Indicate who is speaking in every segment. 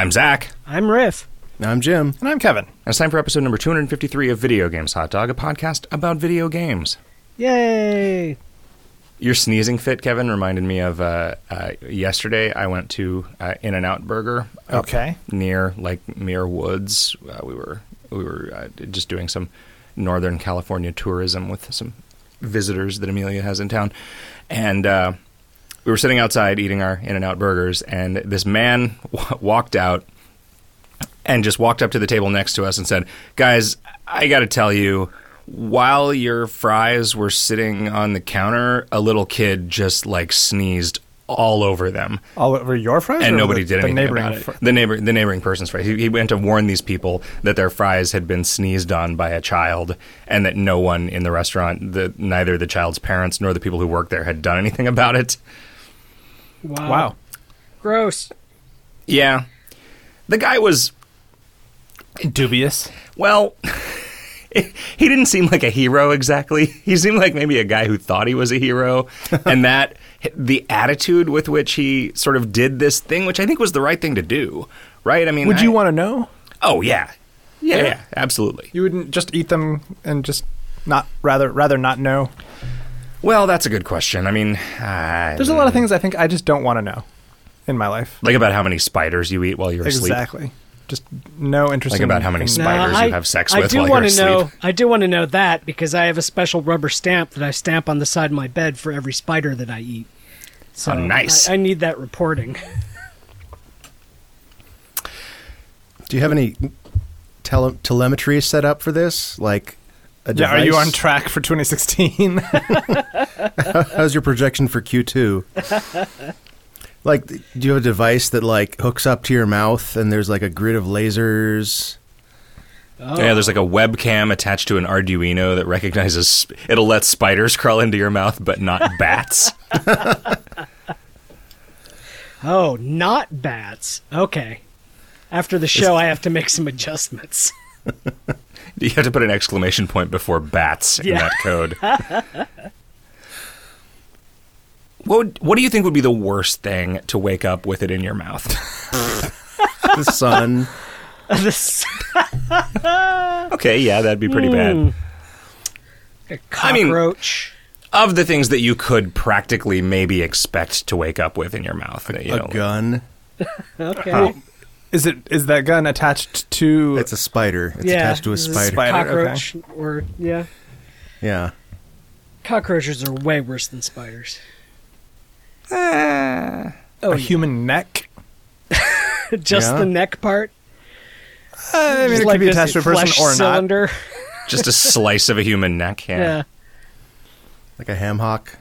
Speaker 1: I'm Zach.
Speaker 2: I'm Riff.
Speaker 3: I'm Jim.
Speaker 4: And I'm Kevin.
Speaker 1: And it's time for episode number 253 of Video Games Hot Dog, a podcast about video games.
Speaker 2: Yay!
Speaker 1: Your sneezing fit, Kevin, reminded me of uh, uh, yesterday. I went to uh, In and Out Burger.
Speaker 4: Okay.
Speaker 1: Near like Muir Woods. Uh, we were we were uh, just doing some Northern California tourism with some visitors that Amelia has in town, and uh, we were sitting outside eating our In and Out burgers, and this man w- walked out and just walked up to the table next to us and said, "Guys, I got to tell you." While your fries were sitting on the counter, a little kid just like sneezed all over them
Speaker 4: All over your fries?
Speaker 1: and nobody
Speaker 4: the,
Speaker 1: did
Speaker 4: the
Speaker 1: anything
Speaker 4: neighboring
Speaker 1: about it.
Speaker 4: fr-
Speaker 1: The neighbor, the neighboring person's fries. He, he went to warn these people that their fries had been sneezed on by a child, and that no one in the restaurant, the, neither the child's parents nor the people who worked there, had done anything about it.
Speaker 2: Wow.
Speaker 4: Wow.
Speaker 2: Gross.
Speaker 1: Yeah, the guy was
Speaker 4: Dubious.
Speaker 1: well. He didn't seem like a hero exactly. He seemed like maybe a guy who thought he was a hero, and that the attitude with which he sort of did this thing, which I think was the right thing to do, right? I mean,
Speaker 4: Would
Speaker 1: I-
Speaker 4: you want to know?
Speaker 1: Oh yeah, yeah, yeah, absolutely.
Speaker 4: You wouldn't just eat them and just not rather rather not know.
Speaker 1: Well, that's a good question. I mean, uh,
Speaker 4: There's a lot of things I think I just don't want to know in my life.
Speaker 1: like about how many spiders you eat while you're asleep.
Speaker 4: Exactly. Just no interest.
Speaker 1: Like
Speaker 4: in-
Speaker 1: about how many
Speaker 4: in-
Speaker 1: spi- Spiders
Speaker 2: I,
Speaker 1: you have sex
Speaker 2: I
Speaker 1: with
Speaker 2: do
Speaker 1: while
Speaker 2: wanna
Speaker 1: you're
Speaker 2: know.
Speaker 1: asleep.
Speaker 2: I do want to know that because I have a special rubber stamp that I stamp on the side of my bed for every spider that I eat. So
Speaker 1: Oh, nice.
Speaker 2: I, I need that reporting.
Speaker 3: Do you have any tele- telemetry set up for this? Like, a
Speaker 4: Yeah, are you on track for 2016?
Speaker 3: How's your projection for Q2? like, do you have a device that like hooks up to your mouth and there's like a grid of lasers?
Speaker 2: Oh.
Speaker 1: Yeah, there's like a webcam attached to an Arduino that recognizes. sp- It'll let spiders crawl into your mouth, but not bats.
Speaker 2: Oh, not bats. Okay. After the show, I have to make some adjustments.
Speaker 1: you have to put an exclamation point before bats in
Speaker 2: Yeah.
Speaker 1: that code. what would, What do you think would be the worst thing to wake up with it in your mouth?
Speaker 3: The sun.
Speaker 2: This-
Speaker 1: okay, yeah, that'd be pretty bad. Hmm.
Speaker 2: a
Speaker 1: I mean-
Speaker 2: cockroach.
Speaker 1: of the things that you could practically maybe expect to wake up with in your mouth. you know.
Speaker 3: a gun.
Speaker 2: okay.
Speaker 4: Is it is that gun attached to?
Speaker 3: It's a spider. It's
Speaker 2: yeah.
Speaker 3: attached to a
Speaker 2: this
Speaker 3: spider.
Speaker 4: Spider,
Speaker 2: Cockroach or yeah.
Speaker 3: Yeah.
Speaker 2: Cockroaches are way worse than spiders. Ah.
Speaker 4: Oh, a
Speaker 2: Oh, yeah.
Speaker 4: human neck.
Speaker 2: just
Speaker 3: Yeah.
Speaker 2: the neck part.
Speaker 4: Uh, I mean,
Speaker 2: Just
Speaker 4: it
Speaker 2: like
Speaker 4: could be attached to a person
Speaker 2: flesh
Speaker 4: or not.
Speaker 2: cylinder.
Speaker 1: Just a slice of a human neck. Yeah.
Speaker 2: Yeah.
Speaker 3: Like a ham hock.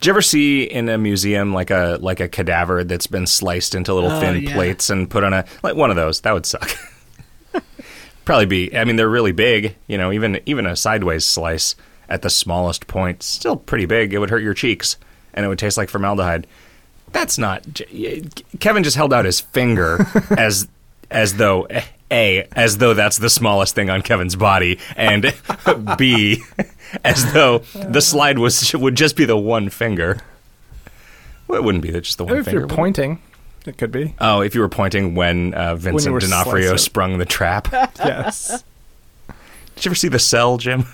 Speaker 1: Did you ever see in a museum like a like a cadaver that's been sliced into little
Speaker 2: Oh,
Speaker 1: thin
Speaker 2: yeah.
Speaker 1: plates and put on a like one of those? That would suck. Probably be. I mean, they're really big. You know, even even a sideways slice at the smallest point, still pretty big. It would hurt your cheeks, and it would taste like formaldehyde. That's not. Kevin just held out his finger as as though a as though that's the smallest thing on Kevin's body, and b as though the slide was would just be the one finger. Well, it wouldn't be just the one
Speaker 4: If
Speaker 1: finger.
Speaker 4: If you're
Speaker 1: would it?
Speaker 4: pointing, it could be.
Speaker 1: Oh, if you were pointing when uh, Vincent
Speaker 4: were
Speaker 1: D'Onofrio
Speaker 4: slicing.
Speaker 1: sprung the trap.
Speaker 4: Yes.
Speaker 1: Did you ever see the cell, Jim?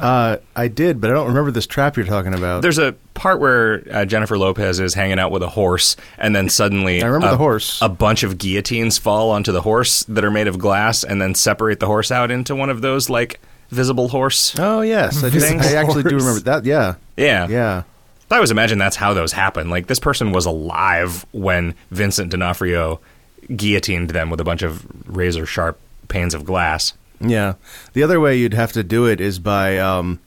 Speaker 3: Uh, I did, but I don't remember this trap you're talking about.
Speaker 1: There's a part where uh, Jennifer Lopez is hanging out with a horse, and then suddenly
Speaker 3: I remember
Speaker 1: a,
Speaker 3: the horse.
Speaker 1: A bunch of guillotines fall onto the horse that are made of glass, and then separate the horse out into one of those like visible horse.
Speaker 3: oh yes, I, just, I actually do remember that. Yeah.
Speaker 1: Yeah,
Speaker 3: Yeah.
Speaker 1: I always imagine that's how those happen. Like this person was alive when Vincent D'Onofrio guillotined them with a bunch of razor sharp panes of glass.
Speaker 3: Yeah. The other way you'd have to do it is by um,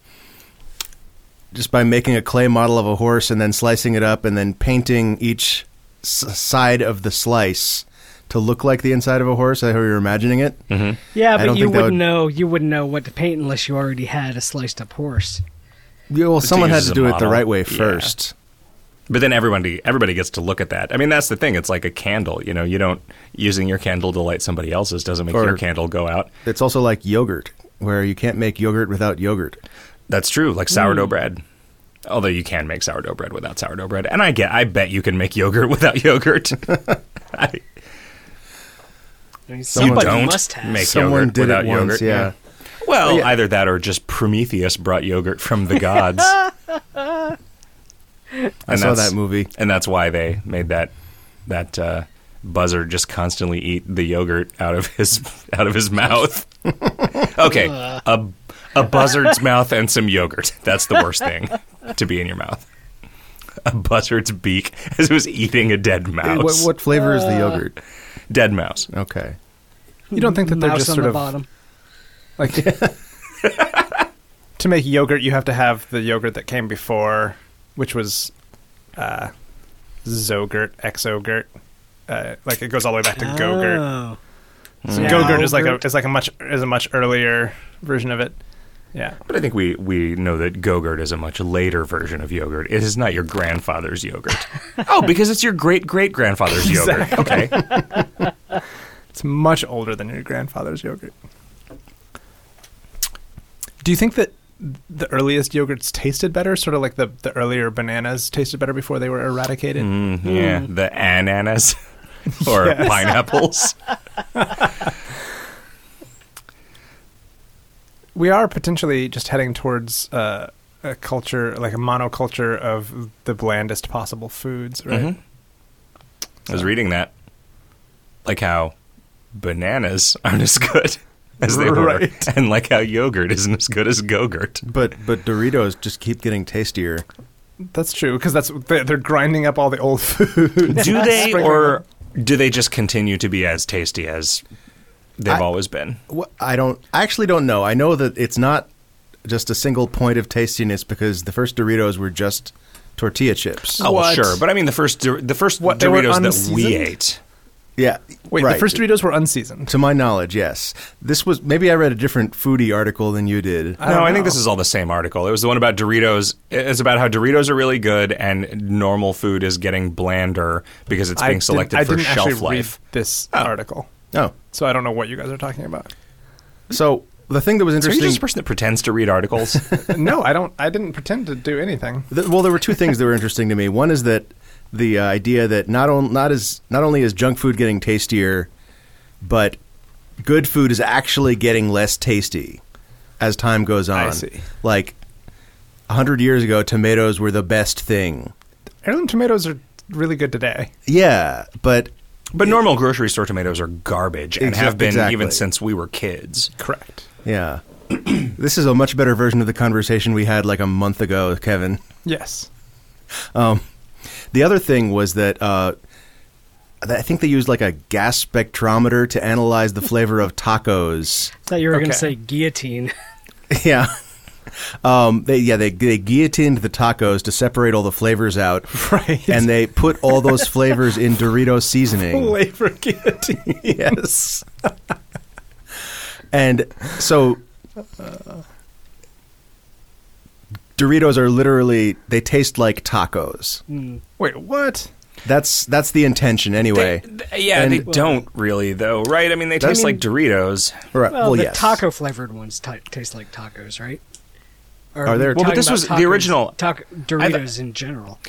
Speaker 3: just by making a clay model of a horse and then slicing it up and then painting each s- side of the slice to look like the inside of a horse. I that how you're imagining it?
Speaker 1: Mm-hmm.
Speaker 2: Yeah, but you wouldn't
Speaker 3: would-
Speaker 2: know. You wouldn't know what to paint unless you already had a sliced up horse.
Speaker 3: Yeah, well, someone had to
Speaker 1: a
Speaker 3: do it the right way
Speaker 1: Yeah.
Speaker 3: First.
Speaker 1: But then everybody everybody gets to look at that. I mean, that's the thing. It's like a candle. You know, you don't using your candle to light somebody else's doesn't make
Speaker 3: Or-
Speaker 1: your candle go out.
Speaker 3: It's also like yogurt, where you can't make yogurt without yogurt.
Speaker 1: That's true. Like sourdough mm. bread. Although you can make sourdough bread without sourdough bread, and I get, I bet you can make yogurt without yogurt. I,
Speaker 2: I mean,
Speaker 1: You
Speaker 2: somebody
Speaker 1: don't
Speaker 2: must have.
Speaker 1: make
Speaker 3: Someone
Speaker 1: yogurt
Speaker 3: did
Speaker 1: without
Speaker 3: it once,
Speaker 1: yogurt.
Speaker 3: yeah.
Speaker 1: Well,
Speaker 3: Yeah.
Speaker 1: either that or just Prometheus brought yogurt from the gods.
Speaker 3: I
Speaker 1: And
Speaker 3: saw that movie.
Speaker 1: and that's why they made that that uh, buzzard just constantly eat the yogurt out of his out of his mouth. okay, a a buzzard's mouth and some yogurt. That's the worst thing to be in your mouth. A buzzard's beak as it was eating a dead mouse.
Speaker 3: What, what flavor is the yogurt?
Speaker 1: Dead mouse.
Speaker 3: Okay.
Speaker 4: You don't think that they're
Speaker 2: Mouse
Speaker 4: just
Speaker 2: on
Speaker 4: sort
Speaker 2: the
Speaker 4: of
Speaker 2: bottom.
Speaker 4: like to make yogurt? You have to have the yogurt that came before, which was uh, Zogurt, Exogurt. Uh, like it goes all the way back to Gogurt.
Speaker 2: Oh.
Speaker 4: So
Speaker 2: Yeah.
Speaker 4: Gogurt is like a is like a much is a much earlier version of it. Yeah.
Speaker 1: But I think we, we know that Gogurt is a much later version of yogurt. It is not your grandfather's yogurt. oh, because it's your great great grandfather's yogurt. Okay.
Speaker 4: It's much older than your grandfather's yogurt. Do you think that the earliest yogurts tasted better, sort of like the, the earlier bananas tasted better before they were eradicated?
Speaker 1: Mm, yeah, the ananas or
Speaker 4: Yes.
Speaker 1: pineapples.
Speaker 4: We are potentially just heading towards uh, a culture, like a monoculture of the blandest possible foods, right?
Speaker 1: Mhm. I was reading that. Like how bananas aren't as good as they were.
Speaker 4: Right.
Speaker 1: And like how yogurt isn't as good as Gogurt.
Speaker 3: But but Doritos just keep getting tastier.
Speaker 4: That's true because that's they're, they're grinding up all the old food.
Speaker 1: Do they or do they just continue to be as tasty as they've
Speaker 3: I-
Speaker 1: always been?
Speaker 3: Wh- I don't. I actually don't know. I know that it's not just a single point of tastiness because the first Doritos were just tortilla chips.
Speaker 1: Oh, well,
Speaker 4: What?
Speaker 1: sure. But I mean the first Dor- the first
Speaker 4: What, they were
Speaker 1: Doritos that we
Speaker 4: unseasoned?
Speaker 1: ate.
Speaker 3: Yeah.
Speaker 4: Wait,
Speaker 3: right.
Speaker 4: the first Doritos were unseasoned.
Speaker 3: To my knowledge, yes. This was maybe I read a different foodie article than you did.
Speaker 4: I
Speaker 1: no,
Speaker 4: don't
Speaker 1: I think this is all the same article. It was the one about Doritos. It's about how Doritos are really good and normal food is getting blander because it's
Speaker 4: I
Speaker 1: being
Speaker 4: didn't-
Speaker 1: selected
Speaker 4: I
Speaker 1: for
Speaker 4: didn't
Speaker 1: shelf
Speaker 4: actually
Speaker 1: life.
Speaker 4: Read this
Speaker 1: Oh.
Speaker 4: article,
Speaker 3: Oh,
Speaker 4: so I don't know what you guys are talking about.
Speaker 3: so the thing that was
Speaker 1: So you're
Speaker 3: interesting.
Speaker 1: just a person that pretends to read articles.
Speaker 4: no, I don't. I didn't pretend to do anything.
Speaker 3: th- well, there were two things that were interesting to me. One is that the uh, idea that not on, not as not only is junk food getting tastier, but good food is actually getting less tasty as time goes on.
Speaker 4: I see.
Speaker 3: Like a hundred years ago, tomatoes were the best thing.
Speaker 4: Heirloom tomatoes are really good today.
Speaker 3: Yeah, but
Speaker 1: but normal grocery store tomatoes are garbage and
Speaker 3: Exa-
Speaker 1: have been
Speaker 3: exactly.
Speaker 1: even since we were kids.
Speaker 4: Correct.
Speaker 3: yeah, this is a much better version of the conversation we had like a month ago, Kevin.
Speaker 4: Yes.
Speaker 3: Um, the other thing was that uh, I think they used like a gas spectrometer to analyze the flavor of tacos.
Speaker 2: I thought you were going to say guillotine.
Speaker 3: yeah. Um, they yeah they they guillotined the tacos to separate all the flavors out,
Speaker 4: Right.
Speaker 3: and they put all those flavors in Dorito seasoning.
Speaker 4: flavor guillotine.
Speaker 3: yes. and so Doritos are literally they taste like tacos. Hmm.
Speaker 4: Wait, what?
Speaker 3: That's that's the intention anyway.
Speaker 1: They- th- yeah,
Speaker 3: And-
Speaker 1: they don't really though, right? I mean, they taste
Speaker 3: mean-
Speaker 1: like Doritos.
Speaker 3: Right.
Speaker 2: Well,
Speaker 3: well,
Speaker 2: the
Speaker 3: yes.
Speaker 2: taco flavored ones t- taste like tacos, right? Or
Speaker 3: Are there- Well, but
Speaker 1: this
Speaker 2: about
Speaker 1: was the original-
Speaker 2: taco, Doritos in general.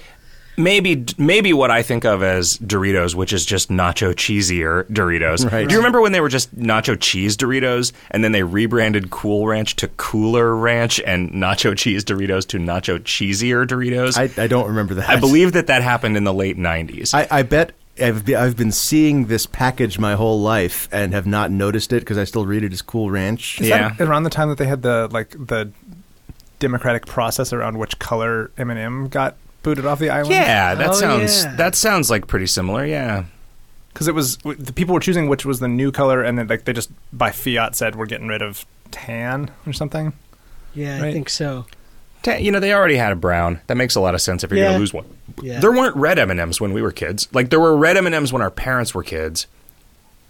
Speaker 1: Maybe maybe what I think of as Doritos, which is just nacho cheesier Doritos.
Speaker 3: Right.
Speaker 1: Do you remember when they were just nacho cheese Doritos and then they rebranded Cool Ranch to Cooler Ranch and nacho cheese Doritos to nacho cheesier Doritos?
Speaker 3: I, I don't remember that.
Speaker 1: I believe that that happened in the late 90s.
Speaker 3: I, I bet I've be, I've been seeing this package my whole life and have not noticed it because I still read it as Cool Ranch.
Speaker 4: Is
Speaker 1: Yeah.
Speaker 4: that around the time that they had the like the democratic process around which color M&M got booted off the island?
Speaker 1: yeah, that
Speaker 2: Oh,
Speaker 1: sounds
Speaker 2: yeah.
Speaker 1: that sounds like pretty similar. Yeah.
Speaker 4: because it was the people were choosing which was the new color, and then like they just by fiat said we're getting rid of tan or something.
Speaker 2: Yeah, I
Speaker 4: Right.
Speaker 2: think so.
Speaker 1: Ta- You know, they already had a brown. That makes a lot of sense if you're going to lose one.
Speaker 2: Yeah.
Speaker 1: There weren't red M&Ms when we were kids. Like there were red M&Ms when our parents were kids.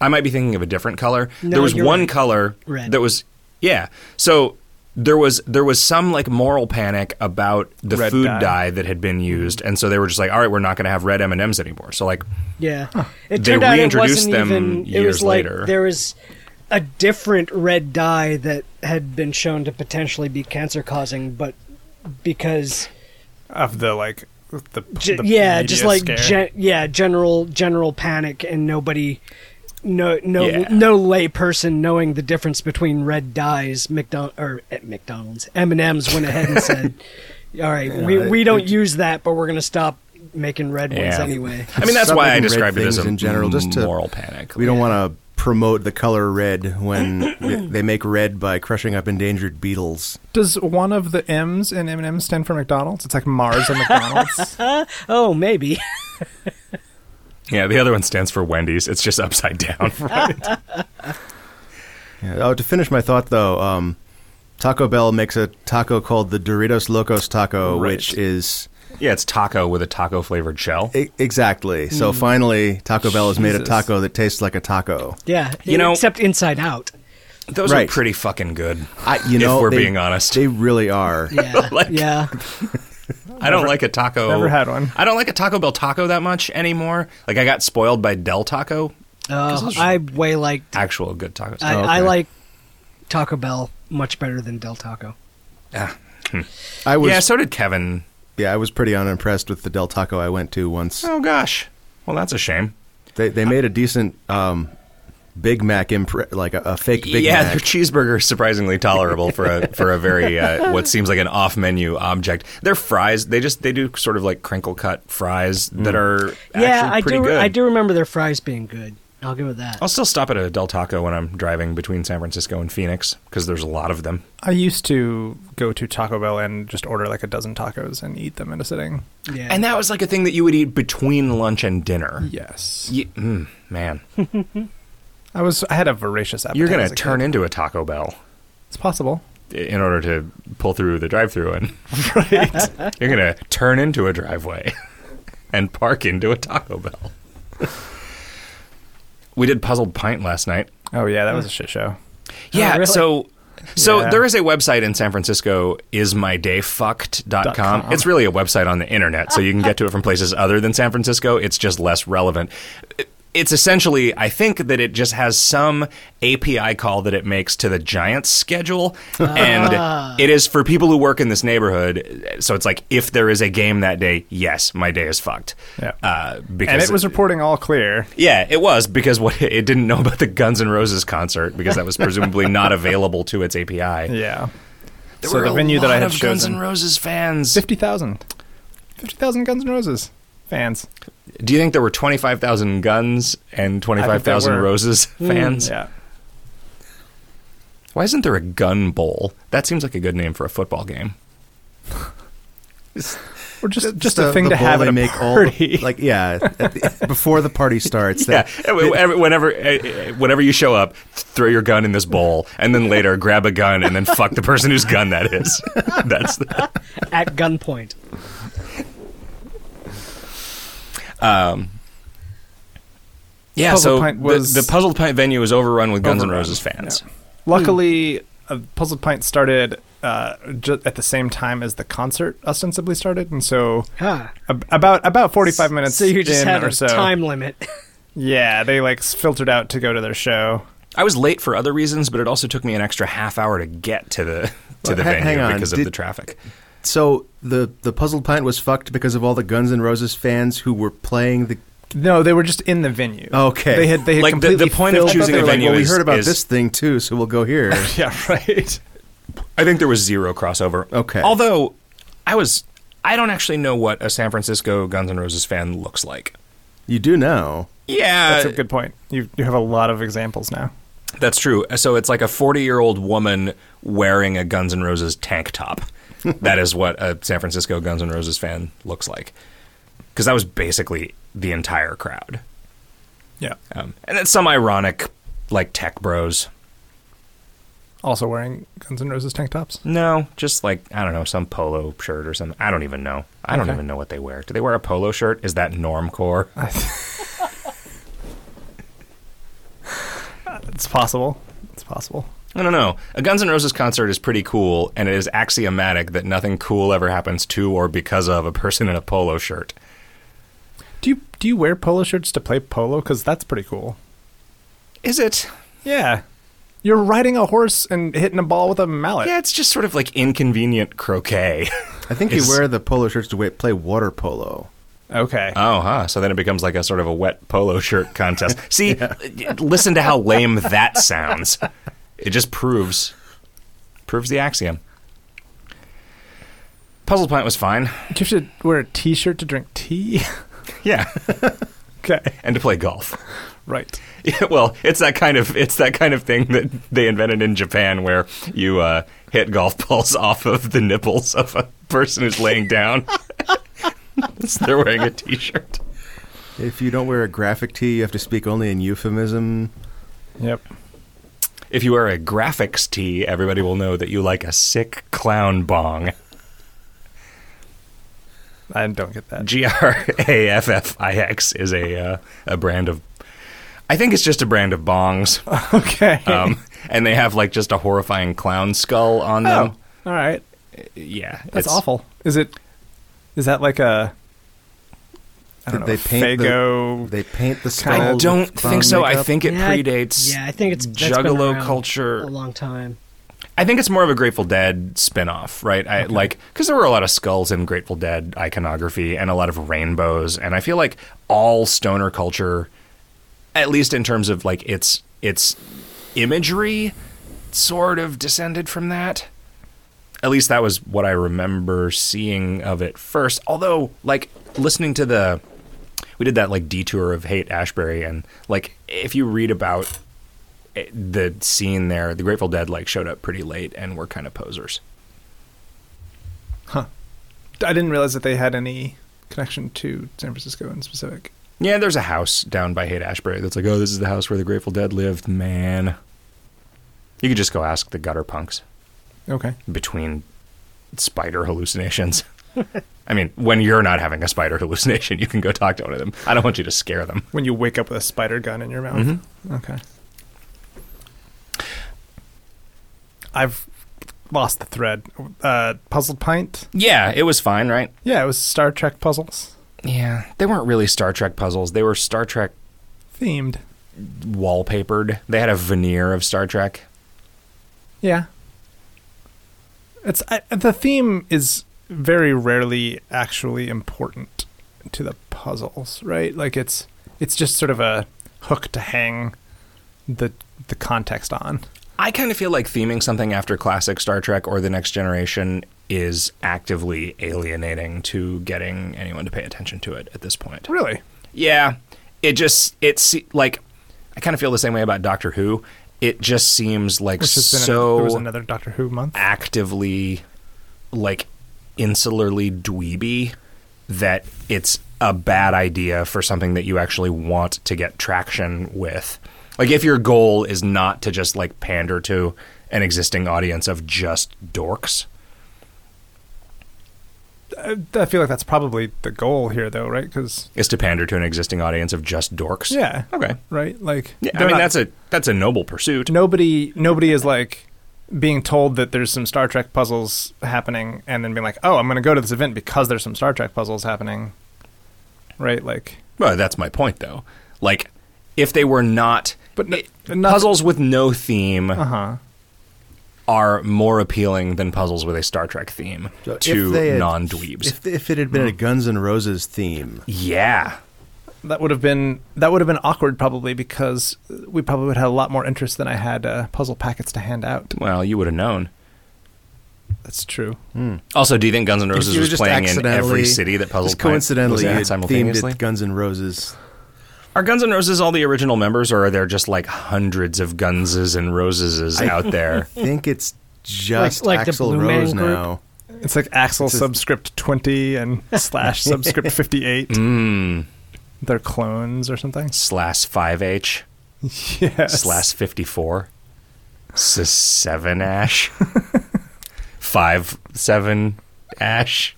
Speaker 1: I might be thinking of a different color.
Speaker 2: No,
Speaker 1: there was
Speaker 2: you're
Speaker 1: one
Speaker 2: right.
Speaker 1: color
Speaker 2: Red.
Speaker 1: that was yeah. So there was there was some like moral panic about the
Speaker 4: Red
Speaker 1: food
Speaker 4: dye.
Speaker 1: dye. that had been used, and so they were just like, "All right, we're not going to have red M and M's anymore." So like,
Speaker 2: Yeah, it
Speaker 1: They
Speaker 2: turned out it
Speaker 1: reintroduced
Speaker 2: wasn't
Speaker 1: them
Speaker 2: even. it
Speaker 1: years
Speaker 2: was like
Speaker 1: later.
Speaker 2: there was a different red dye that had been shown to potentially be cancer causing, but because
Speaker 4: Of the like the,
Speaker 2: ge-
Speaker 4: the
Speaker 2: yeah,
Speaker 4: media
Speaker 2: just like
Speaker 4: scare.
Speaker 2: gen- yeah, general general panic and nobody no no
Speaker 1: Yeah.
Speaker 2: no lay person knowing the difference between red dyes, McDonald or eh, McDonald's M and M's went ahead and said, "All right, we
Speaker 3: it-
Speaker 2: we don't
Speaker 3: it-
Speaker 2: use that, but we're going to stop making red ones anyway."
Speaker 1: I mean, that's
Speaker 3: Stop
Speaker 1: why I
Speaker 3: making red
Speaker 1: described it as a
Speaker 3: in general, just to-
Speaker 1: moral panic.
Speaker 3: We don't want to promote the color red when they- they make red by crushing up endangered beetles.
Speaker 4: Does one of the M's in M&M stand for McDonald's? It's like Mars and McDonald's.
Speaker 2: Oh, maybe.
Speaker 1: Yeah, the other one stands for Wendy's. It's just upside down.
Speaker 3: Yeah. Oh, to finish my thought though, um, Taco Bell makes a taco called the Doritos Locos Taco,
Speaker 4: Right.
Speaker 3: which is
Speaker 1: yeah, it's taco with a taco flavored shell.
Speaker 3: e- exactly. So finally, Taco Bell has made a taco that tastes like a taco.
Speaker 2: Yeah,
Speaker 1: You know-
Speaker 2: except inside out.
Speaker 1: Those
Speaker 3: Right.
Speaker 1: are pretty fucking good.
Speaker 3: I, you know,
Speaker 1: if we're
Speaker 3: they-
Speaker 1: being honest,
Speaker 3: they really are.
Speaker 2: Yeah,
Speaker 1: Like-
Speaker 2: yeah.
Speaker 1: I don't like a taco.
Speaker 4: never had one.
Speaker 1: I don't like a Taco Bell taco that much anymore. Like I got spoiled by Del Taco,
Speaker 2: Uh, I way like
Speaker 1: actual good tacos.
Speaker 2: I,
Speaker 3: Oh,
Speaker 2: I like Taco Bell much better than Del Taco.
Speaker 1: Ah.
Speaker 3: I was
Speaker 1: yeah,
Speaker 3: yeah,
Speaker 1: so did Kevin.
Speaker 3: Yeah, I was pretty unimpressed with the Del Taco I went to once.
Speaker 1: Oh gosh, well that's a shame.
Speaker 3: They they made a decent um, Big Mac impre- like a, a fake Big
Speaker 1: yeah,
Speaker 3: Mac.
Speaker 1: their cheeseburger is surprisingly tolerable for a for a very uh, what seems like an off menu object. Their fries, they just they do sort of like crinkle cut fries that are
Speaker 2: yeah,
Speaker 1: actually
Speaker 2: I
Speaker 1: pretty
Speaker 2: do.
Speaker 1: good.
Speaker 2: I do remember their fries being good. I'll give it that.
Speaker 1: I'll still stop at a Del Taco when I'm driving between San Francisco and Phoenix because there's a lot of them.
Speaker 4: I used to go to Taco Bell and just order like a dozen tacos and eat them in a sitting.
Speaker 2: yeah,
Speaker 1: And that was like a thing that you would eat between lunch and dinner.
Speaker 4: Yes.
Speaker 1: Ye- mm, man,
Speaker 4: I was I had a voracious appetite.
Speaker 1: you're gonna
Speaker 4: as a
Speaker 1: turn
Speaker 4: kid.
Speaker 1: into a Taco Bell
Speaker 4: It's possible.
Speaker 1: in order to pull through the drive-through, and right, you're gonna turn into a driveway and park into a Taco Bell. we did Puzzled Pint last night.
Speaker 4: Oh yeah, that was a hmm. shit show.
Speaker 1: Yeah, oh,
Speaker 2: really?
Speaker 1: so so
Speaker 4: Yeah.
Speaker 1: there is a website in San Francisco, ismydayfucked.com.
Speaker 4: com.
Speaker 1: It's really a website on the internet, so you can get to it from places other than San Francisco. It's just less relevant. It's essentially, I think that it just has some API call that it makes to the Giants schedule, and it is for people who work in this neighborhood. So it's like if there is a game that day, yes, my day is fucked.
Speaker 4: Yeah.
Speaker 1: uh, because
Speaker 4: And it was reporting all clear.
Speaker 1: yeah, it was because what it didn't know about the Guns N' Roses concert because that was presumably not available to its API.
Speaker 4: Yeah.
Speaker 1: There
Speaker 4: so
Speaker 1: were
Speaker 4: the
Speaker 1: a
Speaker 4: venue that I
Speaker 1: lot
Speaker 4: had
Speaker 1: of Guns N' Roses fans.
Speaker 4: 50,000. 50,000 Guns N' Roses fans.
Speaker 1: Do you think there were twenty five thousand Guns and twenty five thousand
Speaker 4: were.
Speaker 1: Roses fans?
Speaker 4: Yeah.
Speaker 1: Why isn't there a Gun Bowl? That seems like a good name for a football game.
Speaker 4: Or just just,
Speaker 3: the-
Speaker 4: a thing to have
Speaker 3: they
Speaker 4: at a
Speaker 3: make
Speaker 4: party.
Speaker 3: all like yeah at the, before the party starts.
Speaker 1: Yeah,
Speaker 3: they-
Speaker 1: whenever whenever, uh, whenever you show up, throw your gun in this bowl, and then later grab a gun and then fuck the person whose gun that is. That's the,
Speaker 2: at gunpoint.
Speaker 1: Um, yeah,
Speaker 4: Puzzle
Speaker 1: so
Speaker 4: Pint
Speaker 1: the-
Speaker 4: was-
Speaker 1: the, Puzzled Pint venue is overrun with Guns N' Roses fans.
Speaker 4: yeah. Luckily, uh, Puzzle Pint started uh, ju- at the same time as the concert ostensibly started, and so
Speaker 2: Ah,
Speaker 4: ab- about about forty five minutes
Speaker 2: so you just
Speaker 4: in
Speaker 2: had
Speaker 4: or
Speaker 2: a
Speaker 4: so.
Speaker 2: time limit.
Speaker 4: Yeah, they like filtered out to go to their show.
Speaker 1: I was late for other reasons, but it also took me an extra half hour to get to the to
Speaker 3: Well,
Speaker 1: the
Speaker 3: ha-
Speaker 1: venue
Speaker 3: hang on.
Speaker 1: because of the traffic.
Speaker 3: So the the puzzled pint was fucked because of all the Guns N' Roses fans who were playing the.
Speaker 4: No, they were just in the venue.
Speaker 3: Okay.
Speaker 4: they had they had
Speaker 1: Like, the- the
Speaker 4: completely
Speaker 1: point of
Speaker 4: filled-
Speaker 1: choosing a
Speaker 3: like,
Speaker 1: venue
Speaker 3: well, we heard about
Speaker 1: is-
Speaker 3: this thing too, so we'll go here.
Speaker 4: Yeah, right.
Speaker 1: I think there was zero crossover.
Speaker 3: Okay.
Speaker 1: Although I was I don't actually know what a San Francisco Guns N' Roses fan looks like.
Speaker 3: you do know.
Speaker 1: Yeah,
Speaker 4: That's a good point. You you have a lot of examples now.
Speaker 1: That's true. So it's like a 40 year old woman wearing a Guns N' Roses tank top. That is what a San Francisco Guns N' Roses fan looks like. Because that was basically the entire crowd.
Speaker 4: Yeah.
Speaker 1: Um, and then some ironic, like tech bros.
Speaker 4: Also wearing Guns N' Roses tank tops.
Speaker 1: No, just like, I don't know, some polo shirt or something. I don't even know. I don't
Speaker 4: Okay.
Speaker 1: even know what they wear. Do they wear a polo shirt? Is that normcore?
Speaker 4: It's possible. It's possible.
Speaker 1: I don't know. A Guns N' Roses concert is pretty cool, and it is axiomatic that nothing cool ever happens to or because of a person in a polo shirt.
Speaker 4: Do you do you wear polo shirts to play polo? Because that's pretty cool.
Speaker 1: Is it?
Speaker 4: Yeah. You're riding a horse and hitting a ball with a mallet.
Speaker 1: Yeah, it's just sort of like inconvenient croquet.
Speaker 3: I think you wear the polo shirts to play water polo.
Speaker 4: Okay.
Speaker 1: Oh, huh. So then it becomes like a sort of a wet polo shirt contest. See, listen to how lame that sounds. It just proves proves the axiom. Puzzle Pint was fine.
Speaker 4: You have to wear a T-shirt to drink tea?
Speaker 1: Yeah,
Speaker 4: okay.
Speaker 1: and to play golf.
Speaker 4: Right.
Speaker 1: Yeah, well, it's that kind of it's that kind of thing that they invented in Japan, where you uh, hit golf balls off of the nipples of a person who's laying down. so they're wearing a T-shirt.
Speaker 3: If you don't wear a graphic tee, you have to speak only in euphemism.
Speaker 4: Yep.
Speaker 1: If you wear a graphics tee, everybody will know that you like a sick clown bong.
Speaker 4: I don't get that.
Speaker 1: G R A F F I X is a uh, a brand of. I think it's just a brand of bongs,
Speaker 4: Okay.
Speaker 1: um, and they have like just a horrifying clown skull on them.
Speaker 4: oh, all right.
Speaker 1: Yeah,
Speaker 4: That's
Speaker 1: it's-
Speaker 4: awful. Is it? Is that like a? I don't know.
Speaker 3: They paint the-
Speaker 4: Fago.
Speaker 3: They paint the
Speaker 1: I don't think so.
Speaker 3: clown
Speaker 1: I think it
Speaker 2: Yeah, I-
Speaker 1: predates.
Speaker 2: Yeah, I think it's that's
Speaker 1: Juggalo
Speaker 2: around
Speaker 1: culture.
Speaker 2: a long time.
Speaker 1: I think it's more of a Grateful Dead spin-off, right? I like because there were a lot of skulls in Grateful Dead iconography and a lot of rainbows, and I feel like all stoner culture, at least in terms of like its its imagery, sort of descended from that. At least that was what I remember seeing of it first. Although, like listening to the, we did that like detour of Haight Ashbury, and like if you read about eh, the scene there, the Grateful Dead like showed up pretty late and were kind of posers.
Speaker 4: Huh. I didn't realize that they had any connection to San Francisco in specific.
Speaker 1: Yeah, there's a house down by Haight Ashbury that's like, oh, this is the house where the Grateful Dead lived. Man, you could just go ask the gutter punks
Speaker 4: Okay.
Speaker 1: between spider hallucinations. I mean, when you're not having a spider hallucination, you can go talk to one of them. I don't want you to scare them.
Speaker 4: When you wake up with a spider gun in your mouth.
Speaker 1: Mm-hmm.
Speaker 4: Okay. I've lost the thread. Uh, Puzzle Pint.
Speaker 1: Yeah, it was fine, right?
Speaker 4: Yeah, it was Star Trek puzzles
Speaker 1: Yeah, they weren't really Star Trek puzzles. They were Star Trek
Speaker 4: themed.
Speaker 1: wallpapered. They had a veneer of Star Trek.
Speaker 4: Yeah. It's I, the theme is very rarely actually important to the puzzles, right? Like it's it's just sort of a hook to hang the the context on.
Speaker 1: I kind of feel like theming something after classic Star Trek or The Next Generation is actively alienating to getting anyone to pay attention to it at this point.
Speaker 4: Really?
Speaker 1: Yeah, it just it's like I kind of feel the same way about Doctor Who. It just seems like
Speaker 4: Which has been an-
Speaker 1: so
Speaker 4: there was another Doctor Who month.
Speaker 1: actively like insularly dweeby that it's a bad idea for something that you actually want to get traction with. Like if your goal is not to just like pander to an existing audience of just dorks.
Speaker 4: I, I feel like that's probably the goal here, though, right? Because
Speaker 1: it's to pander to an existing audience of just dorks.
Speaker 4: yeah,
Speaker 1: Okay.
Speaker 4: right. Like
Speaker 1: Yeah, I mean
Speaker 4: not-
Speaker 1: that's a that's a noble pursuit.
Speaker 4: nobody nobody is like being told that there's some Star Trek puzzles happening and then being like, "Oh, I'm going to go to this event because there's some Star Trek puzzles happening." Right? Like
Speaker 1: Well, that's my point though. Like if they were not
Speaker 4: But no-
Speaker 1: i-
Speaker 4: not-
Speaker 1: puzzles with no theme
Speaker 4: uh-huh.
Speaker 1: are more appealing than puzzles with a Star Trek theme
Speaker 3: So
Speaker 1: to non-dweebs.
Speaker 3: If, if it had been a Guns N' Roses theme,
Speaker 1: yeah.
Speaker 4: That would have been that would have been awkward probably because we probably would have had a lot more interest than I had uh, puzzle packets to hand out.
Speaker 1: Well, you would have known.
Speaker 4: That's true.
Speaker 1: Also, do you think Guns N' Roses was
Speaker 3: just
Speaker 1: playing in every city that Puzzle
Speaker 3: just
Speaker 1: Pint
Speaker 3: coincidentally
Speaker 1: was at
Speaker 3: you themed
Speaker 1: simultaneously?
Speaker 3: it Guns N' Roses.
Speaker 1: Are Guns N' Roses all the original members, or are there just like hundreds of Gunses and Roses out there?
Speaker 3: I think it's just
Speaker 2: like the
Speaker 3: Axl
Speaker 2: Blue Man
Speaker 3: Rose
Speaker 2: Group?
Speaker 3: now.
Speaker 4: It's like Axl
Speaker 3: It's a-
Speaker 4: subscript 20 and slash subscript 58.
Speaker 1: Mmm.
Speaker 4: They're clones or something.
Speaker 1: Slash 5H.
Speaker 4: Yes.
Speaker 1: Slash 54. S- 7 Ash. 5 7 Ash.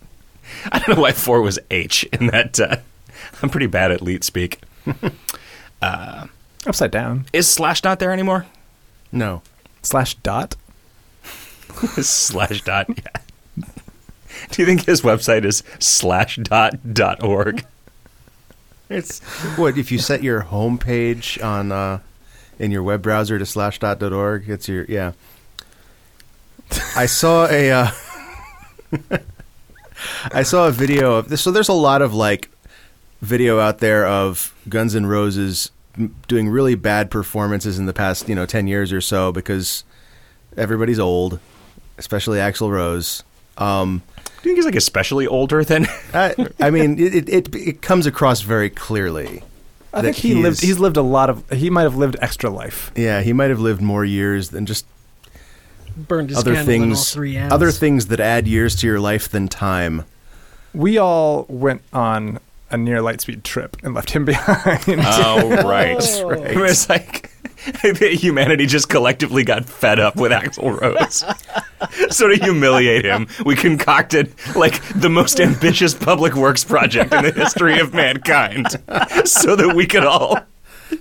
Speaker 1: I don't know why 4 was H in that. Uh, I'm pretty bad at leet speak.
Speaker 4: Upside down.
Speaker 1: Is Slash not there anymore?
Speaker 3: No.
Speaker 4: Slash dot.
Speaker 1: slash dot. Yeah. Do you think his website is slash dot dot org?
Speaker 3: It's what if you set your home page on uh, in your web browser to slash dot dot org. It's your yeah. I saw a uh, I saw a video of this. So there's a lot of like video out there of Guns N' Roses doing really bad performances in the past, you know, 10 years or so because everybody's old, especially Axl Rose. Um,
Speaker 1: Do you think he's like especially older than?
Speaker 3: I, I mean, it, it, it, it comes across very clearly.
Speaker 4: I think he,
Speaker 3: he
Speaker 4: lived.
Speaker 3: is-
Speaker 4: He's lived a lot of. He might have lived extra life.
Speaker 3: Yeah, he might have lived more years than just
Speaker 2: Burned his
Speaker 3: other
Speaker 2: candle all
Speaker 3: things
Speaker 2: three ends.
Speaker 3: other things that add years to your life than time.
Speaker 4: We all went on a near light speed trip and left him behind.
Speaker 1: Oh, right.
Speaker 2: Oh.
Speaker 1: right. It was like humanity just collectively got fed up with Axl Rose. so to humiliate him, we concocted like the most ambitious public works project in the history of mankind, so that we could all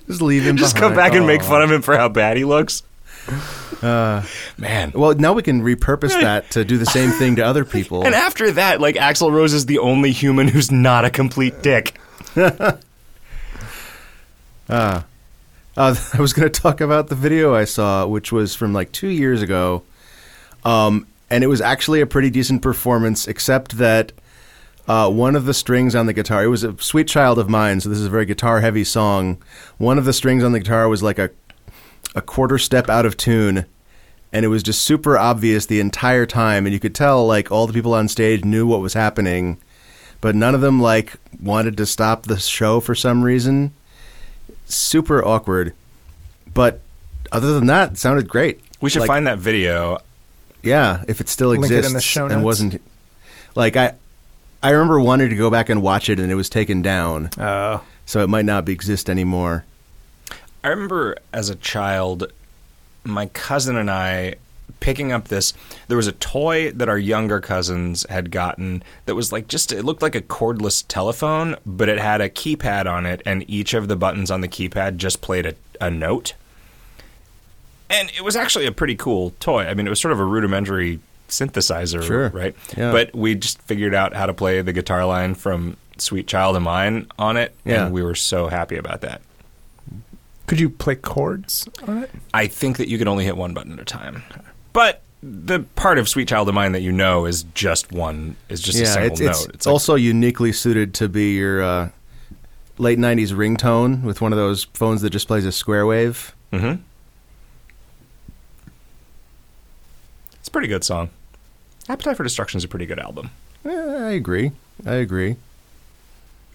Speaker 3: Just leave him.
Speaker 1: just come
Speaker 3: behind.
Speaker 1: back and make fun of him for how bad he looks.
Speaker 3: Uh,
Speaker 1: Man.
Speaker 3: well, now we can repurpose that to do the same thing to other people.
Speaker 1: And after that, like Axl Rose is the only human who's not a complete dick.
Speaker 3: Uh, I was going to talk about the video I saw, which was from like two years ago. Um, and it was actually a pretty decent performance, except that uh, one of the strings on the guitar, it was a sweet child of mine, so this is a very guitar heavy song. One of the strings on the guitar was like a, a quarter step out of tune. And it was just super obvious the entire time. And you could tell like all the people on stage knew what was happening, but none of them like wanted to stop the show for some reason super awkward. But other than that, it sounded great.
Speaker 1: We should
Speaker 3: Like,
Speaker 1: find that video.
Speaker 3: yeah, if it still
Speaker 4: Link it in
Speaker 3: exists
Speaker 4: the show
Speaker 3: and wasn't like I I remember wanting to go back and watch it and it was taken down.
Speaker 4: Uh,
Speaker 3: So it might not be, exist anymore.
Speaker 1: I remember as a child, my cousin and I picking up this. There was a toy that our younger cousins had gotten that was like just, it looked like a cordless telephone, but it had a keypad on it, and each of the buttons on the keypad just played a, a note. And it was actually a pretty cool toy. I mean, it was sort of a rudimentary synthesizer,
Speaker 3: Sure.
Speaker 1: right?
Speaker 3: Yeah.
Speaker 1: But we just figured out how to play the guitar line from Sweet Child of Mine on it,
Speaker 3: Yeah.
Speaker 1: and we were so happy about that.
Speaker 4: could you play chords on it?
Speaker 1: I think that you can only hit one button at a time. But the part of Sweet Child of Mine that you know is just one is just a single
Speaker 3: it's,
Speaker 1: note.
Speaker 3: it's,
Speaker 1: like-
Speaker 3: also uniquely suited to be your uh, late '90s ringtone with one of those phones that just plays a square wave.
Speaker 1: Mhm. It's a pretty good song. Appetite for Destruction is a pretty good album.
Speaker 3: Eh, I agree. I agree.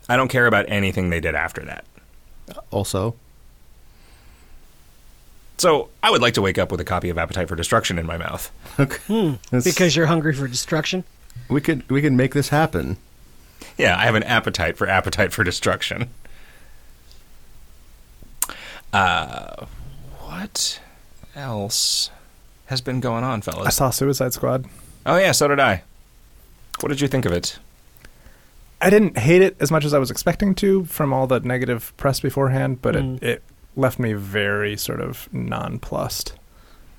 Speaker 1: I don't care about anything they did after that.
Speaker 3: Also,
Speaker 1: So I would like to wake up with a copy of Appetite for Destruction in my mouth.
Speaker 2: Hmm, because you're hungry for destruction.
Speaker 3: we could we could make this happen.
Speaker 1: Yeah, I have an appetite for Appetite for Destruction. Uh, what else has been going on, fellas?
Speaker 4: I saw Suicide Squad.
Speaker 1: Oh yeah, so did I. What did you think of it?
Speaker 4: I didn't hate it as much as I was expecting to from all the negative press beforehand, but
Speaker 2: Mm.
Speaker 4: it, it left me very sort of nonplussed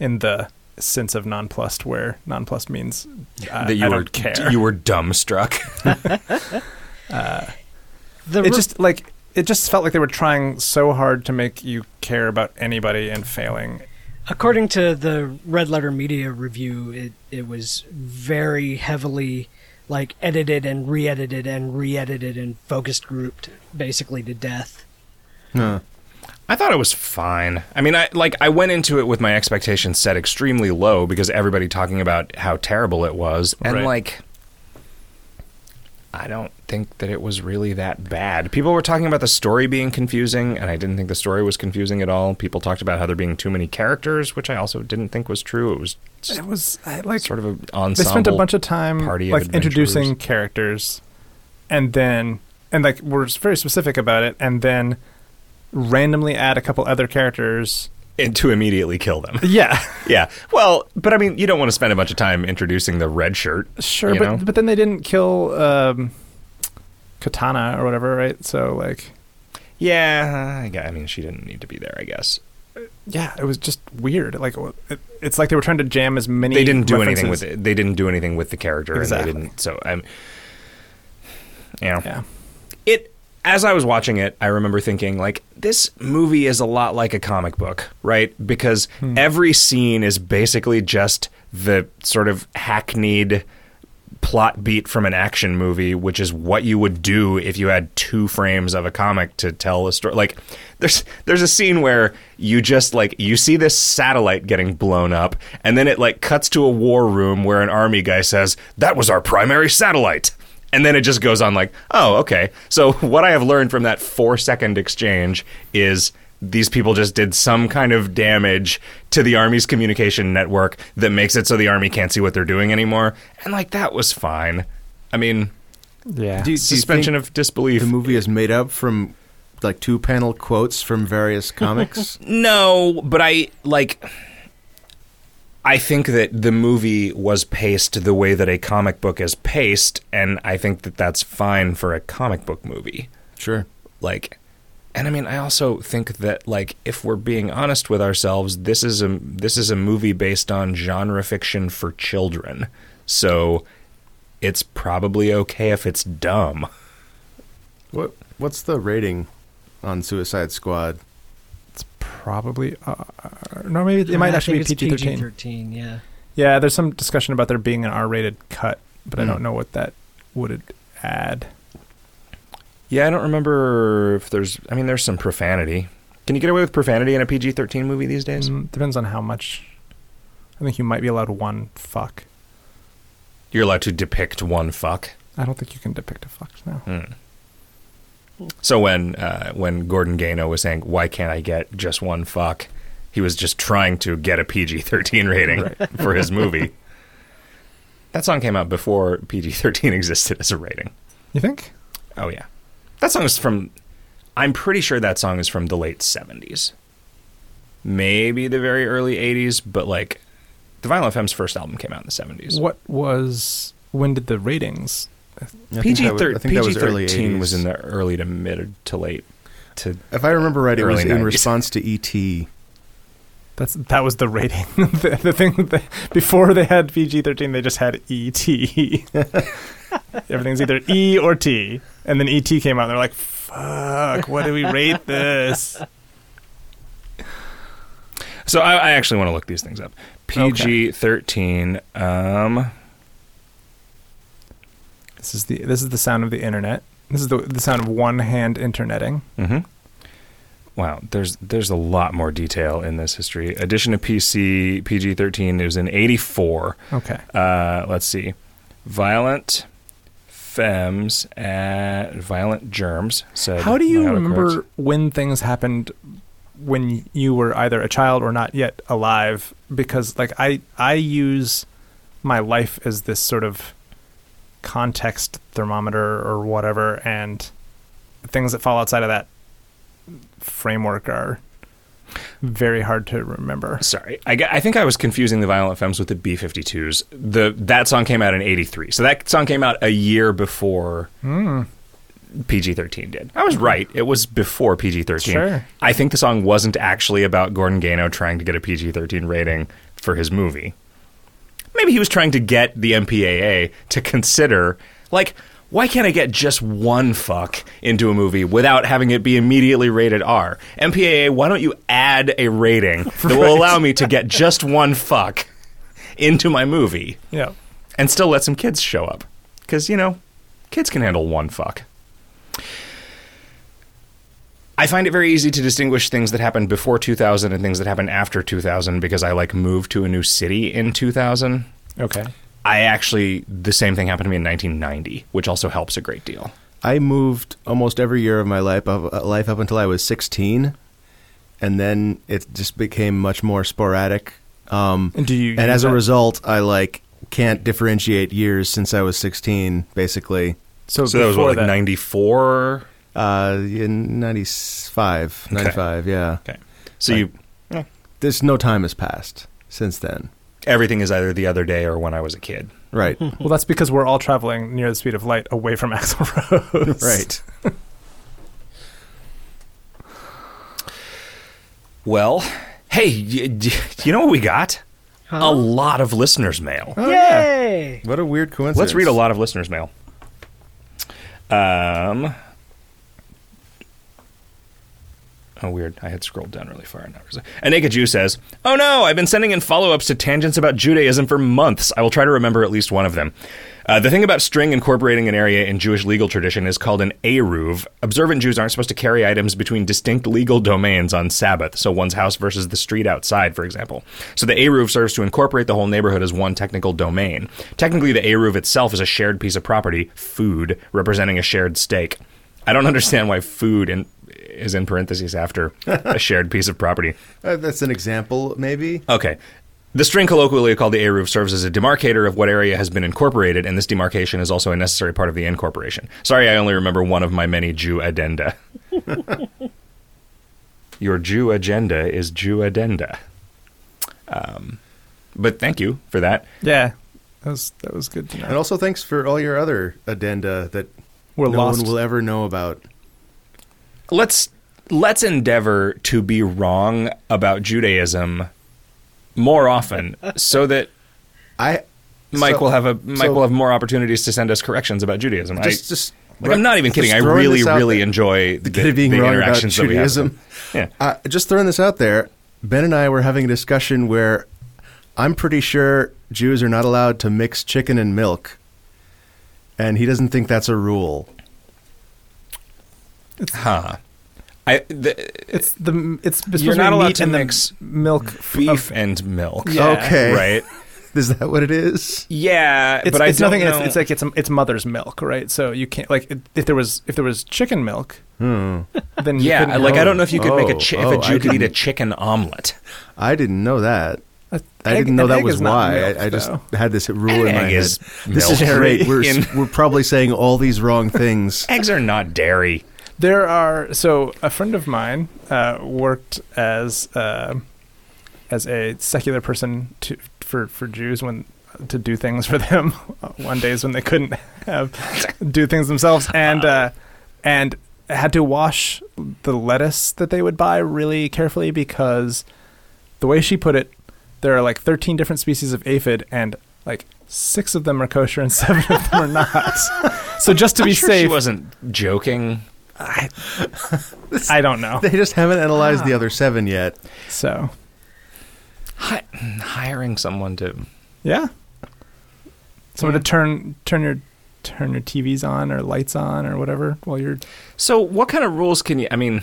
Speaker 4: in the sense of nonplussed where nonplussed means uh,
Speaker 1: that you
Speaker 4: I
Speaker 1: were
Speaker 4: don't care.
Speaker 1: you were dumbstruck.
Speaker 2: The
Speaker 4: it
Speaker 2: re-
Speaker 4: just like it just felt like they were trying so hard to make you care about anybody and failing.
Speaker 2: according to the Red Letter Media review, it it was very heavily like edited and re-edited and re-edited and focused grouped basically to death.
Speaker 3: Huh.
Speaker 1: I thought it was fine. I mean, I like I went into it with my expectations set extremely low because everybody talking about how terrible it was, and
Speaker 4: Right.
Speaker 1: like I don't think that it was really that bad. People were talking about the story being confusing, and I didn't think the story was confusing at all. People talked about how there being too many characters, which I also didn't think was true. It was
Speaker 4: It was I, like
Speaker 1: sort of an ensemble.
Speaker 4: they spent a bunch of time
Speaker 1: party of
Speaker 4: like introducing characters and then and like we're very specific about it and then randomly add a couple other characters
Speaker 1: and to immediately kill them.
Speaker 4: yeah
Speaker 1: yeah. Well, but I mean, you don't want to spend a bunch of time introducing the red shirt.
Speaker 4: sure but
Speaker 1: know?
Speaker 4: but then they didn't kill um katana or whatever right so like
Speaker 1: Yeah, I I mean, she didn't need to be there, I guess.
Speaker 4: yeah it was just weird like it, it's like they were trying to jam as many
Speaker 1: they didn't do anything with it. They didn't do anything with the character,
Speaker 4: Exactly.
Speaker 1: and they didn't. So I'm, you know,
Speaker 4: yeah
Speaker 1: it. As I was watching it, I remember thinking like this movie is a lot like a comic book, right? Because hmm. every scene is basically just the sort of hackneyed plot beat from an action movie, which is what you would do if you had two frames of a comic to tell a story. Like there's there's a scene where you just like you see this satellite getting blown up, and then it like cuts to a war room where an army guy says, "That was our primary satellite." And then it just goes on like, oh, okay. So what I have learned from that four second exchange is these people just did some kind of damage to the army's communication network that makes it so the army can't see what they're doing anymore. And like that was fine. I mean,
Speaker 4: Yeah.
Speaker 3: Do
Speaker 1: suspension
Speaker 3: think
Speaker 1: of disbelief.
Speaker 3: the movie is made up from like two panel quotes from various comics.
Speaker 1: No, but I like. I think that the movie was paced the way that a comic book is paced, and I think that that's fine for a comic book movie.
Speaker 3: sure.
Speaker 1: Like, and I mean, I also think that like if we're being honest with ourselves, this is a this is a movie based on genre fiction for children, so it's probably okay if it's dumb.
Speaker 3: What what's the rating on Suicide Squad?
Speaker 4: It's probably uh, no, maybe it might
Speaker 2: I
Speaker 4: actually be PG thirteen.
Speaker 2: PG-13, yeah.
Speaker 4: Yeah, there's some discussion about there being an R-rated cut, but I
Speaker 3: Hmm.
Speaker 4: don't know what that would add.
Speaker 1: Yeah, I don't remember if there's. I mean, there's some profanity. Can you get away with profanity in a PG thirteen movie these days?
Speaker 4: Mm, depends on how much. I think you might be allowed one fuck.
Speaker 1: You're allowed to depict one fuck.
Speaker 4: I don't think you can depict a fuck now.
Speaker 1: Hmm. So when uh, when Gordon Gano was saying, "Why can't I get just one fuck?" he was just trying to get a PG thirteen rating for his movie. That song came out before PG thirteen existed as a rating.
Speaker 4: You think?
Speaker 1: Oh yeah, that song is from. I'm pretty sure that song is from the late seventies, maybe the very early eighties, but like, the Violent Femmes' first album came out in the seventies.
Speaker 4: What was when did the ratings?
Speaker 3: I think
Speaker 1: PG
Speaker 3: that was- I think that was early
Speaker 1: thirteen was in the early to mid to late to
Speaker 3: If I remember right, it was
Speaker 1: early
Speaker 3: in response to E.T.
Speaker 4: That's that was the rating. the, the thing that before they had PG thirteen, they just had ET. Everything's either E or T, and then ET came out. and They're like, "Fuck! What do we rate this?"
Speaker 1: So I, I actually want to look these things up. PG thirteen. Um,
Speaker 4: This is the this is the sound of the internet. This is the the sound of one hand interneting.
Speaker 1: hmm Wow, there's there's a lot more detail in this history. Addition to PC PG thirteen is in eighty four.
Speaker 4: Okay.
Speaker 1: Uh, let's see, violent femmes at violent germs. Said
Speaker 4: How do you remember when things happened when you were either a child or not yet alive? Because like I I use my life as this sort of context thermometer or whatever, and things that fall outside of that framework are very hard to remember.
Speaker 1: Sorry, I think I was confusing the Violent Femmes with the B-52s. The that song came out in '83, so that song came out a year before
Speaker 4: Hmm.
Speaker 1: PG-13 did. I was right; it was before PG-13.
Speaker 4: Sure.
Speaker 1: I think the song wasn't actually about Gordon Gano trying to get a PG-13 rating for his movie. Maybe he was trying to get the MPAA to consider, like, why can't I get just one fuck into a movie without having it be immediately rated R? MPAA, why don't you add a rating that will allow me to get just one fuck into my movie
Speaker 4: Yeah.
Speaker 1: and still let some kids show up? Because, you know, kids can handle one fuck. I find it very easy to distinguish things that happened before 2000 and things that happened after 2000 because I like moved to a new city in 2000.
Speaker 4: Okay.
Speaker 1: I actually the same thing happened to me in 1990, which also helps a great deal.
Speaker 3: I moved almost every year of my life up, uh, life up until I was 16, and then it just became much more sporadic. Um,
Speaker 4: And do you?
Speaker 3: and
Speaker 4: use
Speaker 3: as a result, I like can't differentiate years since I was 16, basically.
Speaker 4: so,
Speaker 1: So that was what, like 94.
Speaker 3: Uh, in 95,
Speaker 1: Okay.
Speaker 3: 95, yeah.
Speaker 1: Okay. So
Speaker 3: Like-
Speaker 1: you
Speaker 3: There's no time has passed since then.
Speaker 1: everything is either the other day or when I was a kid.
Speaker 3: Right,
Speaker 4: Well, that's because we're all traveling near the speed of light away from Axl Rose.
Speaker 3: right.
Speaker 1: Well, hey, y- d- you know what we got? A lot of listeners' mail.
Speaker 2: Yay!
Speaker 3: What a weird coincidence.
Speaker 1: Let's read a lot of listeners' mail. Um, Oh, weird. I had scrolled down really far. Now. A Naked Jew says, Oh no, I've been sending in follow ups to tangents about Judaism for months. I will try to remember at least one of them. Uh, the thing about string incorporating an area in Jewish legal tradition is called an eruv. Observant Jews aren't supposed to carry items between distinct legal domains on Sabbath, so one's house versus the street outside, for example. So the eruv serves to incorporate the whole neighborhood as one technical domain. Technically, the eruv itself is a shared piece of property, food, representing a shared stake. I don't understand why food in, is in parentheses after a shared piece of property.
Speaker 3: Uh, that's an example, maybe.
Speaker 1: Okay. The string colloquially called the eruv serves as a demarcator of what area has been incorporated, and this demarcation is also a necessary part of the incorporation. Sorry, I only remember one of my many Jew addenda. Your Jew agenda is Jew addenda. Um, but thank you for that.
Speaker 4: Yeah, that was that was good to
Speaker 3: And also thanks for all your other addenda that
Speaker 4: We're
Speaker 3: no
Speaker 4: lost.
Speaker 3: one will ever know about.
Speaker 1: Let's let's endeavor to be wrong about Judaism more often, so that
Speaker 3: I
Speaker 1: Mike
Speaker 3: So-
Speaker 1: will have a Mike
Speaker 3: so-
Speaker 1: will have more opportunities to send us corrections about Judaism.
Speaker 3: just
Speaker 1: I,
Speaker 3: just
Speaker 1: like, I'm not even kidding. I really, really
Speaker 3: there.
Speaker 1: enjoy the,
Speaker 3: at being
Speaker 1: the
Speaker 3: wrong about
Speaker 1: interactions that we have.
Speaker 3: Judaism.
Speaker 1: Yeah.
Speaker 3: Uh, just throwing this out there, Ben and I were having a discussion where I'm pretty sure Jews are not allowed to mix chicken and milk, and he doesn't think that's a rule.
Speaker 1: Huh. I the,
Speaker 4: It's the it's, it's
Speaker 1: You're not
Speaker 4: to be
Speaker 1: allowed
Speaker 4: meat
Speaker 1: to mix
Speaker 4: milk
Speaker 1: beef
Speaker 4: of-
Speaker 1: and milk.
Speaker 4: Yeah.
Speaker 3: Okay.
Speaker 1: Right.
Speaker 3: Is that what it is?
Speaker 1: Yeah,
Speaker 4: It's,
Speaker 1: but I
Speaker 4: it's
Speaker 1: don't
Speaker 4: nothing.
Speaker 1: know.
Speaker 4: It's, it's like it's it's mother's milk, right? So you can't like if there was if there was chicken milk,
Speaker 3: Hmm.
Speaker 4: then you
Speaker 1: yeah,
Speaker 4: couldn't
Speaker 1: like I don't know if you could make a
Speaker 3: Oh,
Speaker 1: chi-
Speaker 3: oh,
Speaker 1: if a Jew
Speaker 3: I
Speaker 1: could eat a chicken omelet.
Speaker 3: I didn't know that.
Speaker 4: A-
Speaker 3: I
Speaker 4: egg-
Speaker 3: didn't know that was why.
Speaker 4: milk,
Speaker 3: I, I just
Speaker 4: though.
Speaker 3: had this rule
Speaker 1: An
Speaker 3: in my
Speaker 1: egg is
Speaker 3: head. This is
Speaker 1: milk.
Speaker 3: great. We're
Speaker 1: In-
Speaker 3: we're probably saying all these wrong things.
Speaker 1: Eggs are not dairy.
Speaker 4: There are so a friend of mine uh, worked as uh, as a secular person to, for for Jews when to do things for them. One days when they couldn't have do things themselves. And uh, and had to wash the lettuce that they would buy really carefully because the way she put it there are like 13 different species of aphid and like six of them are kosher and seven of them are not. So just to be
Speaker 1: I'm sure
Speaker 4: safe
Speaker 1: she wasn't joking.
Speaker 4: I I don't know
Speaker 3: They just haven't analyzed
Speaker 1: Ah.
Speaker 3: the other seven yet.
Speaker 4: so
Speaker 1: Hi- hiring someone to
Speaker 4: Yeah. Someone
Speaker 1: Yeah.
Speaker 4: to turn turn your turn your TVs on or lights on or whatever while you're
Speaker 1: So, what kind of rules can you? I mean,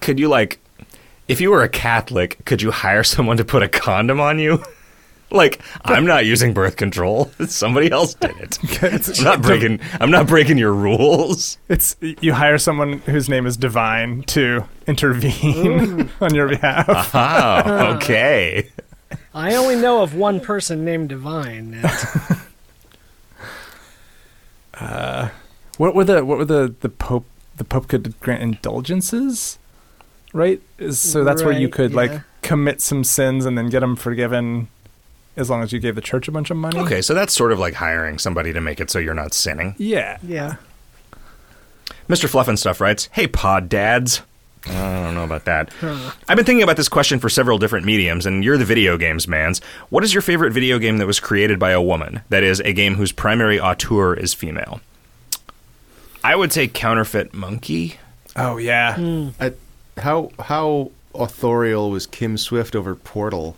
Speaker 1: could you like, if you were a Catholic, could you hire someone to put a condom on you? like, I'm not using birth control. Somebody else did it.
Speaker 4: it's,
Speaker 1: I'm not breaking. I'm not breaking your rules.
Speaker 4: it's you hire someone whose name is Divine to intervene on your behalf.
Speaker 1: Oh, okay.
Speaker 2: I only know of one person named Divine. and uh,
Speaker 4: What were the what were the the pope the pope could grant indulgences, right? So that's where you could
Speaker 2: yeah.
Speaker 4: like commit some sins and then get them forgiven, as long as you gave the church a bunch of money.
Speaker 1: Okay, so that's sort of like hiring somebody to make it so you're not sinning.
Speaker 4: Yeah.
Speaker 2: Yeah.
Speaker 1: Mr. Fluff and Stuff writes, Hey, pod dads. I don't know about that. I've been thinking about this question for several different mediums, and you're the video games mans. What is your favorite video game that was created by a woman? That is, a game whose primary auteur is female. I would say Counterfeit Monkey.
Speaker 4: Oh yeah.
Speaker 2: Hmm.
Speaker 3: I, how how authorial was Kim Swift over Portal?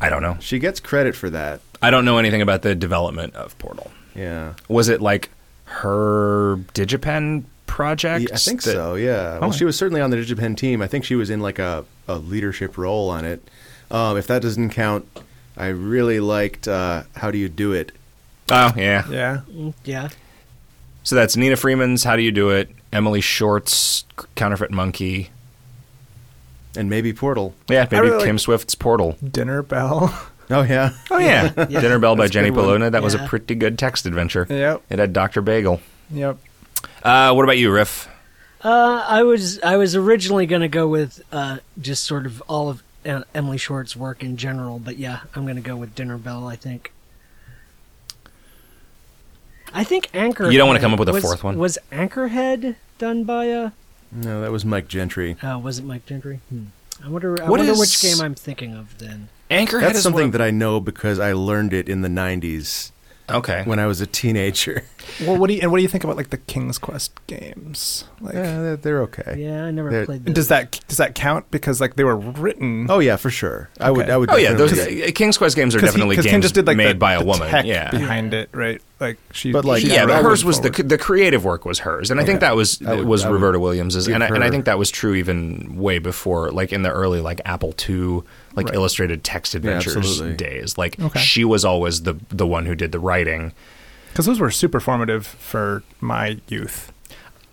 Speaker 1: I don't know.
Speaker 3: She gets credit for that.
Speaker 1: I don't know anything about the development of Portal.
Speaker 3: Yeah.
Speaker 1: Was it like her Digipen project?
Speaker 3: Yeah, I think
Speaker 1: that-
Speaker 3: so. Yeah. Well,
Speaker 1: Okay.
Speaker 3: she was certainly on the Digipen team. I think she was in like a, a leadership role on it. Um, if that doesn't count, I really liked uh, How Do You Do It?
Speaker 1: Oh, yeah.
Speaker 4: Yeah.
Speaker 2: Mm, Yeah.
Speaker 1: So that's Nina Freeman's How Do You Do It, Emily Short's Counterfeit Monkey.
Speaker 3: And maybe Portal.
Speaker 1: Yeah, maybe
Speaker 4: really
Speaker 1: Kim
Speaker 4: like-
Speaker 1: Swift's Portal.
Speaker 4: Dinner bell.
Speaker 3: Oh yeah.
Speaker 1: Oh yeah,
Speaker 2: Yeah.
Speaker 1: Dinner Bell by Jenny
Speaker 3: good.
Speaker 1: Polodna. That was a pretty good text adventure.
Speaker 4: yep.
Speaker 1: It had Dr. Bagel.
Speaker 4: Yep.
Speaker 1: Uh, what about you, Riff?
Speaker 2: Uh, I was I was originally going to go with uh, just sort of all of Emily Short's work in general, but yeah, I'm going to go with Dinner Bell. I think. I think Anchor.
Speaker 1: You don't wanna come up with a
Speaker 2: was,
Speaker 1: fourth one?
Speaker 2: Was Anchorhead done by uh
Speaker 3: No, that was Mike Gentry.
Speaker 2: uh, was it Mike Gentry? Hmm. I wonder. I
Speaker 1: What
Speaker 2: wonder
Speaker 1: is-
Speaker 2: which game I'm thinking of then.
Speaker 1: Anchorhead
Speaker 3: That's
Speaker 1: is
Speaker 3: something
Speaker 1: one-
Speaker 3: that I know because I learned it in the '90s.
Speaker 1: Okay.
Speaker 3: when I was a teenager.
Speaker 4: Well, what do you and what do you think about like the King's Quest games? Like,
Speaker 3: Yeah, they're, they're okay.
Speaker 2: Yeah, I never
Speaker 3: They're-
Speaker 2: played those.
Speaker 4: does that does that count? Because like they were written.
Speaker 3: Oh yeah, for sure. I would. I would.
Speaker 1: Oh yeah, those
Speaker 3: definitely-
Speaker 1: uh, King's Quest games are
Speaker 4: 'cause he-
Speaker 1: definitely
Speaker 4: 'cause
Speaker 1: games
Speaker 4: Kim just did like
Speaker 1: made
Speaker 4: the,
Speaker 1: by a
Speaker 4: the
Speaker 1: woman.
Speaker 4: tech
Speaker 1: Yeah.
Speaker 4: behind it, right? Like she,
Speaker 3: But, like,
Speaker 4: she
Speaker 1: yeah, but hers was the
Speaker 4: forward.
Speaker 1: the creative work was hers, and I think that was
Speaker 3: I would-
Speaker 1: was
Speaker 3: I
Speaker 1: Roberta Williams's, and I, and I think that was true even way before, like in the early like Apple II, like
Speaker 4: Right.
Speaker 1: illustrated text adventures
Speaker 3: absolutely.
Speaker 1: days. Like
Speaker 4: Okay.
Speaker 1: she was always the the one who did the writing.
Speaker 4: because those were super formative for my youth.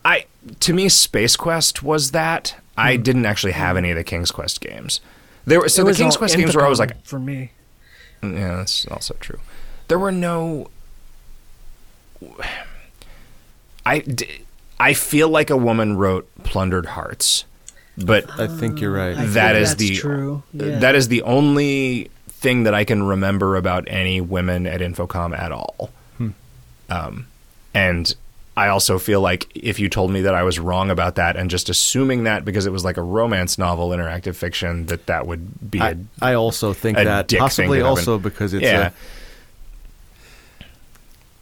Speaker 1: I to me, Space Quest was that. I hmm. didn't actually have any of the King's Quest games. There were so the King's Quest games were always like
Speaker 2: for me.
Speaker 1: Yeah, that's also true. There were no. I, d- I feel like a woman wrote Plundered Hearts, but
Speaker 3: I think you're right.
Speaker 2: I
Speaker 1: that
Speaker 2: think
Speaker 1: is
Speaker 2: that's
Speaker 1: the
Speaker 2: true. Yeah.
Speaker 1: that is the only thing that I can remember about any women at Infocom at all. Um, and I also feel like if you told me that I was wrong about that, and just assuming that because it was like a romance novel, interactive fiction, that that would be a
Speaker 3: I, I also think
Speaker 1: a
Speaker 3: that
Speaker 1: dick thing
Speaker 3: possibly
Speaker 1: to happen.
Speaker 3: also because it's
Speaker 1: yeah.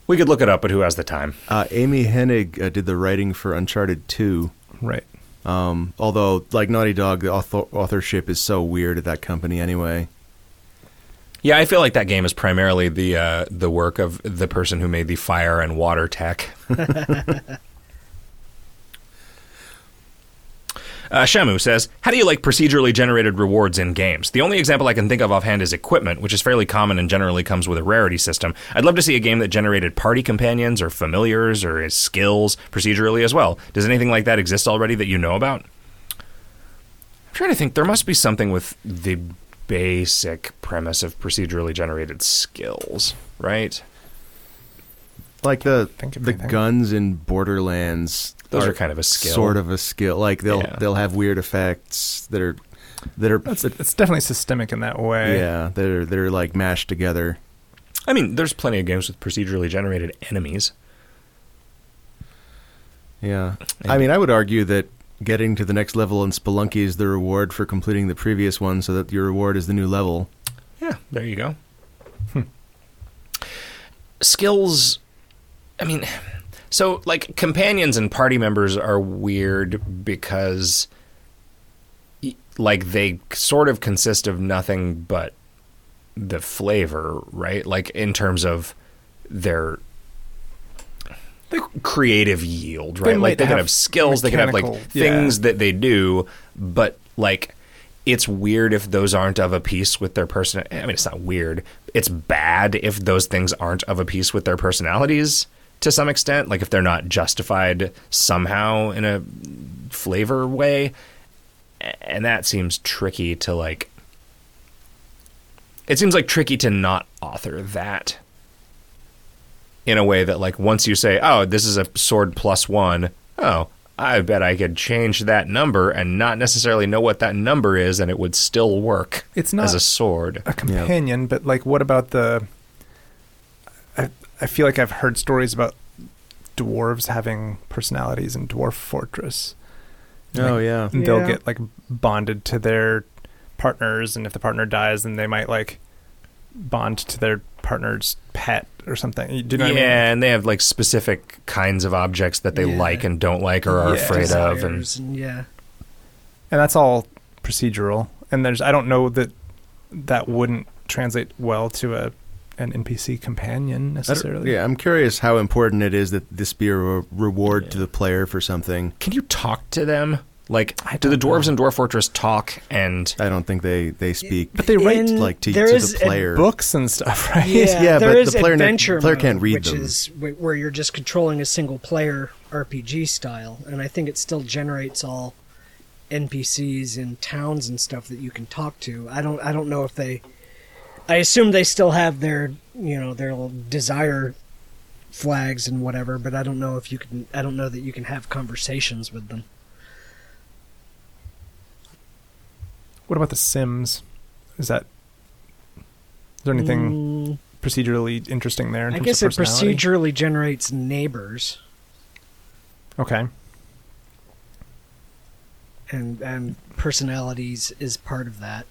Speaker 1: we could look it up, but who has the time?
Speaker 3: uh, Amy Hennig uh, did the writing for Uncharted Two.
Speaker 4: Right.
Speaker 3: Um, although, like Naughty Dog, the author- authorship is so weird at that company anyway.
Speaker 1: Yeah, I feel like that game is primarily the uh, the work of the person who made the fire and water tech. Uh, Shamu says, How do you like procedurally generated rewards in games? The only example I can think of offhand is equipment, which is fairly common and generally comes with a rarity system. I'd love to see a game that generated party companions or familiars or skills procedurally as well. Does anything like that exist already that you know about? I'm trying to think. There must be something with the basic premise of procedurally generated skills, right?
Speaker 3: Like the
Speaker 4: Think
Speaker 3: the guns in Borderlands.
Speaker 1: Those are kind of a skill.
Speaker 3: Sort of a skill. Like they'll
Speaker 1: Yeah.
Speaker 3: they'll have weird effects that are that are
Speaker 4: It's, it's definitely systemic in that way.
Speaker 3: yeah they're that are like mashed together.
Speaker 1: I mean, there's plenty of games with procedurally generated enemies.
Speaker 3: Yeah. I mean, I would argue that getting to the next level in Spelunky is the reward for completing the previous one, so that your reward is the new level.
Speaker 1: Yeah, there you go. Hmm. Skills, I mean, so like companions and party members are weird because, like, they sort of consist of nothing but the flavor, right? Like, in terms of their creative yield, right?
Speaker 4: might
Speaker 1: Like, they can
Speaker 4: have
Speaker 1: skills, they can have like
Speaker 4: mechanical- yeah.
Speaker 1: things that they do, but like it's weird if those aren't of a piece with their person. I mean, it's not weird. It's bad if those things aren't of a piece with their personalities to some extent. Like if they're not justified somehow in a flavor way, and that seems tricky to like. It seems like tricky to not author that in a way that like once you say, "Oh, this is a sword plus one," oh, I bet I could change that number and not necessarily know what that number is, and it would still work
Speaker 4: It's not as
Speaker 1: a sword.
Speaker 4: a companion, but like, what about the? I I feel like I've heard stories about dwarves having personalities in Dwarf Fortress.
Speaker 3: Oh
Speaker 4: Like,
Speaker 3: yeah.
Speaker 4: and they'll
Speaker 2: Yeah.
Speaker 4: get like bonded to their partners, and if the partner dies, then they might like bond to their partner's pet or something. Do you know
Speaker 1: yeah,
Speaker 4: what I mean?
Speaker 1: and they have like specific kinds of objects that they
Speaker 2: Yeah.
Speaker 1: like and don't like or are
Speaker 4: Yeah.
Speaker 1: afraid of, and
Speaker 2: and yeah.
Speaker 4: and that's all procedural. And there's I don't know that that wouldn't translate well to a an NPC companion necessarily.
Speaker 3: yeah, I'm curious how important it is that this be a re- reward to the player for something.
Speaker 1: can you talk to them? Like,
Speaker 4: I
Speaker 1: do the dwarves
Speaker 4: know.
Speaker 1: in Dwarf Fortress talk? And
Speaker 3: I don't think they they speak
Speaker 4: But they write
Speaker 2: In-
Speaker 3: like to,
Speaker 2: there
Speaker 3: to
Speaker 2: is
Speaker 3: the player.
Speaker 4: books and stuff, right?
Speaker 2: Yeah,
Speaker 3: Yeah,
Speaker 2: there
Speaker 3: but
Speaker 2: is
Speaker 3: the player ne- player
Speaker 2: mode,
Speaker 3: can't read
Speaker 2: which
Speaker 3: them.
Speaker 2: is where you're just controlling a single player RPG style, and I think it still generates all NPCs and towns and stuff that you can talk to. I don't I don't know if they. I assume they still have their you know their little desire flags and whatever, but I don't know if you can. I don't know that you can have conversations with them.
Speaker 4: What about the Sims? Is that is there anything
Speaker 2: Mm,
Speaker 4: procedurally interesting there? In
Speaker 2: I guess it procedurally generates neighbors.
Speaker 4: Okay.
Speaker 2: and and personalities is part of that.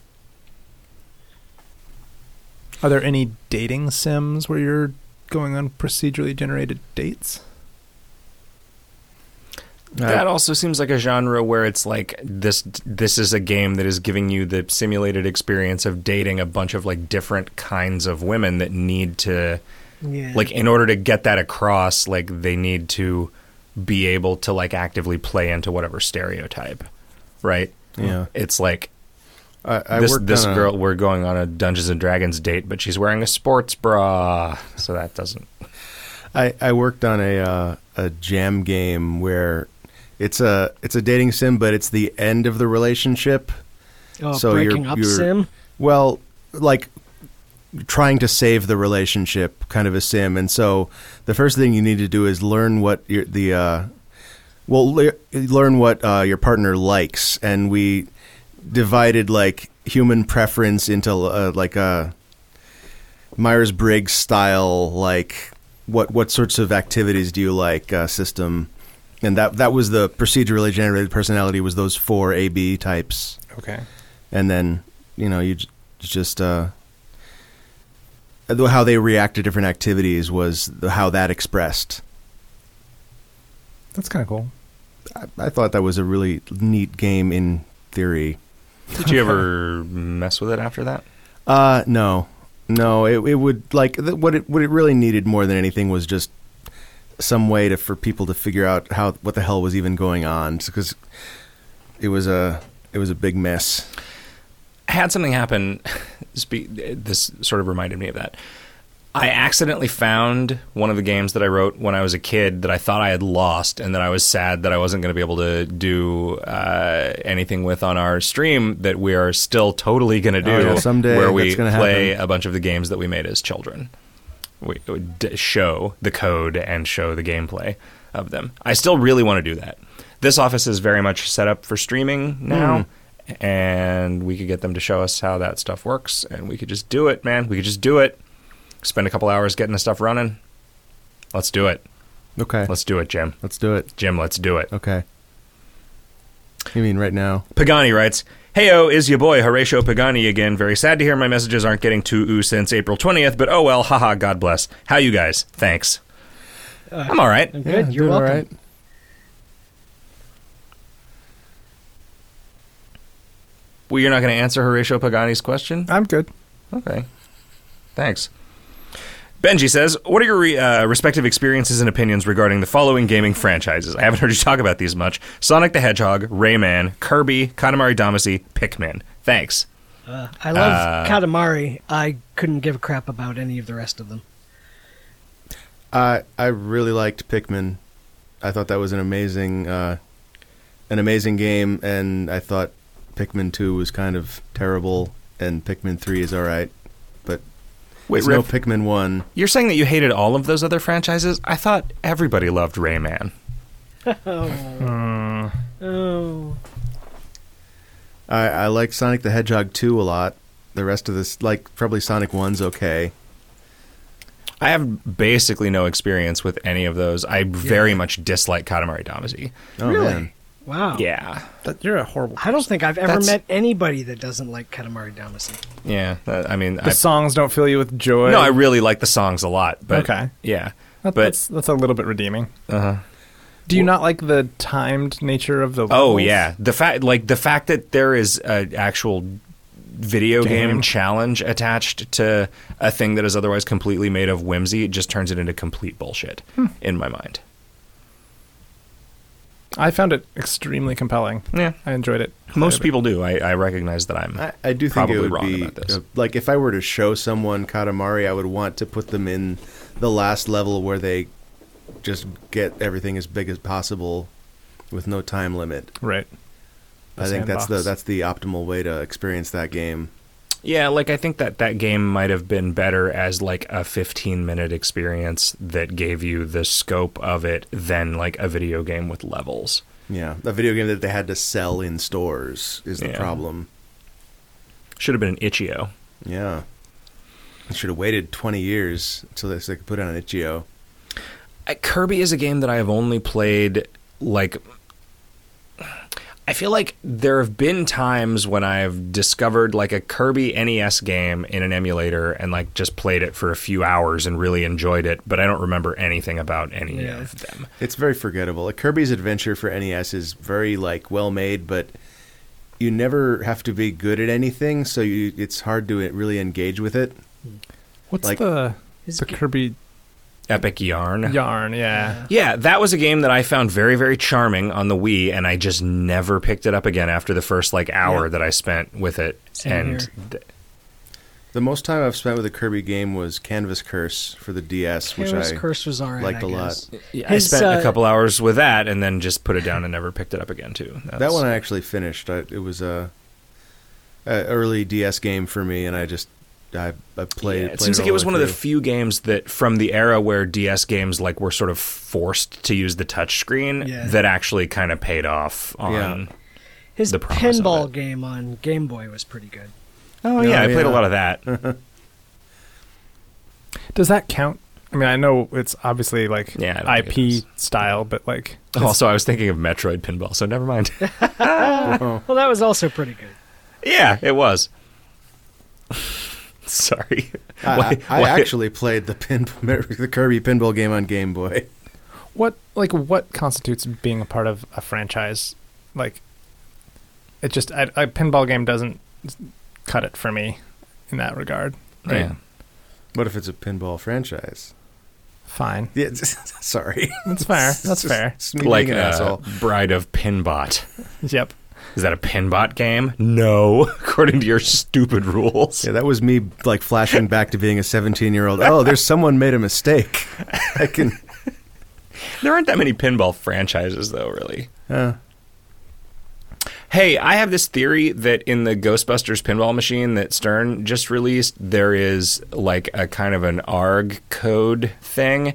Speaker 4: Are there any dating sims where you're going on procedurally generated dates.
Speaker 1: That also seems like a genre where it's like this this is a game that is giving you the simulated experience of dating a bunch of like different kinds of women that need to
Speaker 2: Yeah.
Speaker 1: like in order to get that across like they need to be able to like actively play into whatever stereotype. Right?
Speaker 3: Yeah.
Speaker 1: It's like
Speaker 3: I, I
Speaker 1: this this
Speaker 3: on a-
Speaker 1: girl we're going on a Dungeons and Dragons date but she's wearing a sports bra. So that doesn't
Speaker 3: I, I worked on a uh, a jam game where it's a it's a dating sim, but it's the end of the relationship.
Speaker 2: oh,
Speaker 3: so you're-
Speaker 2: breaking up
Speaker 3: you're-
Speaker 2: sim.
Speaker 3: Well, like trying to save the relationship, kind of a sim. And so the first thing you need to do is learn what your, the uh, well le- learn what uh, your partner likes, and we divided like human preference into uh, like a Myers Briggs style, like what what sorts of activities do you like uh, system. And that that was the procedurally generated personality was those four A B types
Speaker 4: Okay.
Speaker 3: and then you know you j- just uh how they react to different activities was the, how that expressed
Speaker 4: That's kind of cool.
Speaker 3: I, I thought that was a really neat game in theory
Speaker 1: Did you ever mess with it after that?
Speaker 3: uh no no it, it would like th- what it what it really needed more than anything was just some way to for people to figure out how what the hell was even going on because it was a it was a big mess
Speaker 1: had something happen. This sort of reminded me of that. I accidentally found one of the games that I wrote when I was a kid that I thought I had lost, and that I was sad that I wasn't going to be able to do uh, anything with on our stream. That we are still totally going to do
Speaker 3: Oh, yeah, someday
Speaker 1: where we play
Speaker 3: happen.
Speaker 1: a bunch of the games that we made as children. We d- show the code and show the gameplay of them. I still really want to do that. This office is very much set up for streaming now, and we could get them to show us how that stuff works, and we could just do it, man. We could just do it. Spend a couple hours getting the stuff running. Let's do it.
Speaker 3: okay
Speaker 1: Let's do it, Jim.
Speaker 3: let's do it
Speaker 1: Jim, let's do it.
Speaker 3: okay you mean right now
Speaker 1: Pagani writes, Heyo, is your boy Horatio Pagani again. Very sad to hear my messages aren't getting to oo since April 20th, but oh well, haha, God bless. How you guys? Thanks. Uh, I'm all right.
Speaker 2: I'm good. You're
Speaker 3: doing all
Speaker 2: welcome.
Speaker 3: right.
Speaker 1: Well, you're not going to answer Horatio Pagani's question?
Speaker 4: I'm good.
Speaker 1: Okay. Thanks. Benji says, What are your re- uh, respective experiences and opinions regarding the following gaming franchises? I haven't heard you talk about these much Sonic the Hedgehog, Rayman, Kirby, Katamari Damacy, Pikmin. Thanks.
Speaker 2: Uh, I love
Speaker 1: Uh,
Speaker 2: Katamari. I couldn't give a crap about any of the rest of them.
Speaker 3: I I really liked Pikmin. I thought that was an amazing uh, an amazing game, and I thought Pikmin Two was kind of terrible, and Pikmin Three is all right, but
Speaker 1: Wait,
Speaker 3: it's no Pikmin One.
Speaker 1: you're saying that you hated all of those other franchises? I thought everybody loved Rayman.
Speaker 2: Oh. Oh.
Speaker 3: I I like Sonic the Hedgehog Two a lot. The rest of this, like probably Sonic One's okay.
Speaker 1: I have basically no experience with any of those. I very much dislike Katamari Damacy.
Speaker 3: Oh
Speaker 2: really?
Speaker 3: man,
Speaker 2: Wow.
Speaker 1: Yeah.
Speaker 4: That, you're a horrible.
Speaker 2: I don't think I've ever
Speaker 1: That's-
Speaker 2: met anybody that doesn't like Katamari Damacy.
Speaker 1: Yeah. uh, I mean,
Speaker 4: The
Speaker 1: I,
Speaker 4: songs don't fill you with joy.
Speaker 1: no, I really like the songs a lot. But
Speaker 4: Okay.
Speaker 1: Yeah.
Speaker 4: That-
Speaker 1: but-
Speaker 4: that's that's a little bit redeeming.
Speaker 1: Uh-huh.
Speaker 4: Do you not like the timed nature of the?
Speaker 1: Oh yeah, the fact like the fact that there is an actual video game.
Speaker 4: Game.
Speaker 1: challenge attached to a thing that is otherwise completely made of whimsy it just turns it into complete bullshit in my mind.
Speaker 4: I found it extremely compelling.
Speaker 1: Yeah,
Speaker 4: I enjoyed it.
Speaker 1: most people do. I, I recognize that I'm.
Speaker 3: I, I do think
Speaker 1: Probably
Speaker 3: it would
Speaker 1: wrong
Speaker 3: be
Speaker 1: about this.
Speaker 3: uh, like if I were to show someone Katamari, I would want to put them in the last level where they just get everything as big as possible with no time limit.
Speaker 4: right. The
Speaker 3: I think that's the that's the optimal way to experience that game.
Speaker 1: Yeah, like I think that that game might have been better as like a 15 minute experience that gave you the scope of it than like a video game with levels.
Speaker 3: Yeah, a video game that they had to sell in stores is the
Speaker 1: Yeah.
Speaker 3: problem.
Speaker 1: Should have been an itch.io.
Speaker 3: Yeah, I should have waited twenty years until they, could put it on an itch.io.
Speaker 1: Uh, Kirby is a game that I have only played like I feel like there have been times when I've discovered like a Kirby NES game in an emulator and like just played it for a few hours and really enjoyed it, but I don't remember anything about any
Speaker 2: Yeah.
Speaker 1: of them.
Speaker 3: It's very forgettable. Like Kirby's Adventure for NES is very like well made, but you never have to be good at anything, so you it's hard to uh, really engage with it.
Speaker 4: What's
Speaker 3: Like-
Speaker 4: the the Kirby
Speaker 1: Epic Yarn.
Speaker 4: yarn? Yeah.
Speaker 1: Yeah, that was a game that I found very, very charming on the Wii, and I just never picked it up again after the first like hour
Speaker 2: Yeah.
Speaker 1: that I spent with it.
Speaker 2: Same
Speaker 1: and th-
Speaker 3: The most time I've spent with a Kirby game was Canvas Curse for the DS, which
Speaker 2: Canvas
Speaker 3: I
Speaker 2: Curse was alright.
Speaker 3: liked
Speaker 2: I
Speaker 3: a lot.
Speaker 2: guess.
Speaker 1: yeah, I spent
Speaker 2: uh,
Speaker 1: a couple hours with that, and then just put it down and never picked it up again too.
Speaker 3: that
Speaker 1: That's-
Speaker 3: one I actually finished. I, it was a, a early DS game for me, and I just I, I played.
Speaker 1: Yeah,
Speaker 3: played
Speaker 1: it seems like it was one
Speaker 3: way
Speaker 1: of the few games that from the era where DS games like were sort of forced to use the touchscreen
Speaker 2: Yeah.
Speaker 1: that actually kind of paid off on.
Speaker 3: Yeah.
Speaker 2: His
Speaker 1: the promise of
Speaker 2: pinball
Speaker 1: it.
Speaker 2: game on Game Boy was pretty good.
Speaker 1: Oh yeah,
Speaker 3: Oh,
Speaker 1: I played a lot of that.
Speaker 4: Does that count? I mean, I know it's obviously like
Speaker 1: Yeah, I don't think it
Speaker 4: IP style, but like oh,
Speaker 1: also, I was thinking of Metroid Pinball, so never mind. Oh.
Speaker 2: Well, that was also pretty good.
Speaker 1: yeah, it was. Sorry.
Speaker 3: I,
Speaker 1: Why-
Speaker 3: I, I
Speaker 1: why-
Speaker 3: actually played the pin the Kirby pinball game on Game Boy.
Speaker 4: what like what constitutes being a part of a franchise? Like, it just a, a pinball game doesn't cut it for me in that regard. Right?
Speaker 1: Yeah.
Speaker 3: What if it's a pinball franchise?
Speaker 4: Fine,
Speaker 3: Yeah, sorry.
Speaker 4: that's fair. That's fair.
Speaker 3: It's me
Speaker 1: like
Speaker 3: being an
Speaker 1: uh,
Speaker 3: asshole.
Speaker 1: Bride of Pinbot.
Speaker 4: Yep.
Speaker 1: Is that a Pinbot game? No, according to your stupid rules.
Speaker 3: Yeah, that was me like flashing back to being a 17 year old. Oh, there's someone made a mistake. I can.
Speaker 1: There aren't that many pinball franchises, though, really.
Speaker 3: Uh,
Speaker 1: Hey, I have this theory that in the Ghostbusters pinball machine that Stern just released, there is like a kind of an ARG code thing.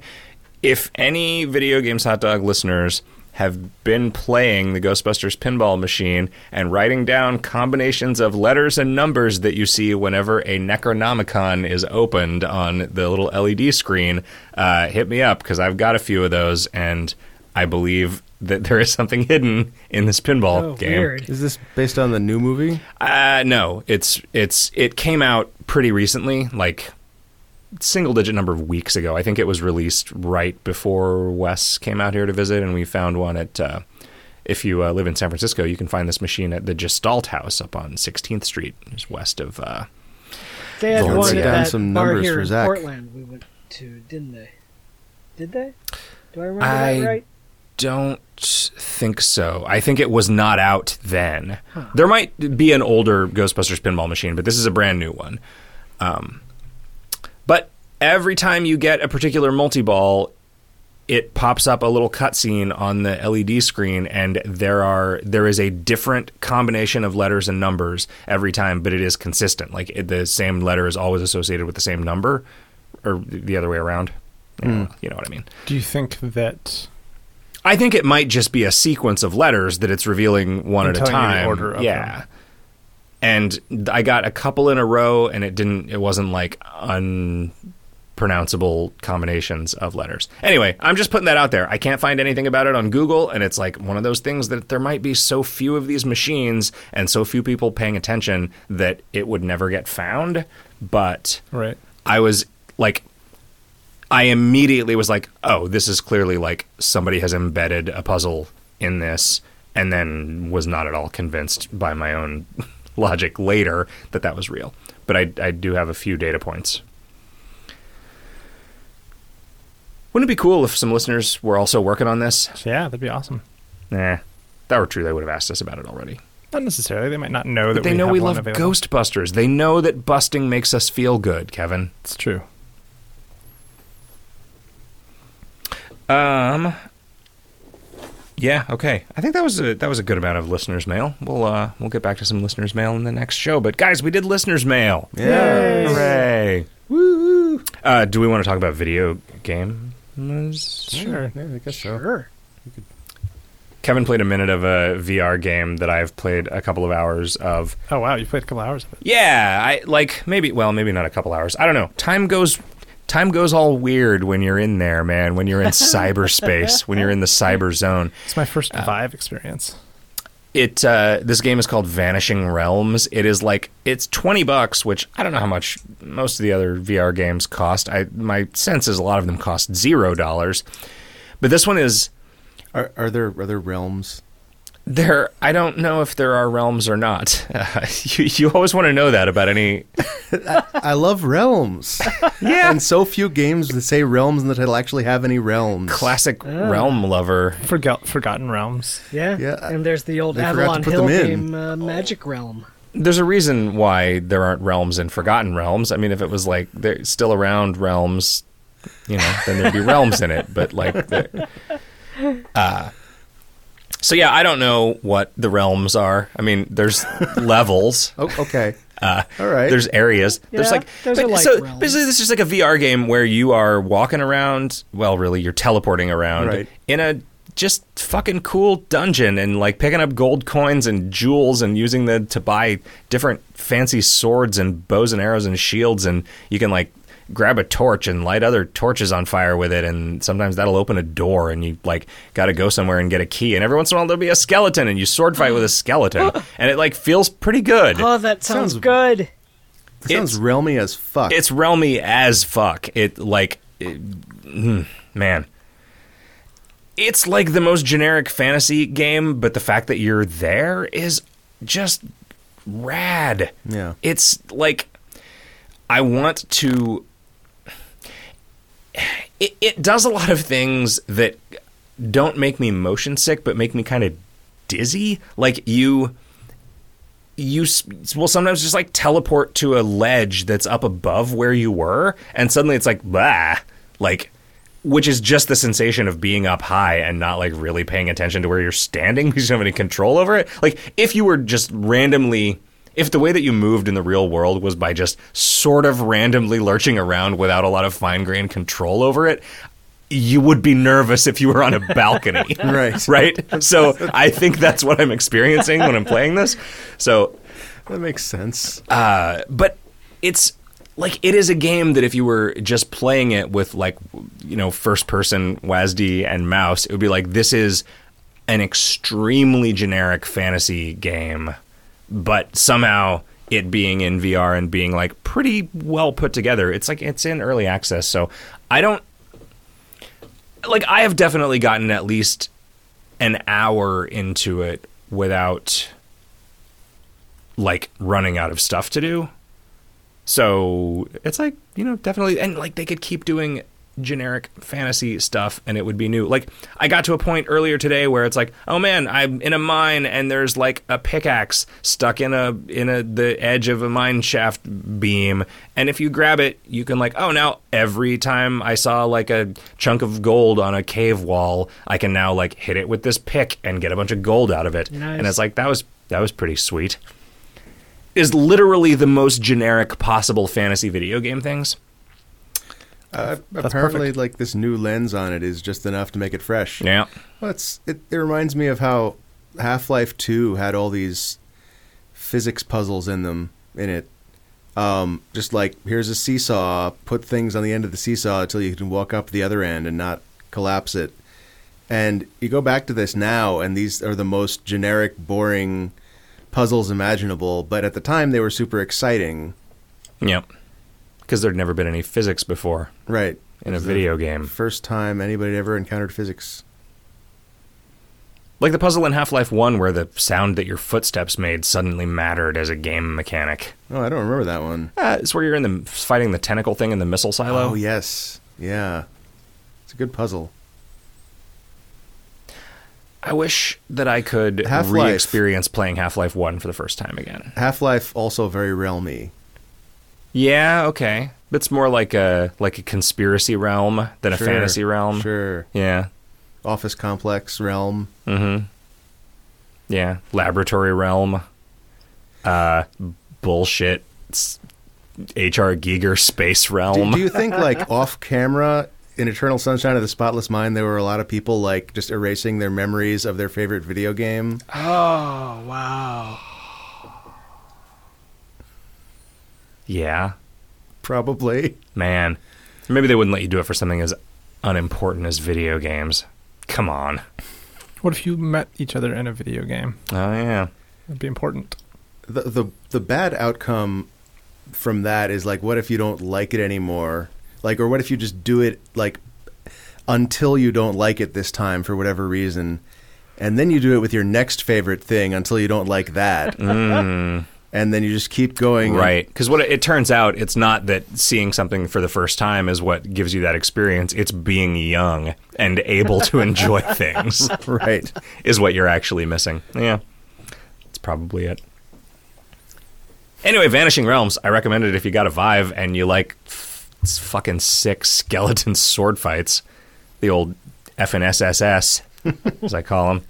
Speaker 1: If any video games hot dog listeners have been playing the Ghostbusters pinball machine and writing down combinations of letters and numbers that you see whenever a Necronomicon is opened on the little LED screen, uh, hit me up because I've got a few of those and I believe that there is something hidden in this pinball
Speaker 2: Oh,
Speaker 1: game.
Speaker 2: weird.
Speaker 3: is this based on the new movie?
Speaker 1: Uh, no, it's it's it came out pretty recently, like single digit number of weeks ago. I think it was released right before Wes came out here to visit, and we found one at. Uh, if you uh, live in San Francisco, you can find this machine at the Gestalt Haus up on 16th Street, just west of. Uh,
Speaker 2: They had
Speaker 1: Let's
Speaker 2: one
Speaker 1: write
Speaker 2: at
Speaker 1: down
Speaker 2: that
Speaker 3: some
Speaker 2: bar
Speaker 3: numbers
Speaker 2: here
Speaker 3: for
Speaker 2: in
Speaker 3: Zach.
Speaker 2: Portland we went to, didn't they? Did they? Do I remember
Speaker 1: I-
Speaker 2: that right?
Speaker 1: don't think so. I think it was not out then. There might be an older Ghostbusters pinball machine, but this is a brand new one. Um, but every time you get a particular multi ball, it pops up a little cutscene on the LED screen, and there are there is a different combination of letters and numbers every time, but it is consistent. Like it, the same letter is always associated with the same number, or the other way around. You know, hmm. you know what I mean?
Speaker 4: Do you think that?
Speaker 1: I think it might just be a sequence of letters that it's revealing one at a
Speaker 4: telling you the
Speaker 1: time.
Speaker 4: order of
Speaker 1: yeah.
Speaker 4: them.
Speaker 1: And I got a couple in a row and it didn't it wasn't like unpronounceable combinations of letters. Anyway, I'm just putting that out there. I can't find anything about it on Google and it's like one of those things that there might be so few of these machines and so few people paying attention that it would never get found, but
Speaker 4: Right.
Speaker 1: I was like, I immediately was like, oh, this is clearly like somebody has embedded a puzzle in this, and then was not at all convinced by my own logic later that that was real. But I, I do have a few data points. Wouldn't it be cool if some listeners were also working on this?
Speaker 4: Yeah, that'd be awesome.
Speaker 1: Nah, if that were true, they would have asked us about it already.
Speaker 4: Not necessarily. They might not know that
Speaker 1: they
Speaker 4: we
Speaker 1: know we love
Speaker 4: available.
Speaker 1: Ghostbusters. They know that busting makes us feel good, Kevin.
Speaker 4: It's true.
Speaker 1: Um. Yeah. Okay. I think that was a that was a good amount of listeners' mail. We'll uh we'll get back to some listeners' mail in the next show. But guys, we did listeners' mail.
Speaker 3: Yeah.
Speaker 1: Hooray! Woo! Uh, do we want to talk about video game?
Speaker 4: Sure.
Speaker 3: Yeah, I guess so.
Speaker 2: Sure.
Speaker 1: Kevin played a minute of a VR game that I've played a couple of hours of.
Speaker 4: Oh wow, you played a couple hours of it.
Speaker 1: Yeah, I like maybe well maybe not a couple hours. I don't know. Time goes time goes all weird when you're in there, man. When you're in cyberspace, when you're in the cyber zone.
Speaker 4: It's my first
Speaker 1: Uh,
Speaker 4: Vive experience.
Speaker 1: it uh, this game is called Vanishing Realms. It is like it's twenty bucks, which I don't know how much most of the other VR games cost. I my sense is a lot of them cost zero dollars, but this one is
Speaker 3: Are, are there other realms?
Speaker 1: There. I don't know if there are realms or not. Uh, you you always want to know that about any.
Speaker 3: I love realms.
Speaker 1: Yeah,
Speaker 3: and so few games that say realms in the title actually have any realms.
Speaker 1: classic realm lover.
Speaker 4: Forgot, Forgotten Realms.
Speaker 2: Yeah.
Speaker 3: Yeah,
Speaker 2: And there's the old
Speaker 3: they
Speaker 2: Avalon Hill game, uh, Magic Realm.
Speaker 1: There's a reason why there aren't realms in Forgotten Realms. I mean, if it was like they're still around realms, you know, then there'd be realms in it. But like, the, uh, so yeah, I don't know what the realms are. I mean, there's levels.
Speaker 3: Oh, okay.
Speaker 1: Uh,
Speaker 3: All right.
Speaker 1: There's areas. there's like,
Speaker 2: those
Speaker 1: but-
Speaker 2: are like
Speaker 1: so
Speaker 2: realms.
Speaker 1: basically, this is like a VR game where you are walking around. Well, really, you're teleporting around
Speaker 3: Right.
Speaker 1: in a just fucking cool dungeon and like picking up gold coins and jewels and using them to buy different fancy swords and bows and arrows and shields and you can like grab a torch and light other torches on fire with it and sometimes that'll open a door and you like got to go somewhere and get a key and every once in a while there'll be a skeleton and you sword fight with a skeleton and it like feels pretty good
Speaker 2: Oh, that sounds,
Speaker 3: Sounds-
Speaker 2: good.
Speaker 3: It sounds
Speaker 1: It's-
Speaker 3: realmy as fuck.
Speaker 1: it's realmy as fuck. It like, it, mm, man, it's like the most generic fantasy game, but the fact that you're there is just rad.
Speaker 3: Yeah.
Speaker 1: it's like I want to. It, it does a lot of things that don't make me motion sick, but make me kind of dizzy. Like you you will sometimes just like teleport to a ledge that's up above where you were, and suddenly it's like bah, like, which is just the sensation of being up high and not like really paying attention to where you're standing because you don't have any control over it. Like if you were just randomly. If the way that you moved in the real world was by just sort of randomly lurching around without a lot of fine grained control over it, you would be nervous if you were on a balcony.
Speaker 3: Right.
Speaker 1: right? So I think that's what I'm experiencing when I'm playing this. So
Speaker 3: that makes sense.
Speaker 1: uh, but it's like it is a game that if you were just playing it with like you know first person WASD and mouse, it would be like this is an extremely generic fantasy game, but somehow it being in VR and being like pretty well put together. It's like it's in early access, so I don't like I have definitely gotten at least an hour into it without like running out of stuff to do. So it's like, you know, definitely and like they could keep doing generic fantasy stuff and it would be new. Like I got to a point earlier today where it's like, oh man, I'm in a mine and there's like a pickaxe stuck in a in a the edge of a mine shaft beam and if you grab it, you can like, oh now every time I saw like a chunk of gold on a cave wall, I can now like hit it with this pick and get a bunch of gold out of it.
Speaker 2: Nice.
Speaker 1: And it's like that was that was pretty sweet is literally the most generic possible fantasy video game things.
Speaker 3: Uh,
Speaker 4: That's
Speaker 3: apparently,
Speaker 4: perfect.
Speaker 3: like this new lens on it is just enough to make it fresh.
Speaker 1: Yeah.
Speaker 3: Well, it's, it, it reminds me of how Half Life Two had all these physics puzzles in them in it. Um, just like here's a seesaw, put things on the end of the seesaw until you can walk up the other end and not collapse it. And you go back to this now, and these are the most generic, boring puzzles imaginable. But at the time, they were super exciting.
Speaker 1: Yep. Because there'd never been any physics before
Speaker 3: Right.
Speaker 1: in a
Speaker 3: It's the
Speaker 1: video game.
Speaker 3: First time anybody ever encountered physics.
Speaker 1: Like the puzzle in Half Life 1 where the sound that your footsteps made suddenly mattered as a game mechanic.
Speaker 3: Oh, I don't remember that one.
Speaker 1: Uh, it's where you're in the fighting the tentacle thing in the missile silo.
Speaker 3: Oh, yes. Yeah. It's a good puzzle.
Speaker 1: I wish that I could
Speaker 3: Half-Life.
Speaker 1: re-experience playing Half Life 1 for the first time again.
Speaker 3: Half Life also very realmy.
Speaker 1: Yeah, okay. It's more like a like a conspiracy realm than a
Speaker 3: Sure,
Speaker 1: fantasy realm.
Speaker 3: Sure.
Speaker 1: Yeah.
Speaker 3: Office complex realm.
Speaker 1: Mm-hmm. Yeah. Laboratory realm. Uh, bullshit. s- H.R. Giger space
Speaker 3: Do,
Speaker 1: realm.
Speaker 3: do you think, like, off camera in Eternal Sunshine of the Spotless Mind, there were a lot of people, like, just erasing their memories of their favorite video game?
Speaker 2: Oh, wow.
Speaker 1: Yeah,
Speaker 3: Probably.
Speaker 1: man. Maybe they wouldn't let you do it for something as unimportant as video games. Come on.
Speaker 4: What if you met each other in a video game?
Speaker 1: Oh yeah.
Speaker 4: It'd be important.
Speaker 3: The the the bad outcome from that is like, what if you don't like it anymore? Like, or what if you just do it like until you don't like it this time for whatever reason, and then you do it with your next favorite thing until you don't like that, mm. And then you just keep going.
Speaker 1: Right. Because what it, it turns out, it's not that seeing something for the first time is what gives you that experience. It's being young and able to enjoy things
Speaker 3: right.
Speaker 1: is what you're actually missing. Yeah. That's probably it. Anyway, Vanishing Realms, I recommend it if you got a Vive and you like f- fucking sick skeleton sword fights. The old FNSSS, as I call them.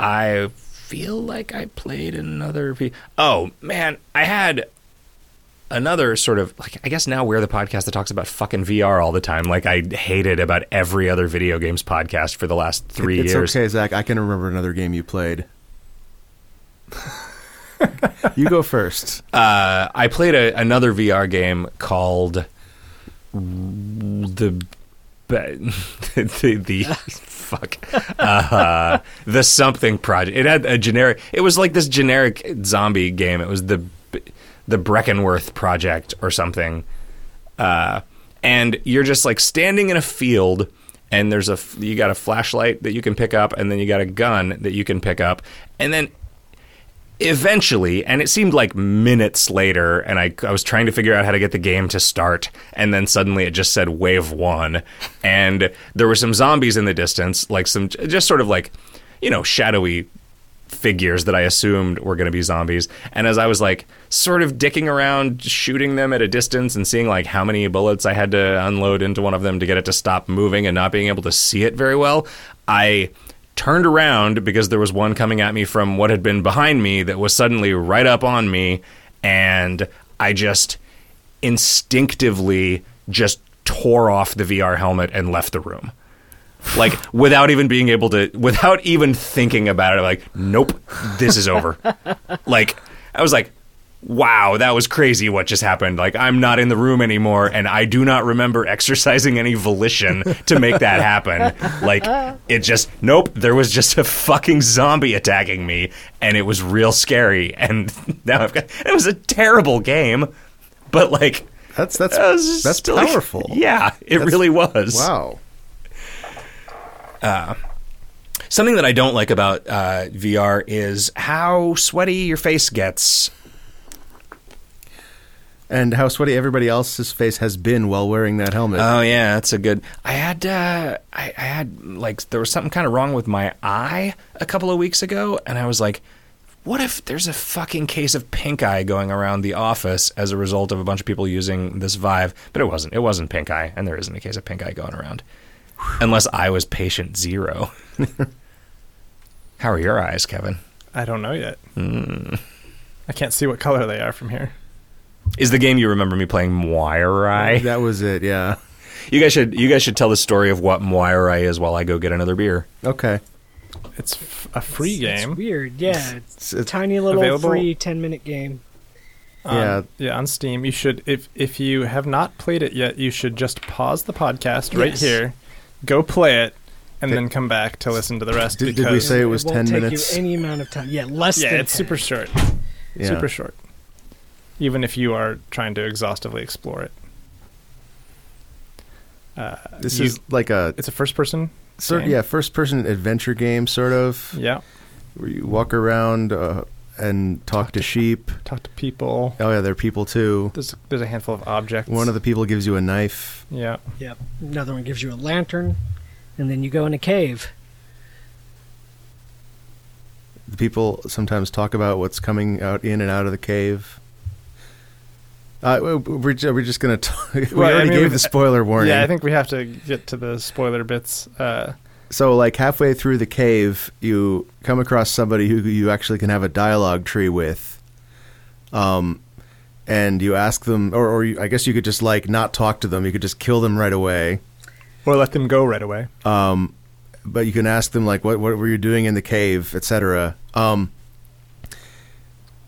Speaker 1: I feel like I played another. P- oh man, I had another sort of like I guess now we're the podcast that talks about fucking VR all the time. Like I hated about every other video games podcast for the last three
Speaker 3: it's
Speaker 1: years.
Speaker 3: okay, Zach. I can remember another game you played. you go first.
Speaker 1: Uh, I played a, another VR game called the the, the fuck uh, the something project. It had a generic. It was like this generic zombie game. It was the the Breckenworth project or something. Uh, and you're just like standing in a field and there's a you got a flashlight that you can pick up and then you got a gun that you can pick up and then eventually and it seemed like minutes later and I, I was trying to figure out how to get the game to start and then suddenly it just said wave one and there were some zombies in the distance like some just sort of like you know shadowy figures that I assumed were going to be zombies. And as I was like sort of dicking around, shooting them at a distance and seeing like how many bullets I had to unload into one of them to get it to stop moving and not being able to see it very well, I turned around because there was one coming at me from what had been behind me that was suddenly right up on me. And I just instinctively just tore off the VR helmet and left the room like without even being able to without even thinking about it I'm like nope this is over like i was like wow that was crazy what just happened like i'm not in the room anymore and i do not remember exercising any volition to make that happen like it just nope there was just a fucking zombie attacking me and it was real scary and now i've got it was a terrible game but like
Speaker 3: That's that's
Speaker 1: that was just
Speaker 3: that's
Speaker 1: like-
Speaker 3: powerful.
Speaker 1: yeah it
Speaker 3: That's-
Speaker 1: really was
Speaker 3: Wow.
Speaker 1: Something that I don't like about uh, VR is how sweaty your face gets.
Speaker 3: And how sweaty everybody else's face has been while wearing that helmet.
Speaker 1: Oh yeah, that's a good. I had uh, I, I had like there was something kind of wrong with my eye a couple of weeks ago, and I was like, what if there's a fucking case of pink eye going around the office as a result of a bunch of people using this Vive? But it wasn't. It wasn't pink eye, and there isn't a case of pink eye going around, unless I was patient zero. How are your eyes, Kevin?
Speaker 4: I don't know yet. I can't see what color they are from here.
Speaker 1: Is the game you remember me playing Moirai?
Speaker 3: That was it. Yeah.
Speaker 1: You guys should you guys should tell the story of what Moirai is while I go get another beer.
Speaker 3: Okay.
Speaker 4: It's f- a free
Speaker 2: It's
Speaker 4: game.
Speaker 2: weird, yeah. It's
Speaker 3: It's,
Speaker 2: a tiny little
Speaker 4: Available-
Speaker 2: free ten minute game.
Speaker 4: on-
Speaker 3: Yeah.
Speaker 4: yeah, on Steam. You should if if you have not played it yet, you should just pause the podcast right
Speaker 2: Yes.
Speaker 4: here, go play it, and
Speaker 3: Did-
Speaker 4: then come back to listen to the rest.
Speaker 3: Did- did we
Speaker 4: because
Speaker 3: say it was
Speaker 2: won't
Speaker 3: 10
Speaker 2: take
Speaker 3: minutes?
Speaker 2: You any amount of time. Yeah, less
Speaker 4: yeah,
Speaker 2: than
Speaker 4: it's
Speaker 2: 10.
Speaker 4: super short.
Speaker 3: yeah.
Speaker 4: Super short. Even if you are trying to exhaustively explore it. Uh,
Speaker 3: This
Speaker 4: you-
Speaker 3: is like a
Speaker 4: it's a first person.
Speaker 3: sort yeah first person adventure game sort of
Speaker 4: Yeah,
Speaker 3: where you walk around uh, and talk, to, sheep.
Speaker 4: talk to people.
Speaker 3: Oh yeah, they're people too.
Speaker 4: There's there's a handful of objects.
Speaker 3: One of the people gives you a knife.
Speaker 4: yeah.
Speaker 2: Yep. Another one gives you a lantern, and then you go in a cave.
Speaker 3: The people sometimes talk about what's coming out in and out of the cave. Uh, we're, we're just gonna. We
Speaker 4: Well, I
Speaker 3: already
Speaker 4: mean,
Speaker 3: gave the spoiler warning.
Speaker 4: Yeah, I think we have to get to the spoiler bits. Uh,
Speaker 3: So, like halfway through the cave, you come across somebody who you actually can have a dialogue tree with. Um, and you ask them, or, or you, I guess you could just like not talk to them. You could just kill them right away.
Speaker 4: or let them go right away.
Speaker 3: Um, but you can ask them like, what what were you doing in the cave, etc. Um,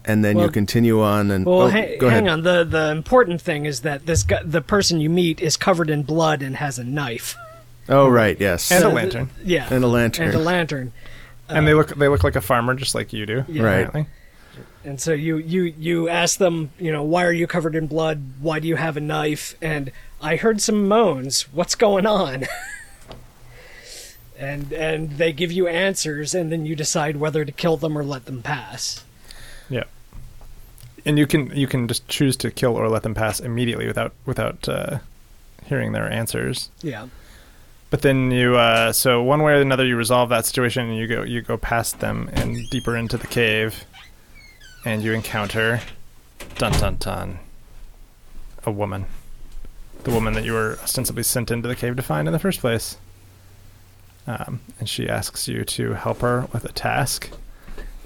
Speaker 3: and then
Speaker 2: Well-
Speaker 3: you continue on and
Speaker 2: Well,
Speaker 3: oh,
Speaker 2: ha-
Speaker 3: go
Speaker 2: hang
Speaker 3: ahead.
Speaker 2: on. The the important thing is that this guy, the person you meet is covered in blood and has a knife.
Speaker 3: Oh, right, yes.
Speaker 4: And a
Speaker 2: So the-
Speaker 4: lantern.
Speaker 2: yeah,
Speaker 3: And a lantern.
Speaker 2: and a lantern.
Speaker 4: and they uh, look they look like a farmer, just like you do.
Speaker 2: Yeah.
Speaker 3: Right.
Speaker 4: apparently.
Speaker 2: And so you you you ask them, you know, why are you covered in blood? Why do you have a knife? And I heard some moans. What's going on? and and they give you answers, and then you decide whether to kill them or let them pass.
Speaker 4: Yeah. And you can you can just choose to kill or let them pass immediately without without uh, hearing their answers.
Speaker 2: Yeah.
Speaker 4: But then you uh, so one way or another you resolve that situation and you go you go past them and deeper into the cave, and you encounter dun dun dun a woman, the woman that you were ostensibly sent into the cave to find in the first place. Um, and she asks you to help her with a task,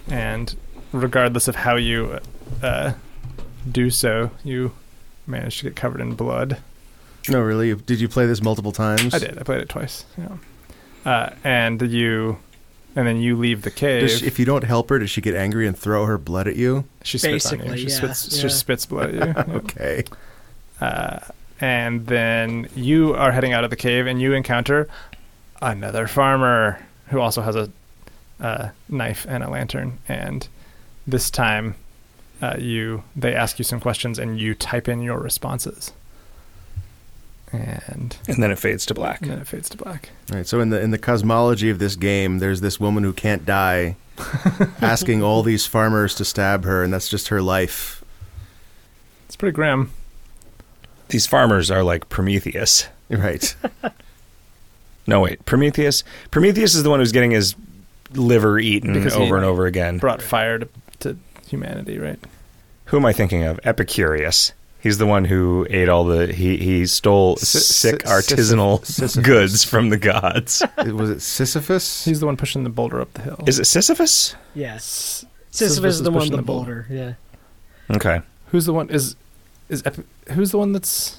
Speaker 4: and regardless of how you uh, do so, you manage to get covered in blood.
Speaker 3: no, really? Did you play this multiple times?
Speaker 4: I did. I played it twice. Yeah. Uh, and you, and then you leave the cave.
Speaker 3: Does she, if you don't help her, does she get angry and throw her blood at you?
Speaker 4: she spits on you. She
Speaker 2: yeah,
Speaker 4: spits.
Speaker 2: yeah.
Speaker 4: She spits blood at you. Yeah.
Speaker 3: Okay.
Speaker 4: Uh, and then you are heading out of the cave, and you encounter another farmer who also has a uh, knife and a lantern. And this time, uh, you they ask you some questions, and you type in your responses. And
Speaker 1: And then it fades to black.
Speaker 4: then it fades to black.
Speaker 3: Right. So in the in the cosmology of this game, there's this woman who can't die, asking all these farmers to stab her, and that's just her life.
Speaker 4: It's pretty grim.
Speaker 1: These farmers are like Prometheus.
Speaker 3: Right.
Speaker 1: No, wait. Prometheus. Prometheus is the one who's getting his liver eaten
Speaker 4: Because
Speaker 1: over and over again.
Speaker 4: Brought fire to, to humanity, right?
Speaker 1: Who am I thinking of? Epicurus. He's the one who ate all the. He he stole
Speaker 3: Sis-
Speaker 1: sick
Speaker 3: Sis-
Speaker 1: artisanal
Speaker 3: Sisyphus.
Speaker 1: goods from the gods.
Speaker 3: Was it Sisyphus?
Speaker 4: He's the one pushing the boulder up the hill.
Speaker 1: Is it Sisyphus?
Speaker 2: Yes.
Speaker 4: Sisyphus
Speaker 2: Sisyphus is
Speaker 4: is
Speaker 2: the one
Speaker 4: pushing
Speaker 2: with the
Speaker 4: the boulder.
Speaker 2: boulder. Yeah.
Speaker 1: Okay.
Speaker 4: Who's the one? Is is Epi- who's the one that's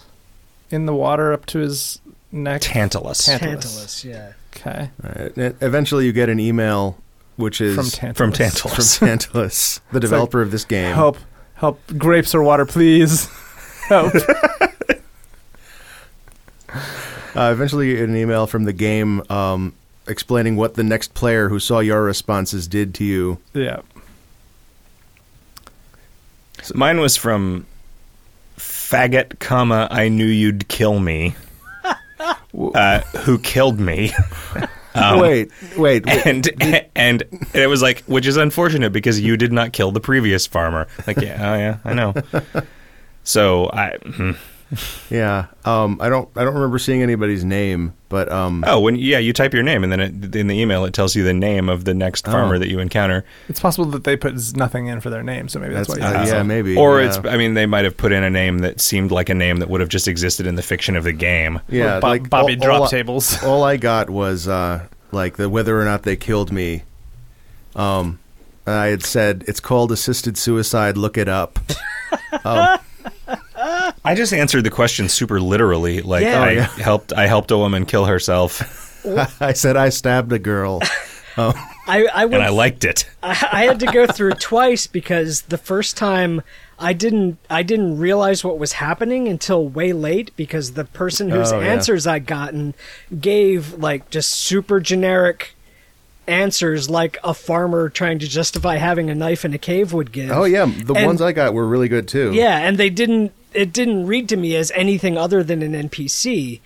Speaker 4: in the water up to his neck?
Speaker 1: Tantalus.
Speaker 4: Tantalus.
Speaker 2: Tantalus. Yeah.
Speaker 4: Okay,
Speaker 3: Right. Eventually, you get an email, which is
Speaker 4: from Tantalus.
Speaker 1: From Tantalus.
Speaker 3: from Tantalus, the developer of this game.
Speaker 4: Help! Help! Grapes or water, please. Help!
Speaker 3: Uh, eventually, an email from the game um, explaining what the next player who saw your responses did to you.
Speaker 4: yeah.
Speaker 1: So Mine was from faggot, comma, I knew you'd kill me. Uh, who killed me? Um,
Speaker 3: wait, wait, wait.
Speaker 1: and and it was like, which is unfortunate because you did not kill the previous farmer. Like, yeah, oh yeah, I know. So I, hmm.
Speaker 3: yeah. Um, I don't, I don't remember seeing anybody's name, but um,
Speaker 1: oh, when yeah, you type your name and then it, in the email it tells you the name of the next farmer
Speaker 3: Oh.
Speaker 1: that you encounter.
Speaker 4: It's possible that they put nothing in for their name, so maybe that's,
Speaker 3: That's-
Speaker 4: why. You
Speaker 3: uh, yeah,
Speaker 4: so.
Speaker 3: maybe.
Speaker 1: Or
Speaker 3: yeah.
Speaker 1: it's, I mean, they might have put in a name that seemed like a name that would have just existed in the fiction of the game.
Speaker 3: yeah,
Speaker 4: Or Bob-
Speaker 3: like
Speaker 4: Bobby
Speaker 3: all,
Speaker 4: drop
Speaker 3: all I-
Speaker 4: tables.
Speaker 3: all I got was uh, like the whether or not they killed me. Um, I had said it's called assisted suicide. Look it up. um,
Speaker 1: I just answered the question super literally. Like
Speaker 2: Yeah.
Speaker 1: I
Speaker 3: Oh, yeah.
Speaker 1: helped, I helped a woman kill herself,
Speaker 3: I said I stabbed a girl. Oh.
Speaker 2: I I
Speaker 1: and I liked it.
Speaker 2: I, I had to go through twice because the first time I didn't I didn't realize what was happening until way late because the person whose
Speaker 3: Oh, yeah.
Speaker 2: answers I'd gotten gave like just super generic answers like a farmer trying to justify having a knife in a cave would give.
Speaker 3: Oh yeah, the
Speaker 2: And-
Speaker 3: ones I got were really good too.
Speaker 2: Yeah, and they didn't it didn't read to me as anything other than an NPC.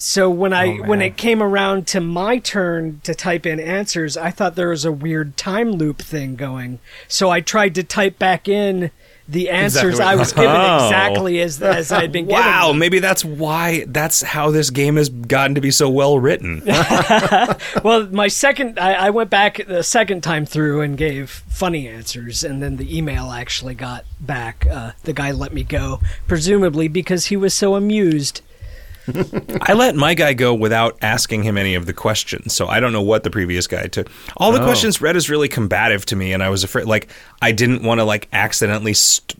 Speaker 2: So when I
Speaker 4: Oh,
Speaker 2: when it came around to my turn to type in answers, I thought there was a weird time loop thing going. So I tried to type back in the answers
Speaker 4: Exactly
Speaker 2: I was given
Speaker 1: Oh.
Speaker 2: exactly as as I'd been given.
Speaker 1: Wow, maybe that's why. That's how this game has gotten to be so well written.
Speaker 2: Well, my second, I, I went back the second time through and gave funny answers, and then the email actually got back. Uh, the guy let me go, presumably because he was so amused.
Speaker 1: I let my guy go without asking him any of the questions, so I don't know what the previous guy took. All the
Speaker 3: Oh.
Speaker 1: questions read is really combative to me, and I was afraid. Like I didn't want to like accidentally. St-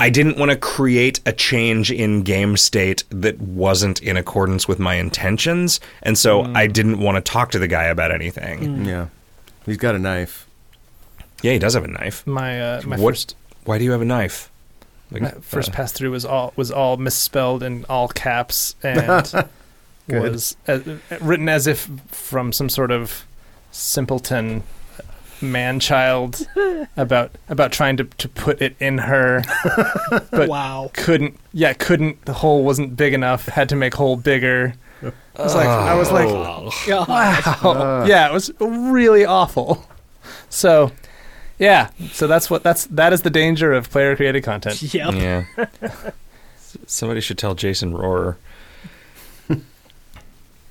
Speaker 1: I didn't want to create a change in game state that wasn't in accordance with my intentions, and so I didn't want to talk to the guy about anything.
Speaker 3: yeah. He's got a knife.
Speaker 1: Yeah, he does have a knife.
Speaker 4: My uh, my
Speaker 1: What-
Speaker 4: first
Speaker 1: Why do you have a knife? Like,
Speaker 4: my first
Speaker 1: uh,
Speaker 4: pass through was all was all misspelled in all caps, and was uh, written as if from some sort of simpleton man child about about trying to, to put it in her but
Speaker 2: wow.
Speaker 4: couldn't yeah couldn't the hole wasn't big enough had to make hole bigger. I was like I was like
Speaker 2: God.
Speaker 4: wow. Yeah it was really awful. So yeah so that's what that's that is the danger of player created content
Speaker 2: Yep.
Speaker 1: Yeah. Somebody should tell Jason Rohrer.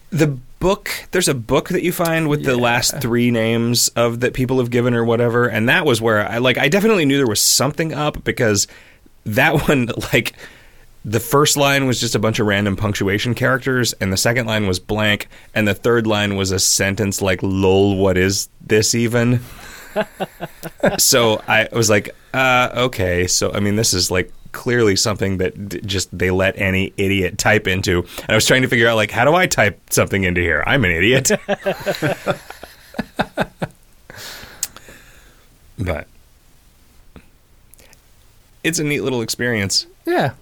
Speaker 1: the book, there's a book that you find with the last three names of that people have given or whatever, and that was where I like I definitely knew there was something up because that one like the first line was just a bunch of random punctuation characters, and the second line was blank, and the third line was a sentence like "lol, what is this even?" so I was like, uh, okay. So I mean, this is like clearly something that d- just they let any idiot type into. And I was trying to figure out like, how do I type something into here? I'm an idiot. but it's a neat little experience.
Speaker 4: yeah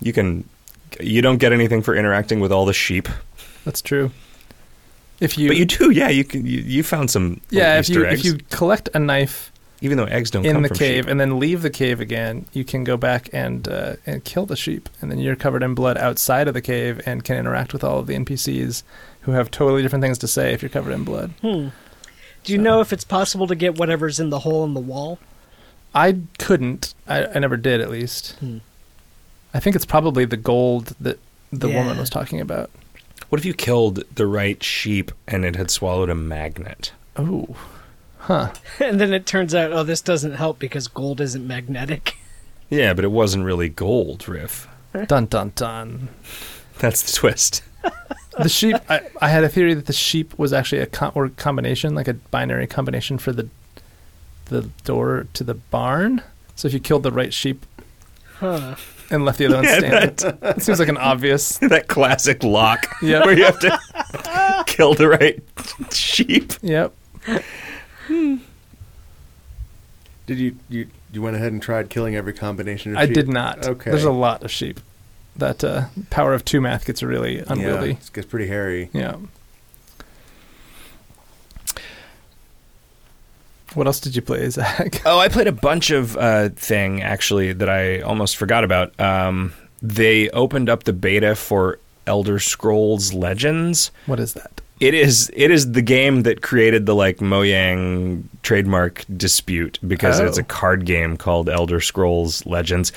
Speaker 1: You can, you don't get anything for interacting with all the sheep,
Speaker 4: that's true if you
Speaker 1: but you do. Yeah, you can. You, you found some
Speaker 4: yeah
Speaker 1: little
Speaker 4: if
Speaker 1: Easter
Speaker 4: you
Speaker 1: eggs,
Speaker 4: if you collect a knife
Speaker 1: even though eggs don't
Speaker 4: in
Speaker 1: come
Speaker 4: the
Speaker 1: from
Speaker 4: cave
Speaker 1: sheep.
Speaker 4: and then leave the cave again, you can go back and uh, and kill the sheep, and then you're covered in blood outside of the cave and can interact with all of the NPCs who have totally different things to say if you're covered in blood.
Speaker 2: Hmm. Do you
Speaker 4: So-
Speaker 2: know if it's possible to get whatever's in the hole in the wall?
Speaker 4: I couldn't. I, I never did, at least.
Speaker 2: Hmm.
Speaker 4: I think it's probably the gold that the woman was talking about.
Speaker 1: What if you killed the right sheep and it had swallowed a magnet?
Speaker 4: Oh, huh.
Speaker 2: And then it turns out, oh, this doesn't help because gold isn't magnetic.
Speaker 1: Yeah, but it wasn't really gold, Riff.
Speaker 4: dun dun dun.
Speaker 1: That's the twist.
Speaker 4: The sheep. I, I had a theory that the sheep was actually a com- or combination, like a binary combination for the the door to the barn. So if you killed the right sheep
Speaker 2: Huh.
Speaker 4: And left the other one
Speaker 1: Yeah,
Speaker 4: standing, it seems like an obvious.
Speaker 1: that classic lock
Speaker 4: Yep.
Speaker 1: where you have to kill the right sheep.
Speaker 4: Yep.
Speaker 3: Did you you you went ahead and tried killing every combination? Of
Speaker 4: I
Speaker 3: sheep?
Speaker 4: did not.
Speaker 3: Okay.
Speaker 4: There's a lot of sheep. That uh, power of two math gets really
Speaker 3: Yeah,
Speaker 4: unwieldy.
Speaker 3: it gets pretty hairy.
Speaker 4: Yeah. What else did you play, Zach?
Speaker 1: Oh, I played a bunch of uh, thing actually that I almost forgot about. Um, they opened up the beta for Elder Scrolls Legends.
Speaker 4: What is that?
Speaker 1: It is it is the game that created the like Mojang trademark dispute because
Speaker 4: Oh.
Speaker 1: it's a card game called Elder Scrolls Legends.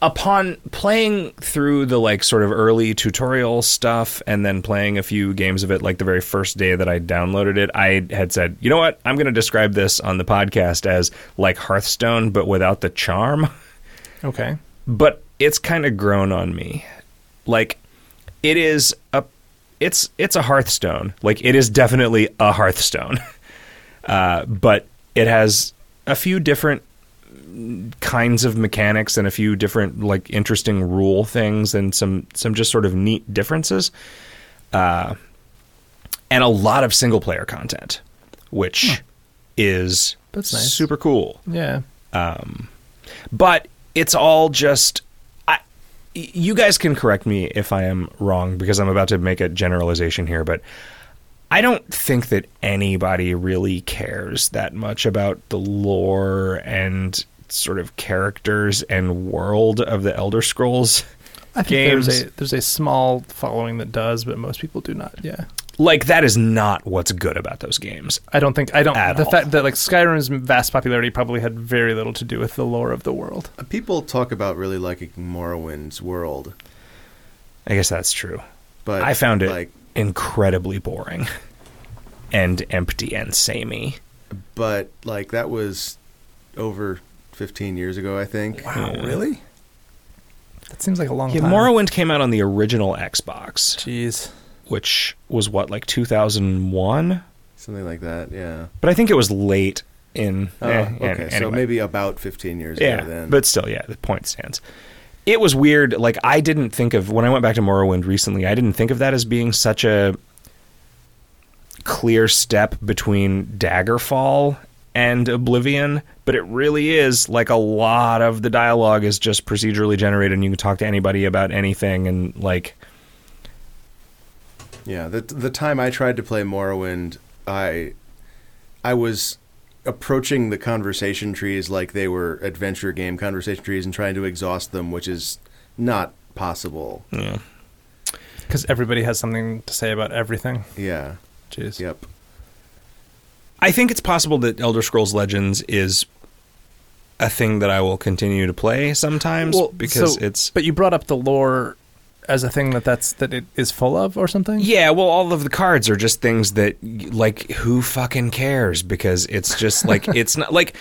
Speaker 1: Upon playing through the like sort of early tutorial stuff and then playing a few games of it like the very first day that I downloaded it, I had said, "You know what? I'm going to describe this on the podcast as like Hearthstone but without the charm."
Speaker 4: Okay.
Speaker 1: but it's kind of grown on me. Like it is a it's it's a Hearthstone. Like it is definitely a Hearthstone. Uh, but it has a few different kinds of mechanics and a few different like interesting rule things and some some just sort of neat differences. Uh, and a lot of single player content, which is
Speaker 4: nice.
Speaker 1: super cool
Speaker 4: Yeah.
Speaker 1: but it's all just I, you guys can correct me if I am wrong because I'm about to make a generalization here, but I don't think that anybody really cares that much about the lore and sort of characters and world of the Elder Scrolls
Speaker 4: I think
Speaker 1: games.
Speaker 4: there's a there's a small following that does, but most people do not. Yeah.
Speaker 1: Like that is not what's good about those games.
Speaker 4: I don't think I don't
Speaker 1: At
Speaker 4: the
Speaker 1: all.
Speaker 4: fact that like Skyrim's vast popularity probably had very little to do with the lore of the world.
Speaker 3: Uh, People talk about really liking Morrowind's world,
Speaker 1: I guess that's true.
Speaker 3: but
Speaker 1: I found it
Speaker 3: like,
Speaker 1: incredibly boring and empty and samey.
Speaker 3: but like that was over 15 years ago, I think.
Speaker 1: Wow,
Speaker 4: really? That seems like a long
Speaker 1: Yeah,
Speaker 4: time.
Speaker 1: Morrowind came out on the original Xbox,
Speaker 4: Jeez.
Speaker 1: which was what like 2001,
Speaker 3: Something like that. Yeah.
Speaker 1: but I think it was late in.
Speaker 3: Oh,
Speaker 1: eh,
Speaker 3: okay.
Speaker 1: an-
Speaker 3: So maybe about 15 years
Speaker 1: yeah,
Speaker 3: ago then.
Speaker 1: but still, yeah, the point stands. It was weird. Like I didn't think of when I went back to Morrowind recently. I didn't think of that as being such a clear step between Daggerfall and Oblivion, but it really is like a lot of the dialogue is just procedurally generated and you can talk to anybody about anything and like
Speaker 3: Yeah, the the time I tried to play Morrowind, I I was approaching the conversation trees like they were adventure game conversation trees and trying to exhaust them, which is not possible.
Speaker 1: yeah.
Speaker 4: Because everybody has something to say about everything.
Speaker 3: Yeah.
Speaker 4: Jeez.
Speaker 3: Yep.
Speaker 1: I think it's possible that Elder Scrolls Legends is a thing that I will continue to play sometimes because
Speaker 4: so-
Speaker 1: it's
Speaker 4: But you brought up the lore as a thing that that's that it is full of or something.
Speaker 1: Yeah, well, all of the cards are just things that, like, who fucking cares? Because it's just like it's not like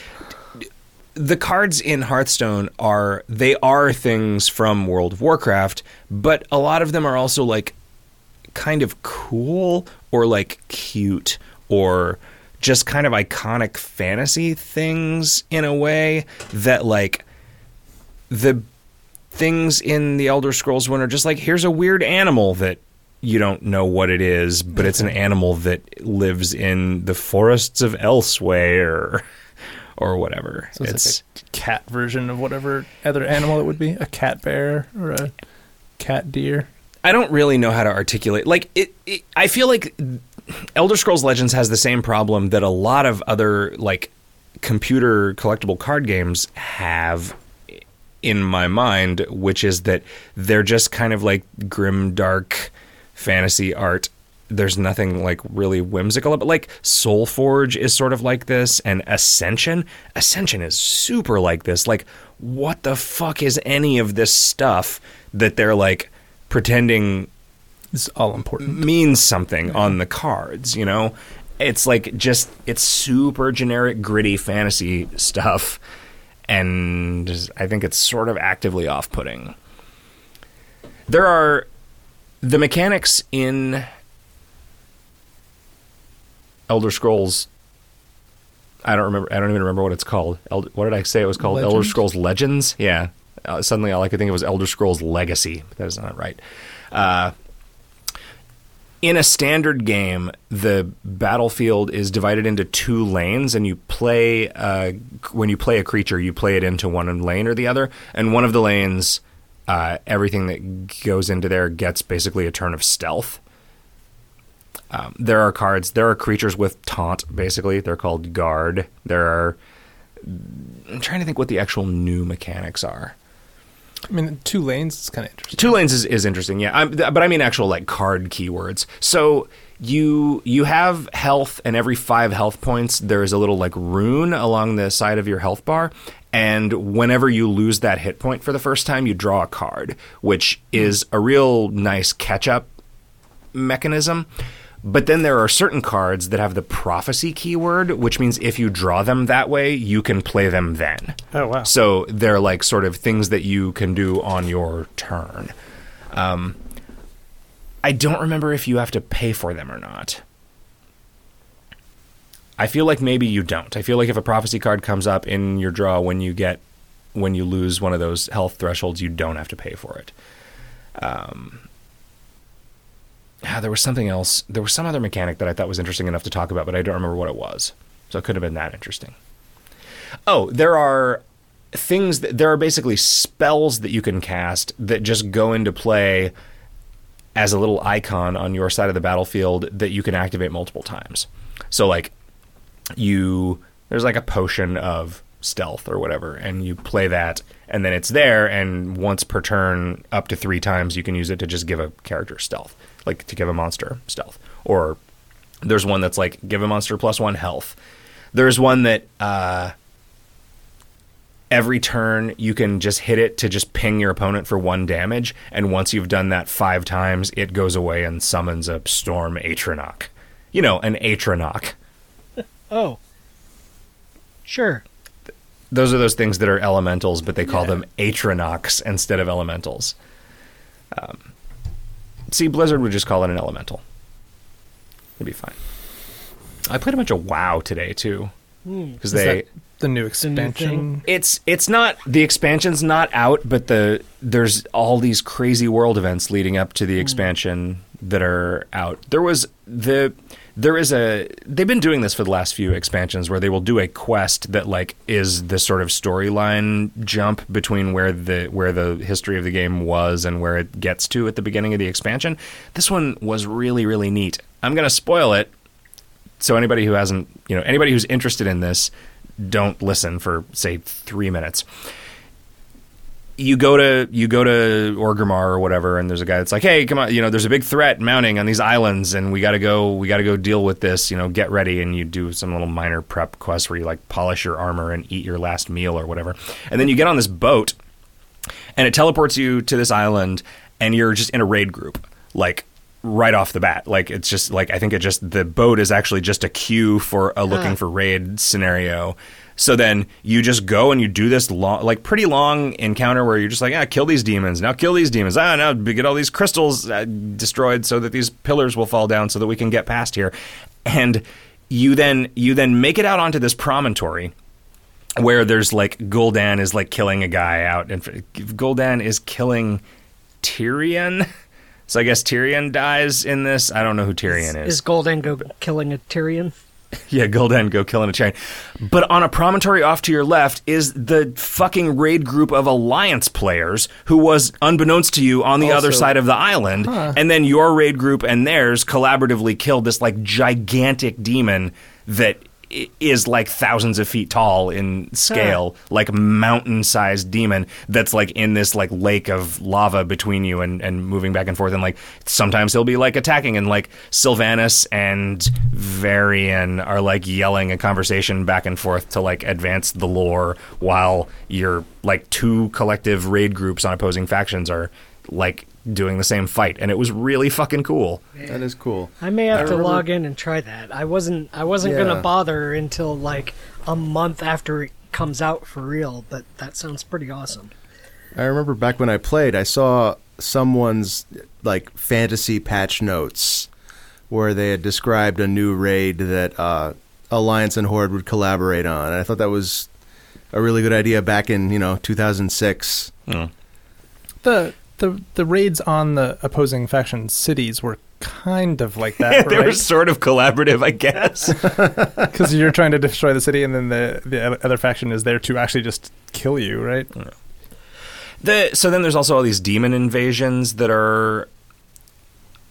Speaker 1: the cards in Hearthstone are they are things from World of Warcraft, but a lot of them are also like kind of cool or like cute or just kind of iconic fantasy things in a way that like the things in the Elder Scrolls one are just like here's a weird animal that you don't know what it is, but it's an animal that lives in the forests of elsewhere or whatever.
Speaker 4: So it's,
Speaker 1: it's
Speaker 4: like a cat version of whatever other animal it would be. A cat bear or a cat deer.
Speaker 1: I don't really know how to articulate. Like it, it, I feel like Elder Scrolls Legends has the same problem that a lot of other like computer collectible card games have in my mind, which is that they're just kind of like grim, dark fantasy art. There's nothing like really whimsical, but like SolForge is sort of like this, and Ascension, Ascension is super like this. Like, what the fuck is any of this stuff that they're like pretending
Speaker 4: It's all important.
Speaker 1: means something on the cards, you know? It's like just it's super generic gritty fantasy stuff and I think it's sort of actively off-putting. There are the mechanics in Elder Scrolls I don't remember I don't even remember what it's called. Elder, what did I say it was called? Elder Scrolls Legends? Yeah. Uh, suddenly all I could think of was Elder Scrolls Legacy, but that is not right. Uh, in a standard game, the battlefield is divided into two lanes, and you play uh, when you play a creature, you play it into one lane or the other, and one of the lanes, uh, everything that goes into there gets basically a turn of stealth. Um, there are cards, there are creatures with taunt. Basically, they're called guard. There are. I'm trying to think what the actual new mechanics are.
Speaker 4: I mean, two lanes is kind of interesting.
Speaker 1: Two lanes is, is interesting, yeah. I'm, but I mean actual like card keywords. So you you have health, and every five health points there is a little like rune along the side of your health bar. And whenever you lose that hit point for the first time, you draw a card, which is a real nice catch up mechanism. But then there are certain cards that have the prophecy keyword, which means if you draw them that way, you can play them then.
Speaker 4: Oh wow!
Speaker 1: So they're like sort of things that you can do on your turn. Um, I don't remember if you have to pay for them or not. I feel like maybe you don't. I feel like if a prophecy card comes up in your draw when you get when you lose one of those health thresholds, you don't have to pay for it. Um, ah, there was something else. There was some other mechanic that I thought was interesting enough to talk about, but I don't remember what it was. So it could have been that interesting. Oh, there are things that there are basically spells that you can cast that just go into play as a little icon on your side of the battlefield that you can activate multiple times. So like you there's like a potion of stealth or whatever and you play that and then it's there and once per turn up to 3 times you can use it to just give a character stealth, like to give a monster stealth. Or there's one that's like give a monster plus 1 health. There's one that uh every turn you can just hit it to just ping your opponent for one damage and once you've done that five times it goes away and summons a storm atronach you know an atronach
Speaker 2: Oh. Sure.
Speaker 1: those are those things that are elementals but they call them atronachs instead of elementals um, see blizzard would just call it an elemental. It'd be fine. I played a bunch of wow today too. Hmm.
Speaker 4: Because
Speaker 1: they
Speaker 4: that the new
Speaker 2: new
Speaker 4: expansion?
Speaker 1: it's it's not the expansion's not out, but the there's all these crazy world events leading up to the hmm. expansion that are out. There was the there is a they've been doing this for the last few expansions where they will do a quest that like is the sort of storyline jump between where the where the history of the game was and where it gets to at the beginning of the expansion. This one was really really neat. I'm going to spoil it so anybody who hasn't, you know, anybody who's interested in this, don't listen for say 3 minutes you go to you go to Orgrimmar or whatever, and there's a guy that's like, "Hey, come on, you know, there's a big threat mounting on these islands, and we got to go, we got to go deal with this. You know, get ready." And you do some little minor prep quest where you like polish your armor and eat your last meal or whatever, and then you get on this boat, and it teleports you to this island, and you're just in a raid group, like right off the bat. Like it's just like I think it just the boat is actually just a cue for a looking for raid scenario so then you just go and you do this long, like pretty long encounter where you're just like, ah, kill these demons. Now kill these demons. Ah, now get all these crystals uh, destroyed so that these pillars will fall down so that we can get past here. And you then you then make it out onto this promontory where there's like Gul'dan is like killing a guy out, and Gul'dan is killing Tirion. So I guess Tirion dies in this. I don't know who Tirion is.
Speaker 2: Is Gul'dan go killing a Tyrion?
Speaker 1: Yeah, Gul'dan go killing a chain. But on a promontory off to your left is the fucking raid group of alliance players who was unbeknownst to you on the
Speaker 3: Also-
Speaker 1: other side of the island. And then your raid group and theirs collaboratively killed this like gigantic demon that is like thousands of feet tall in scale, like mountain-sized demon that's like in this like lake of lava between you and, and moving back and forth. And like sometimes he'll be like attacking, and like Sylvanas and Varian are like yelling a conversation back and forth to like advance the lore, while your like two collective raid groups on opposing factions are like doing the same fight, and it was really fucking cool.
Speaker 3: That is cool.
Speaker 2: I may have
Speaker 3: I
Speaker 2: to
Speaker 3: remember-
Speaker 2: log in and try that. I wasn't I wasn't
Speaker 3: Yeah.
Speaker 2: gonna bother until like a month after it comes out for real, but that sounds pretty awesome.
Speaker 3: I remember back when I played, I saw someone's like fantasy patch notes where they had described a new raid that uh, Alliance and Horde would collaborate on. And I thought that was a really good idea back in you know 2006.
Speaker 4: The the the raids on the opposing faction cities were kind of like that,
Speaker 1: they were sort of collaborative, I guess.
Speaker 4: Because you're trying to destroy the city, and then the the other faction is there to actually just kill you, right?
Speaker 1: The so then there's also all these demon invasions that are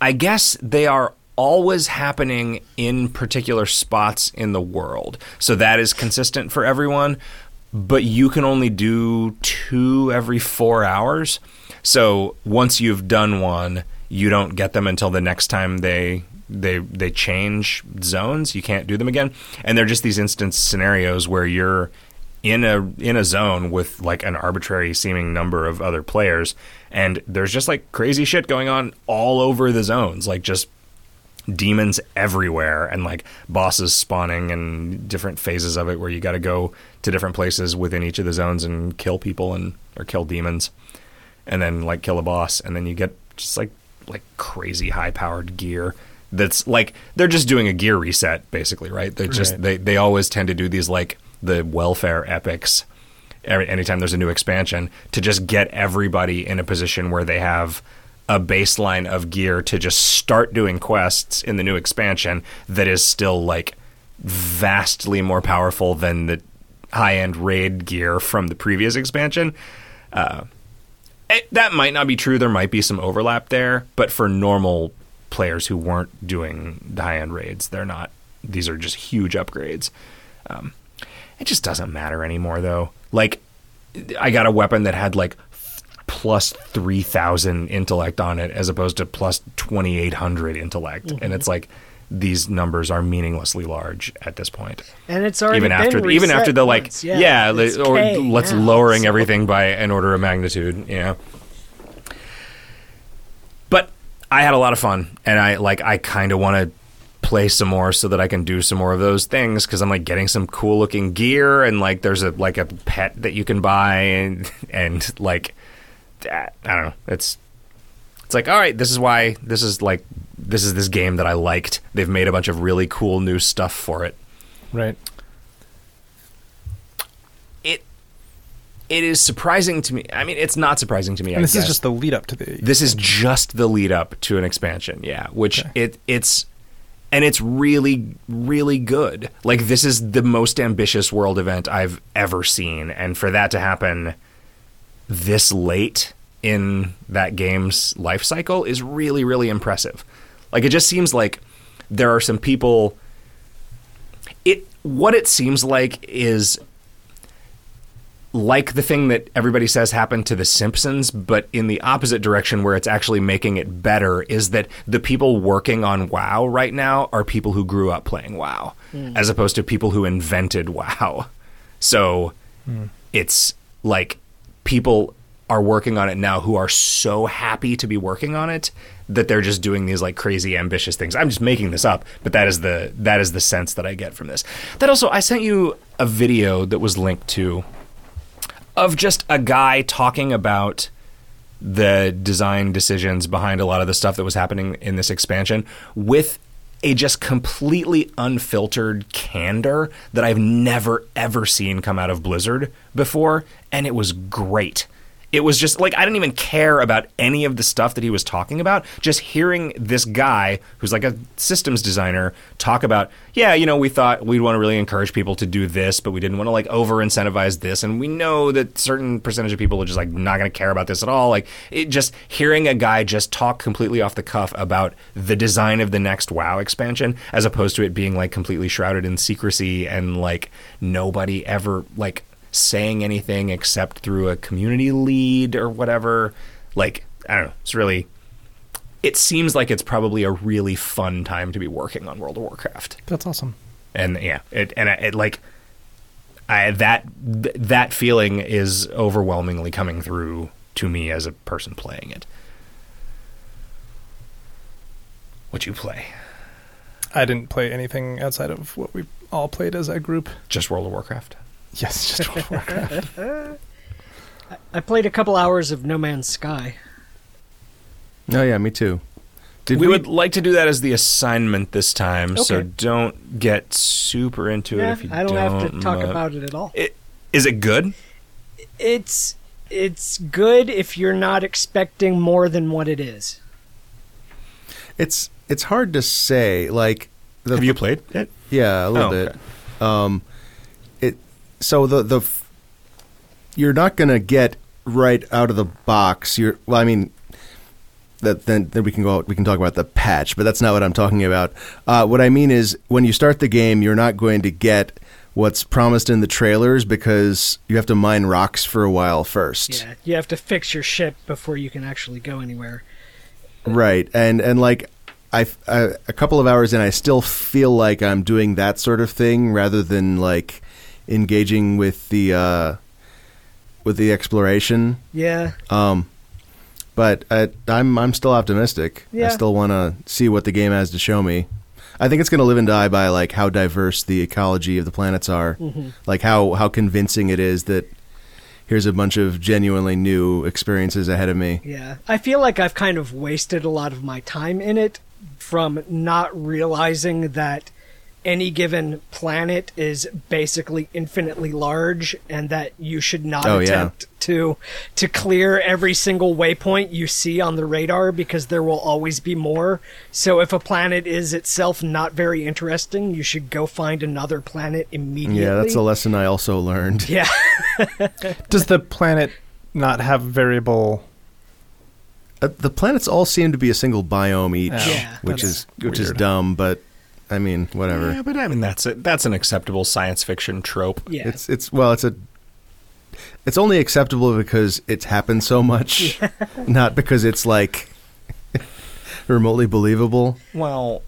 Speaker 1: I guess they are always happening in particular spots in the world. So that is consistent for everyone, but you can only do two every 4 hours. So once you've done one, you don't get them until the next time they they they change zones. You can't do them again. And they're just these instance scenarios where you're in a in a zone with like an arbitrary seeming number of other players and there's just like crazy shit going on all over the zones like just demons everywhere and like bosses spawning and different phases of it where you got to go to different places within each of the zones and kill people and or kill demons and then like kill a boss and then you get just like like crazy high powered gear that's like they're just doing a gear reset basically right they just
Speaker 4: Right.
Speaker 1: they they always tend to do these like the welfare epics every, anytime there's a new expansion to just get everybody in a position where they have a baseline of gear to just start doing quests in the new expansion that is still like vastly more powerful than the high end raid gear from the previous expansion. Uh, it, that might not be true. There might be some overlap there, but for normal players who weren't doing the high end raids, they're not. These are just huge upgrades. Um, it just doesn't matter anymore, though. Like, I got a weapon that had like plus 3,000 intellect on it as opposed to plus 2,800 intellect. And it's like, these numbers are meaninglessly large at this point.
Speaker 2: And it's already
Speaker 1: even after even after the like
Speaker 2: once.
Speaker 1: yeah,
Speaker 2: yeah,
Speaker 1: or
Speaker 2: K
Speaker 1: let's
Speaker 2: now,
Speaker 1: lowering
Speaker 2: so-
Speaker 1: everything by an order of magnitude you know but i had a lot of fun and i like i kind of want to play some more so that i can do some more of those things because i'm like getting some cool looking gear and like there's a like a pet that you can buy and and like i don't know it's it's like all right this is why this is like this is this game that i liked they've made a bunch of really cool new stuff for it
Speaker 4: Right.
Speaker 1: it it is surprising to me. I mean, it's not surprising to me.
Speaker 4: And
Speaker 1: I
Speaker 4: this is just the lead up to the.
Speaker 1: this is just the lead up to an expansion. Yeah, which
Speaker 4: Okay.
Speaker 1: it it's and it's really really good. Like this is the most ambitious world event I've ever seen and for that to happen this late in that game's life cycle is really really impressive. Like it just seems like there are some people it what it seems like is like the thing that everybody says happened to The Simpsons, but in the opposite direction where it's actually making it better, is that the people working on WoW right now are people who grew up playing WoW, hmm. as opposed to people who invented WoW. So hmm. it's like people are working on it now who are so happy to be working on it that they're just doing these like crazy ambitious things. I'm just making this up, but that is the that is the sense that I get from this. That also I sent you a video that was linked to of just a guy talking about the design decisions behind a lot of the stuff that was happening in this expansion with a just completely unfiltered candor that I've never ever seen come out of Blizzard before and it was great. It was just like I didn't even care about any of the stuff that he was talking about. Just hearing this guy who's like a systems designer talk about, yeah, you know, we thought we'd want to really encourage people to do this, but we didn't want to like over incentivize this, and we know that certain percentage of people are just like not going to care about this at all. Like it just hearing a guy just talk completely off the cuff about the design of the next WoW expansion, as opposed to it being like completely shrouded in secrecy and like nobody ever like saying anything except through a community lead or whatever. Like, I don't know. It's really. It seems like it's probably a really fun time to be working on World of Warcraft.
Speaker 4: That's awesome.
Speaker 1: And yeah, it and it like I that that feeling is overwhelmingly coming through to me as a person playing it. What you play?
Speaker 4: I didn't play anything outside of what we all played as a group.
Speaker 1: Just World of Warcraft.
Speaker 4: Yes, just World of Warcraft.
Speaker 2: I played a couple hours of No Man's Sky.
Speaker 3: Oh yeah, me too. Did
Speaker 1: we,
Speaker 3: we,
Speaker 1: would like to do that as the assignment this time, so
Speaker 2: Okay.
Speaker 1: don't get super into it
Speaker 2: Yeah,
Speaker 1: if you do.
Speaker 2: I don't, have to talk
Speaker 1: uh,
Speaker 2: about it at all.
Speaker 1: it. Is it good?
Speaker 2: It's it's good if you're not expecting more than what it is.
Speaker 3: It's it's hard to say. Like the
Speaker 1: Have you played it?
Speaker 3: Yeah, a little
Speaker 1: Oh,
Speaker 3: bit.
Speaker 1: okay.
Speaker 3: Um, it so the the f- you're not going to get right out of the box. You're well, I mean that then then we can go out, we can talk about the patch, but that's not what I'm talking about. Uh, what I mean is when you start the game, you're not going to get what's promised in the trailers because you have to mine rocks for a while first.
Speaker 2: Yeah, you have to fix your ship before you can actually go anywhere.
Speaker 3: Right, and and like I, I a couple of hours in, I still feel like I'm doing that sort of thing rather than like engaging with the uh, with the exploration.
Speaker 2: Yeah,
Speaker 3: Um, but I, I'm I'm still optimistic. I still want to see what the game has to show me. I think it's going to live and die by like how diverse the ecology of the planets are, like how how convincing it is that here's a bunch of genuinely new experiences ahead of me.
Speaker 2: yeah. I feel like I've kind of wasted a lot of my time in it from not realizing that any given planet is basically infinitely large and that you should not
Speaker 3: Oh, yeah.
Speaker 2: attempt to to clear every single waypoint you see on the radar because there will always be more. So if a planet is itself not very interesting, you should go find another planet immediately.
Speaker 3: Yeah, that's a lesson I also learned.
Speaker 2: Yeah.
Speaker 4: Does the planet not have variable?
Speaker 3: Uh, the planets all seem to be a single biome each,
Speaker 2: Yeah.
Speaker 3: which is which is dumb, but I mean, whatever.
Speaker 1: Yeah, but I mean that's a, that's an acceptable science fiction trope.
Speaker 2: Yeah.
Speaker 3: It's it's well, it's a it's only acceptable because it's happened so much, not because it's like remotely believable.
Speaker 1: Well,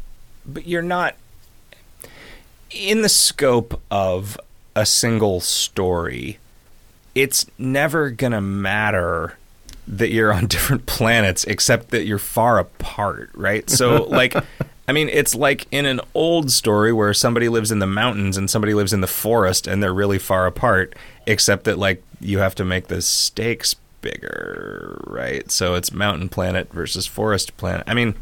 Speaker 1: but you're not in the scope of a single story. It's never going to matter that you're on different planets except that you're far apart, right? So like I mean, it's like in an old story where somebody lives in the mountains and somebody lives in the forest and they're really far apart, except that like you have to make the stakes bigger, right? So it's mountain planet versus forest planet. I mean,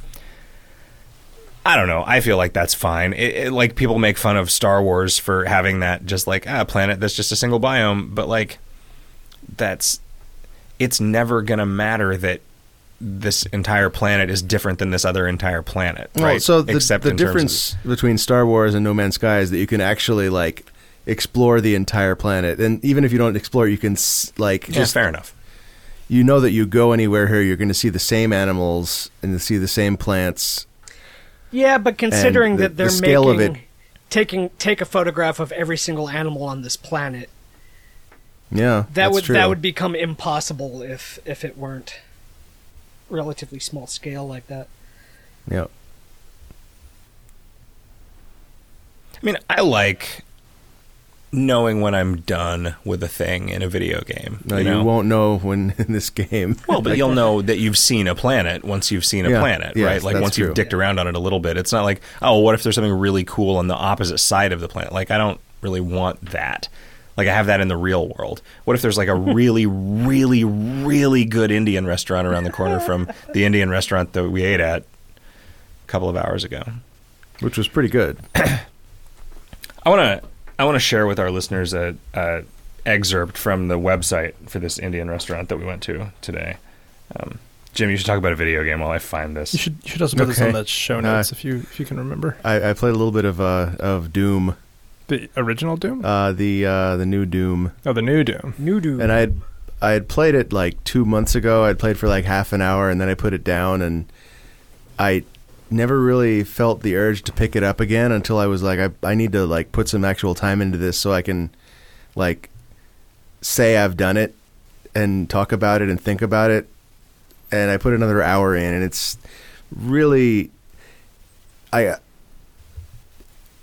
Speaker 1: I don't know. I feel like that's fine. It, it, like people make fun of Star Wars for having that just like ah, a planet that's just a single biome, but like that's it's never to matter that this entire planet is different than this other entire planet,
Speaker 3: Well,
Speaker 1: right?
Speaker 3: so the,
Speaker 1: Except
Speaker 3: the
Speaker 1: in terms of-
Speaker 3: difference between Star Wars and No Man's Sky is that you can actually like explore the entire planet, and even if you don't explore, you can s- like
Speaker 1: yeah,
Speaker 3: just
Speaker 1: fair enough.
Speaker 3: you know that you go anywhere here, you're going to see the same animals and to see the same plants.
Speaker 2: Yeah, but considering
Speaker 3: the-
Speaker 2: that they're
Speaker 3: the scale of it-
Speaker 2: taking take a photograph of every single animal on this planet,
Speaker 3: Yeah,
Speaker 2: that
Speaker 3: that's
Speaker 2: would
Speaker 3: true.
Speaker 2: that would become impossible if if it weren't relatively small scale like that.
Speaker 3: yeah.
Speaker 1: I mean, I like knowing when I'm done with a thing in a video game.
Speaker 3: No,
Speaker 1: you,
Speaker 3: you, won't know when in this game.
Speaker 1: Well, but you'll know that you've seen a planet once you've seen a
Speaker 3: Yeah,
Speaker 1: planet,
Speaker 3: yes,
Speaker 1: right? Like once you've
Speaker 3: true.
Speaker 1: dicked around on it a little bit. It's not like, oh, what if there's something really cool on the opposite side of the planet? Like, I don't really want that. Like, I have that in the real world. What if there's like a really, really, really good Indian restaurant around the corner from the Indian restaurant that we ate at a couple of hours ago?
Speaker 3: which was pretty good.
Speaker 1: I want to I want to share with our listeners a, a excerpt from the website for this Indian restaurant that we went to today. Um, Jim, you should talk about a video game while I find this.
Speaker 4: You should you should also put this on the show
Speaker 3: Uh,
Speaker 4: notes if you if you can remember
Speaker 3: I, I played a little bit of uh, of Doom,
Speaker 4: the original Doom.
Speaker 3: uh, the uh, the new Doom,
Speaker 4: oh, the new Doom.
Speaker 2: New Doom.
Speaker 3: and I had I had played it like two months ago. I'd played for like half an hour, and then I put it down, and I never really felt the urge to pick it up again until I was like, I I need to like put some actual time into this so I can like say I've done it and talk about it and think about it. And I put another hour in, and it's really I.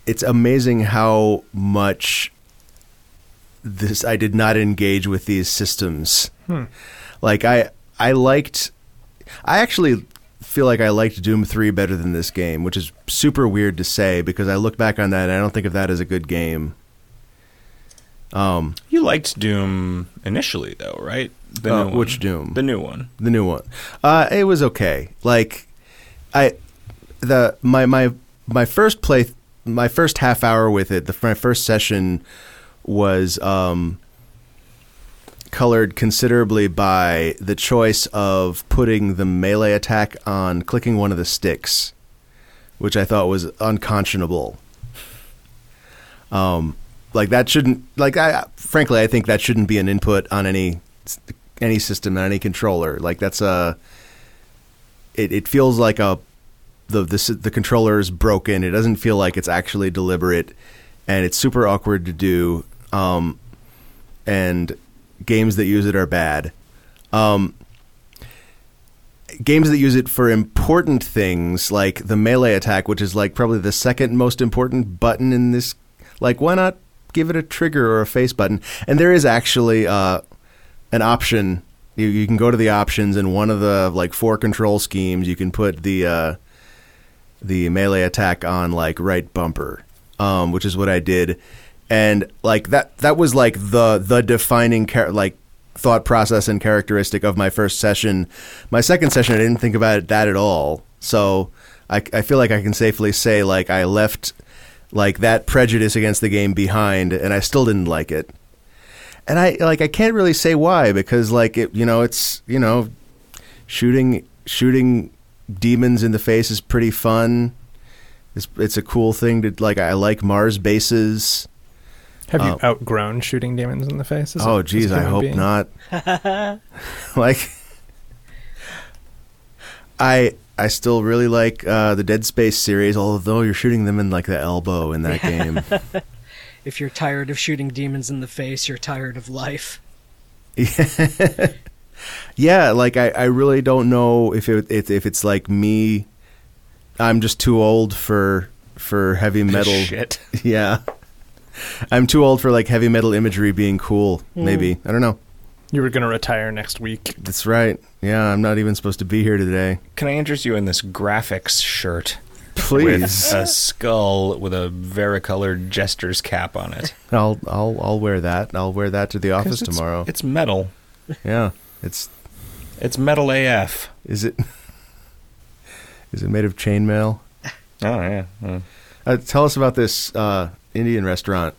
Speaker 3: It's amazing how much this I did not engage with these systems.
Speaker 4: Hmm.
Speaker 3: Like I I liked I actually feel like I liked Doom 3 better than this game, which is super weird to say because I look back on that and I don't think of that as a good game. Um
Speaker 1: you liked Doom initially, though, right? The
Speaker 3: Uh, which Doom?
Speaker 1: The new one.
Speaker 3: the new one. Uh it was okay. Like I the my my my first play my first half hour with it, the my first session was um colored considerably by the choice of putting the melee attack on clicking one of the sticks, which I thought was unconscionable. Um, like that shouldn't like I frankly I think that shouldn't be an input on any any system on any controller. Like that's a it, it feels like a the the the controller is broken. It doesn't feel like it's actually deliberate, and it's super awkward to do. Um, and games that use it are bad. Um, games that use it for important things like the melee attack, which is like probably the second most important button in this. Like, why not give it a trigger or a face button? And there is actually uh, an option. You, you can go to the options, and one of the like four control schemes, you can put the uh, the melee attack on like right bumper, um, which is what I did, and like that that was like the the defining char- like thought process and characteristic of my first session. My second session, I didn't think about it, that at all. So I, I feel like I can safely say like I left like that prejudice against the game behind, and I still didn't like it. And I like I can't really say why because like it you know it's you know shooting shooting demons in the face is pretty fun. It's it's a cool thing to like. I like Mars bases.
Speaker 4: Have you
Speaker 3: Oh.
Speaker 4: outgrown shooting demons in the face? as
Speaker 3: oh,
Speaker 4: as a
Speaker 3: geez, I hope
Speaker 4: being?
Speaker 3: not. like, I I still really like uh, the Dead Space series, although you're shooting them in like the elbow in that game.
Speaker 2: if you're tired of shooting demons in the face, you're tired of life.
Speaker 3: yeah, like I, I really don't know if it if, if it's like me. I'm just too old for for heavy metal.
Speaker 1: Shit.
Speaker 3: Yeah. I'm too old for like heavy metal imagery being cool. Hmm. Maybe I don't know.
Speaker 4: You were going to retire next week.
Speaker 3: That's right. Yeah, I'm not even supposed to be here today.
Speaker 1: Can I interest you in this graphics shirt?
Speaker 3: Please,
Speaker 1: With a skull with a varicolored jester's cap on it.
Speaker 3: I'll I'll I'll wear that. I'll wear that to the office
Speaker 1: it's-
Speaker 3: tomorrow.
Speaker 1: It's metal.
Speaker 3: yeah, it's
Speaker 1: It's metal AF.
Speaker 3: is it is it made of chainmail?
Speaker 1: Oh, yeah. yeah.
Speaker 3: Uh, tell us about this uh, Indian restaurant.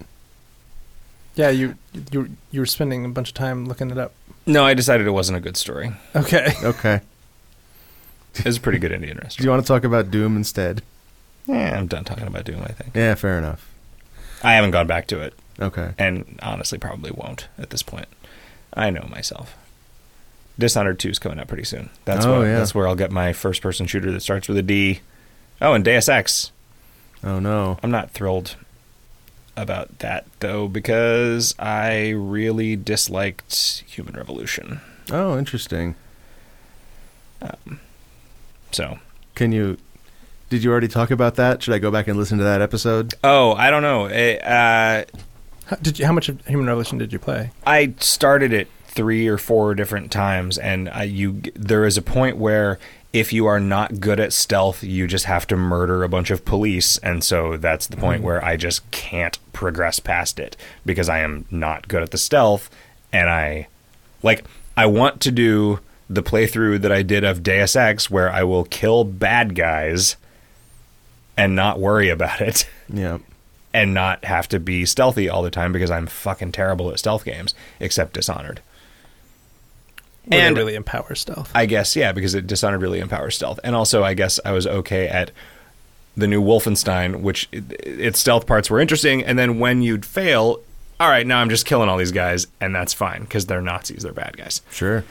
Speaker 4: Yeah, you you you were spending a bunch of time looking it up.
Speaker 1: No, I decided it wasn't a good story.
Speaker 4: Okay.
Speaker 3: Okay,
Speaker 1: It's a pretty good Indian restaurant.
Speaker 3: Do you want to talk about Doom instead?
Speaker 1: Yeah, I'm done talking about Doom. I think
Speaker 3: Yeah, fair enough.
Speaker 1: I haven't gone back to it,
Speaker 3: Okay.
Speaker 1: and honestly, probably won't at this point. I know myself. Dishonored 2 is coming out pretty soon. That's
Speaker 3: Oh,
Speaker 1: where,
Speaker 3: yeah.
Speaker 1: that's where I'll get my first person shooter that starts with a D. Oh, and Deus Ex.
Speaker 3: Oh no.
Speaker 1: I'm not thrilled about that though because I really disliked Human Revolution.
Speaker 3: Oh, interesting.
Speaker 1: So,
Speaker 3: Can you? Did you already talk about that? Should I go back and listen to that episode?
Speaker 1: oh, I don't know. Eh, uh,
Speaker 4: How, did you? How much of Human Revolution did you play?
Speaker 1: I started it three or four different times, and I, you there is a point where if you are not good at stealth, you just have to murder a bunch of police, and so that's the point mm-hmm. where I just can't progress past it because I am not good at the stealth, and I like I want to do the playthrough that I did of Deus Ex where I will kill bad guys and not worry about it
Speaker 3: Yeah.
Speaker 1: and not have to be stealthy all the time because I'm fucking terrible at stealth games, except Dishonored.
Speaker 4: Where
Speaker 1: And-
Speaker 4: really empower stealth.
Speaker 1: I guess, yeah, because it Dishonored really empowers stealth. And also, I guess I was okay at the new Wolfenstein, which it, its stealth parts were interesting. And then when you'd fail, all right, now I'm just killing all these guys, and that's fine because they're Nazis, they're bad guys.
Speaker 3: Sure.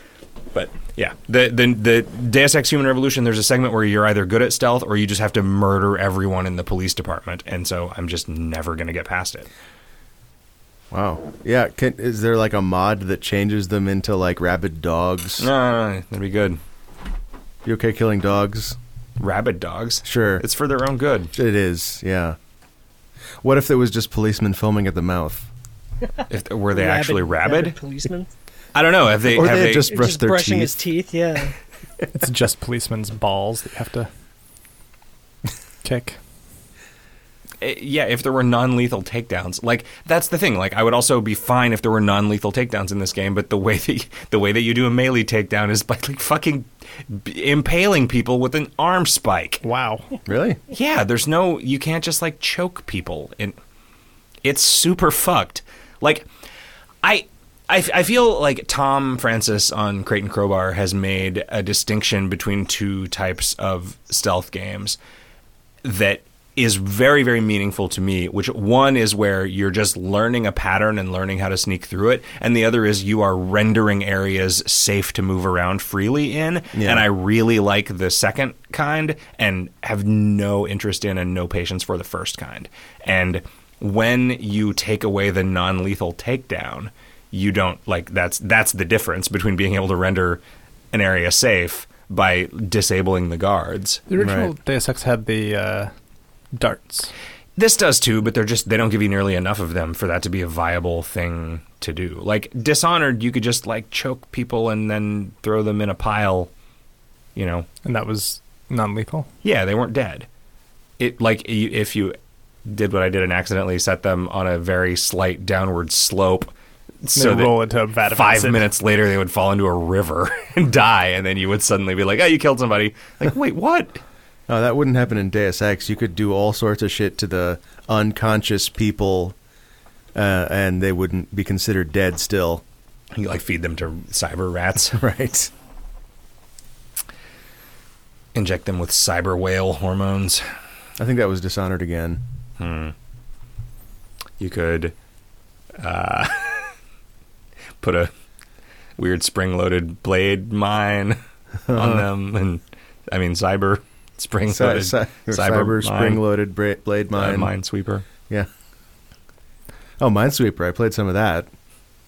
Speaker 1: But yeah, the, the the Deus Ex Human Revolution. There's a segment where you're either good at stealth or you just have to murder everyone in the police department, and so I'm just never gonna get past it.
Speaker 3: Wow. Yeah. Can, is there like a mod that changes them into like rabid dogs?
Speaker 1: No, no, no, that'd be good.
Speaker 3: You okay killing dogs?
Speaker 1: Rabid dogs.
Speaker 3: Sure.
Speaker 1: It's for their own good.
Speaker 3: It is. Yeah. What if it was just policemen filming at the mouth?
Speaker 1: If were they actually rabid?
Speaker 2: policemen?
Speaker 1: I don't know. Have they?
Speaker 3: Or
Speaker 1: have
Speaker 3: they
Speaker 1: they
Speaker 3: just- Brush
Speaker 2: just
Speaker 3: their
Speaker 2: brushing
Speaker 3: teeth.
Speaker 2: his teeth. Yeah.
Speaker 4: it's just policemen's balls that you have to kick.
Speaker 1: Eh, yeah, if there were non-lethal takedowns, like that's the thing. Like I would also be fine if there were non-lethal takedowns in this game, but the way that the way that you do a melee takedown is by like fucking impaling people with an arm spike.
Speaker 4: Wow.
Speaker 3: Really?
Speaker 1: Yeah, there's no you can't just like choke people and it's super fucked. Like I I, f- I feel like Tom Francis on Crate and Crowbar has made a distinction between two types of stealth games that is very very meaningful to me which one is where you're just learning a pattern and learning how to sneak through it and the other is you are rendering areas safe to move around freely in
Speaker 3: Yeah.
Speaker 1: and I really like the second kind and have no interest in and no patience for the first kind and when you take away the non-lethal takedown you don't like that's that's the difference between being able to render an area safe by disabling the guards
Speaker 4: The original
Speaker 3: Right.
Speaker 4: Deus Ex had the uh, darts.
Speaker 1: This does too, but they're just they don't give you nearly enough of them for that to be a viable thing to do. Like Dishonored, you could just like choke people and then throw them in a pile. You know,
Speaker 4: And that was non-lethal.
Speaker 1: yeah, they weren't dead. It like if you did what I did and accidentally set them on a very slight downward slope, so
Speaker 4: roll into a vat of
Speaker 1: five
Speaker 4: acid.
Speaker 1: minutes later they would fall into a river and die, and then you would suddenly be like, "Oh, you killed somebody!" Like, wait, what?
Speaker 3: Oh, that wouldn't happen in Deus Ex. You could do all sorts of shit to the unconscious people, uh, and they wouldn't be considered dead still.
Speaker 1: You like feed them to cyber rats.
Speaker 3: Right.
Speaker 1: inject them with cyber whale hormones.
Speaker 3: I think that was Dishonored again.
Speaker 1: You could uh, put a weird spring-loaded blade mine on them, and I mean cyber
Speaker 3: Cy-
Speaker 1: spring-loaded
Speaker 3: cy- cyber, spring-loaded bra- blade
Speaker 1: mine,
Speaker 3: mine.
Speaker 1: minesweeper.
Speaker 3: Yeah. Oh, Minesweeper. I played some of that.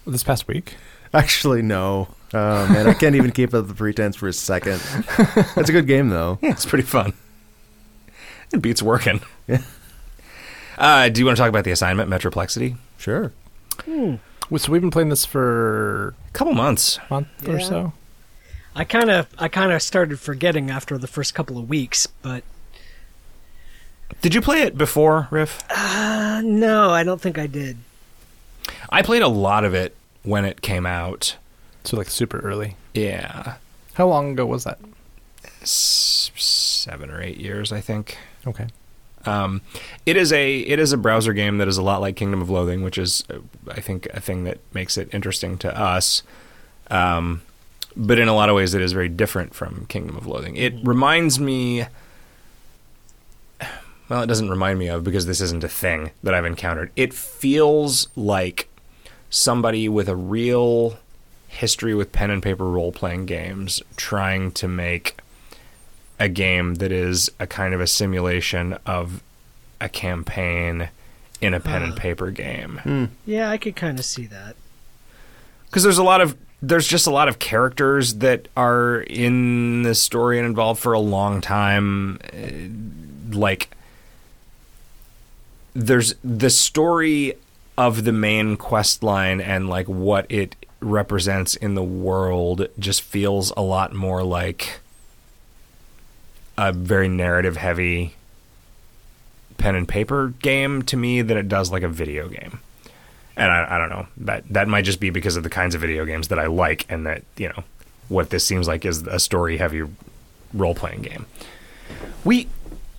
Speaker 4: This past week.
Speaker 3: Actually, no. Oh man, I can't even keep up the pretense for a second. That's a good game, though.
Speaker 1: Yeah, it's pretty fun. It beats working.
Speaker 3: Yeah.
Speaker 1: Uh, do you want to talk about the assignment Metroplexity?
Speaker 3: Sure.
Speaker 4: Well, So we've been playing this for
Speaker 1: A couple months.
Speaker 4: a month or so.
Speaker 2: I kind of I kind of started forgetting after the first couple of weeks, but
Speaker 1: Did you play it before, Riff?
Speaker 2: uh, no, I don't think I did.
Speaker 1: I played a lot of it when it came out.
Speaker 4: So like super early.
Speaker 1: Yeah,
Speaker 4: How long ago was that?
Speaker 1: S- seven or eight years, I think.
Speaker 4: Okay.
Speaker 1: Um, it is a it is a browser game that is a lot like Kingdom of Loathing, which is uh, I think a thing that makes it interesting to us. Um, but in a lot of ways, it is very different from Kingdom of Loathing. It mm-hmm. reminds me. Well, it doesn't remind me of because this isn't a thing that I've encountered. It feels like somebody with a real history with pen and paper role playing games trying to make a game that is a kind of a simulation of a campaign in a pen and paper game hmm.
Speaker 2: Yeah, I could kind of see that.
Speaker 1: because there's a lot of there's just a lot of characters that are in the story and involved for a long time. Uh, like there's the story of the main quest line and like what it represents in the world just feels a lot more like a very narrative heavy pen and paper game to me than it does like a video game and I, I don't know that that might just be because of the kinds of video games that I like, and that you know what this seems like is a story heavy role playing game. We,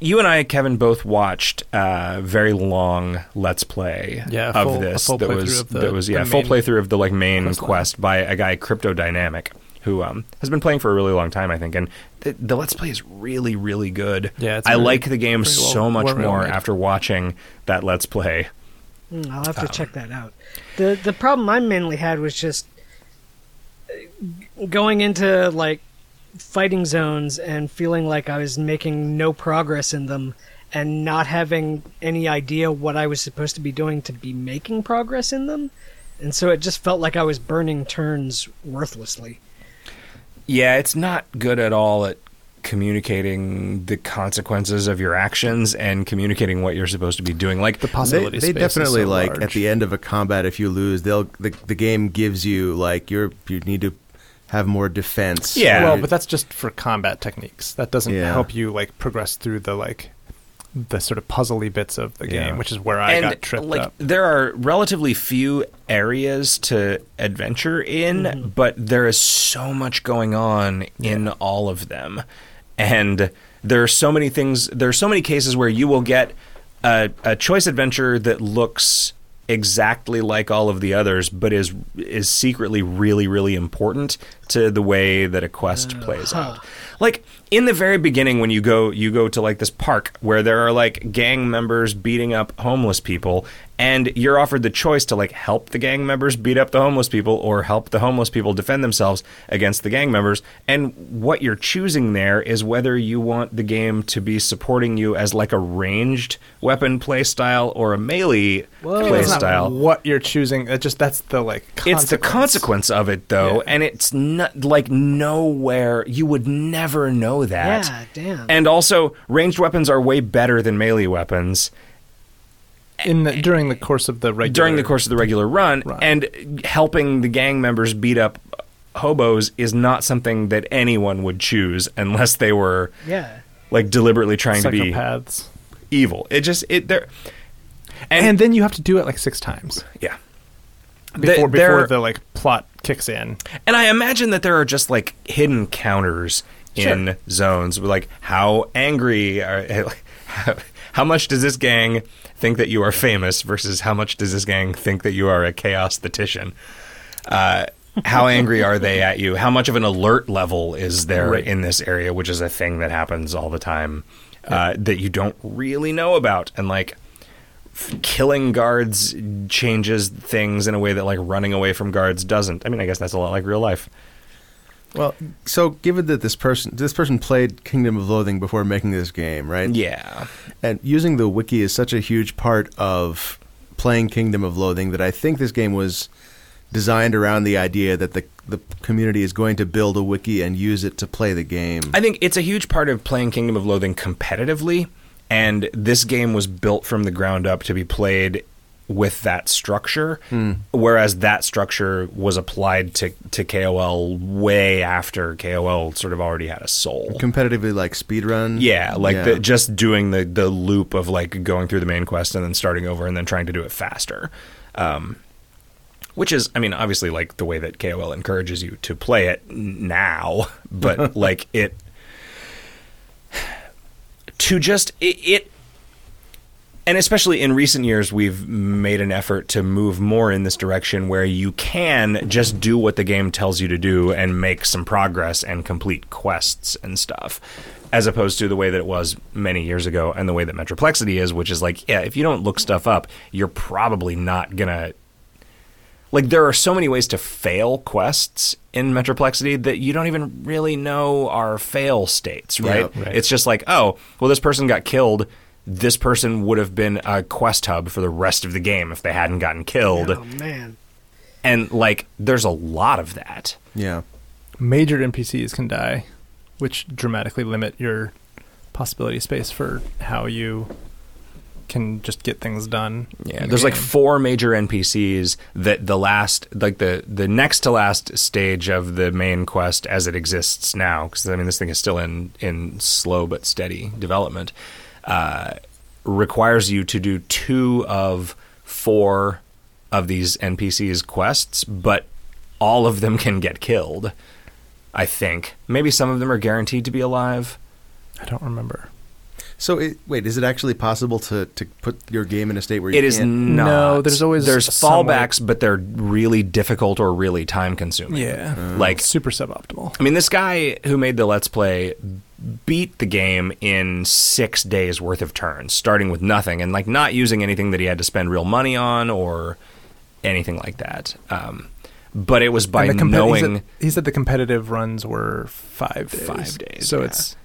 Speaker 1: you and I, Kevin, both watched a very long Let's Play
Speaker 4: Yeah,
Speaker 1: of
Speaker 4: full-
Speaker 1: this that was
Speaker 4: of the-
Speaker 1: that was yeah full playthrough of the like main
Speaker 4: quest
Speaker 1: quest, by a guy Crypto Dynamic who um, has been playing for a really long time, I think, and the, the Let's Play is really really good.
Speaker 4: Yeah, it's
Speaker 1: I
Speaker 4: very-
Speaker 1: like the game
Speaker 4: well-
Speaker 1: so much
Speaker 4: well
Speaker 1: more
Speaker 4: made.
Speaker 1: after watching that Let's Play.
Speaker 2: Mm, I'll have to
Speaker 1: Um,
Speaker 2: check that out. the The problem I mainly had was just uh, going into like fighting zones and feeling like I was making no progress in them, and not having any idea what I was supposed to be doing to be making progress in them, and so it just felt like I was burning turns worthlessly.
Speaker 1: Yeah, it's not good at all at communicating the consequences of your actions and communicating what you're supposed to be doing. Like
Speaker 4: The
Speaker 3: They,
Speaker 4: possibility
Speaker 3: they
Speaker 4: space is
Speaker 3: definitely
Speaker 4: so
Speaker 3: like
Speaker 4: large.
Speaker 3: at the end of a combat, if you lose, they'll the, the game gives you like you're you need to have more defense.
Speaker 1: Yeah.
Speaker 4: Well, but that's just for combat techniques. That doesn't
Speaker 3: Yeah.
Speaker 4: help you like progress through the like the sort of puzzly bits of the game,
Speaker 3: Yeah.
Speaker 4: which is where I
Speaker 1: and
Speaker 4: got tripped
Speaker 1: like
Speaker 4: up.
Speaker 1: there are relatively few areas to adventure in,
Speaker 4: Mm-hmm.
Speaker 1: but there is so much going on in all of them. And there are so many things there are so many cases where you will get a, a choice adventure that looks exactly like all of the others but is is secretly really really important to the way that a quest uh, plays out. Like in the very beginning when you go you go to like this park where there are like gang members beating up homeless people and you're offered the choice to like help the gang members beat up the homeless people or help the homeless people defend themselves against the gang members and what you're choosing there is whether you want the game to be supporting you as like a ranged weapon play style or a melee
Speaker 2: Whoa.
Speaker 1: play
Speaker 4: It's not
Speaker 1: style
Speaker 4: what you're choosing. It just that's the like.
Speaker 1: it's the consequence of it though
Speaker 4: Yeah.
Speaker 1: and it's not like nowhere you would never know that
Speaker 2: Yeah, damn.
Speaker 1: and also ranged weapons are way better than melee weapons
Speaker 4: in the, eh, during the course of the regular
Speaker 1: during the course of the regular run,
Speaker 4: Run.
Speaker 1: and helping the gang members beat up hobos is not something that anyone would choose unless they were
Speaker 2: yeah.
Speaker 1: like deliberately trying to be evil it just it there
Speaker 4: And,
Speaker 1: and,
Speaker 4: then you have to do it like six times
Speaker 1: yeah
Speaker 4: before
Speaker 1: There-
Speaker 4: before the like plot kicks in.
Speaker 1: And I imagine that there are just like hidden counters in
Speaker 4: Sure.
Speaker 1: zones. Like how angry are how, how much does this gang think that you are famous versus how much does this gang think that you are a chaos statistician? Uh, how angry are they at you? How much of an alert level is there
Speaker 4: Right.
Speaker 1: in this area, which is a thing that happens all the time uh, that you don't really know about? And like f- killing guards changes things in a way that like running away from guards doesn't. I mean, I guess that's a lot like real life.
Speaker 3: Well, so given that this person this person played Kingdom of Loathing before making this game, right?
Speaker 1: Yeah.
Speaker 3: And using the wiki is such a huge part of playing Kingdom of Loathing that I think this game was designed around the idea that the the community is going to build a wiki and use it to play the game.
Speaker 1: I think it's a huge part of playing Kingdom of Loathing competitively, and this game was built from the ground up to be played with that structure, whereas that structure was applied to, to KOL way after KOL sort of already had a soul.
Speaker 3: Competitively like speedrun.
Speaker 1: Yeah, like
Speaker 3: Yeah.
Speaker 1: The, just doing the the loop of like going through the main quest and then starting over and then trying to do it faster. Um, which is, I mean, obviously like the way that KOL encourages you to play it now, but like it to just it, it and especially in recent years, we've made an effort to move more in this direction where you can just do what the game tells you to do and make some progress and complete quests and stuff, as opposed to the way that it was many years ago and the way that Metroplexity is, which is like, yeah, if you don't look stuff up, you're probably not gonna. Like, there are so many ways to fail quests in Metroplexity that you don't even really know are fail states, right?
Speaker 3: Yeah,
Speaker 4: right.
Speaker 1: It's just like, oh, well, this person got killed this person would have been a quest hub for the rest of the game if they hadn't gotten killed.
Speaker 2: Oh man.
Speaker 1: And like there's a lot of that.
Speaker 3: Yeah.
Speaker 4: Major NPCs can die, which dramatically limit your possibility space for how you can just get things done. in
Speaker 1: Yeah,
Speaker 4: the
Speaker 1: there's like four major NPCs that the last like the the next to last stage of the main quest as it exists now because I mean this thing is still in in slow but steady development. Uh, requires you to do two of four of these NPCs quests, but all of them can get killed. I think maybe some of them are guaranteed to be alive.
Speaker 4: I don't remember.
Speaker 3: So it, wait, is it actually possible to, to put your game in a state where you
Speaker 1: It is
Speaker 3: can't?
Speaker 1: not.
Speaker 4: No, there's always
Speaker 1: there's
Speaker 4: some way-
Speaker 1: fallbacks, but they're really difficult or really time consuming.
Speaker 4: Yeah.
Speaker 1: like
Speaker 4: Super suboptimal.
Speaker 1: I mean, this guy who made the Let's Play beat the game in six days worth of turns, starting with nothing and like not using anything that he had to spend real money on or anything like that. Um, but it was by
Speaker 4: And the compe-
Speaker 1: knowing.
Speaker 4: he said, he said the competitive runs were five days.
Speaker 1: Five days,
Speaker 4: So
Speaker 1: yeah.
Speaker 4: it's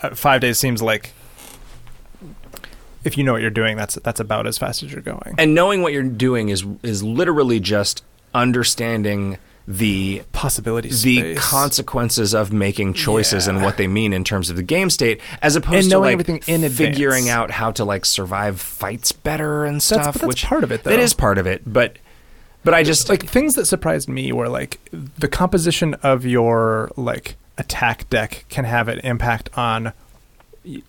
Speaker 4: f- uh, five days seems like if you know what you're doing, that's that's about as fast as you're going.
Speaker 1: and knowing what you're doing is is literally just understanding the
Speaker 4: possibilities,
Speaker 1: the consequences of making choices and what they mean in terms of the game state, as opposed
Speaker 4: And
Speaker 1: to
Speaker 4: knowing
Speaker 1: like
Speaker 4: everything in
Speaker 1: figuring
Speaker 4: advance.
Speaker 1: out how to like survive fights better and stuff.
Speaker 4: but that's
Speaker 1: which
Speaker 4: part of it,
Speaker 1: That
Speaker 4: though.
Speaker 1: is part of it, but but I just
Speaker 4: like things that surprised me were like the composition of your like attack deck can have an impact on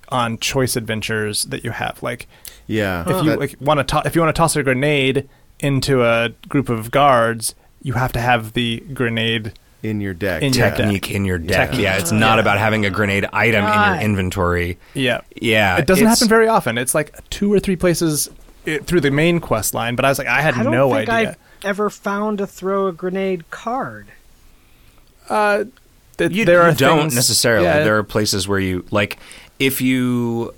Speaker 4: on choice adventures that you have like
Speaker 3: Yeah.
Speaker 4: if you like want to to- if you want to toss a grenade into a group of guards you have to have the grenade
Speaker 3: in your deck.
Speaker 4: in your
Speaker 1: technique in your deck.
Speaker 4: Technique.
Speaker 1: Yeah, it's not
Speaker 4: Yeah.
Speaker 1: about having a grenade item in your inventory.
Speaker 4: yeah
Speaker 1: Yeah,
Speaker 4: it doesn't happen very often it's like two or three places it, through the main quest line but i was like i had
Speaker 2: I don't
Speaker 4: no
Speaker 2: think
Speaker 4: idea
Speaker 2: I've ever found a throw a grenade card.
Speaker 4: uh th-
Speaker 1: You,
Speaker 4: there
Speaker 1: you
Speaker 4: are
Speaker 1: don't
Speaker 4: things-
Speaker 1: necessarily.
Speaker 4: yeah,
Speaker 1: There are places where you like if you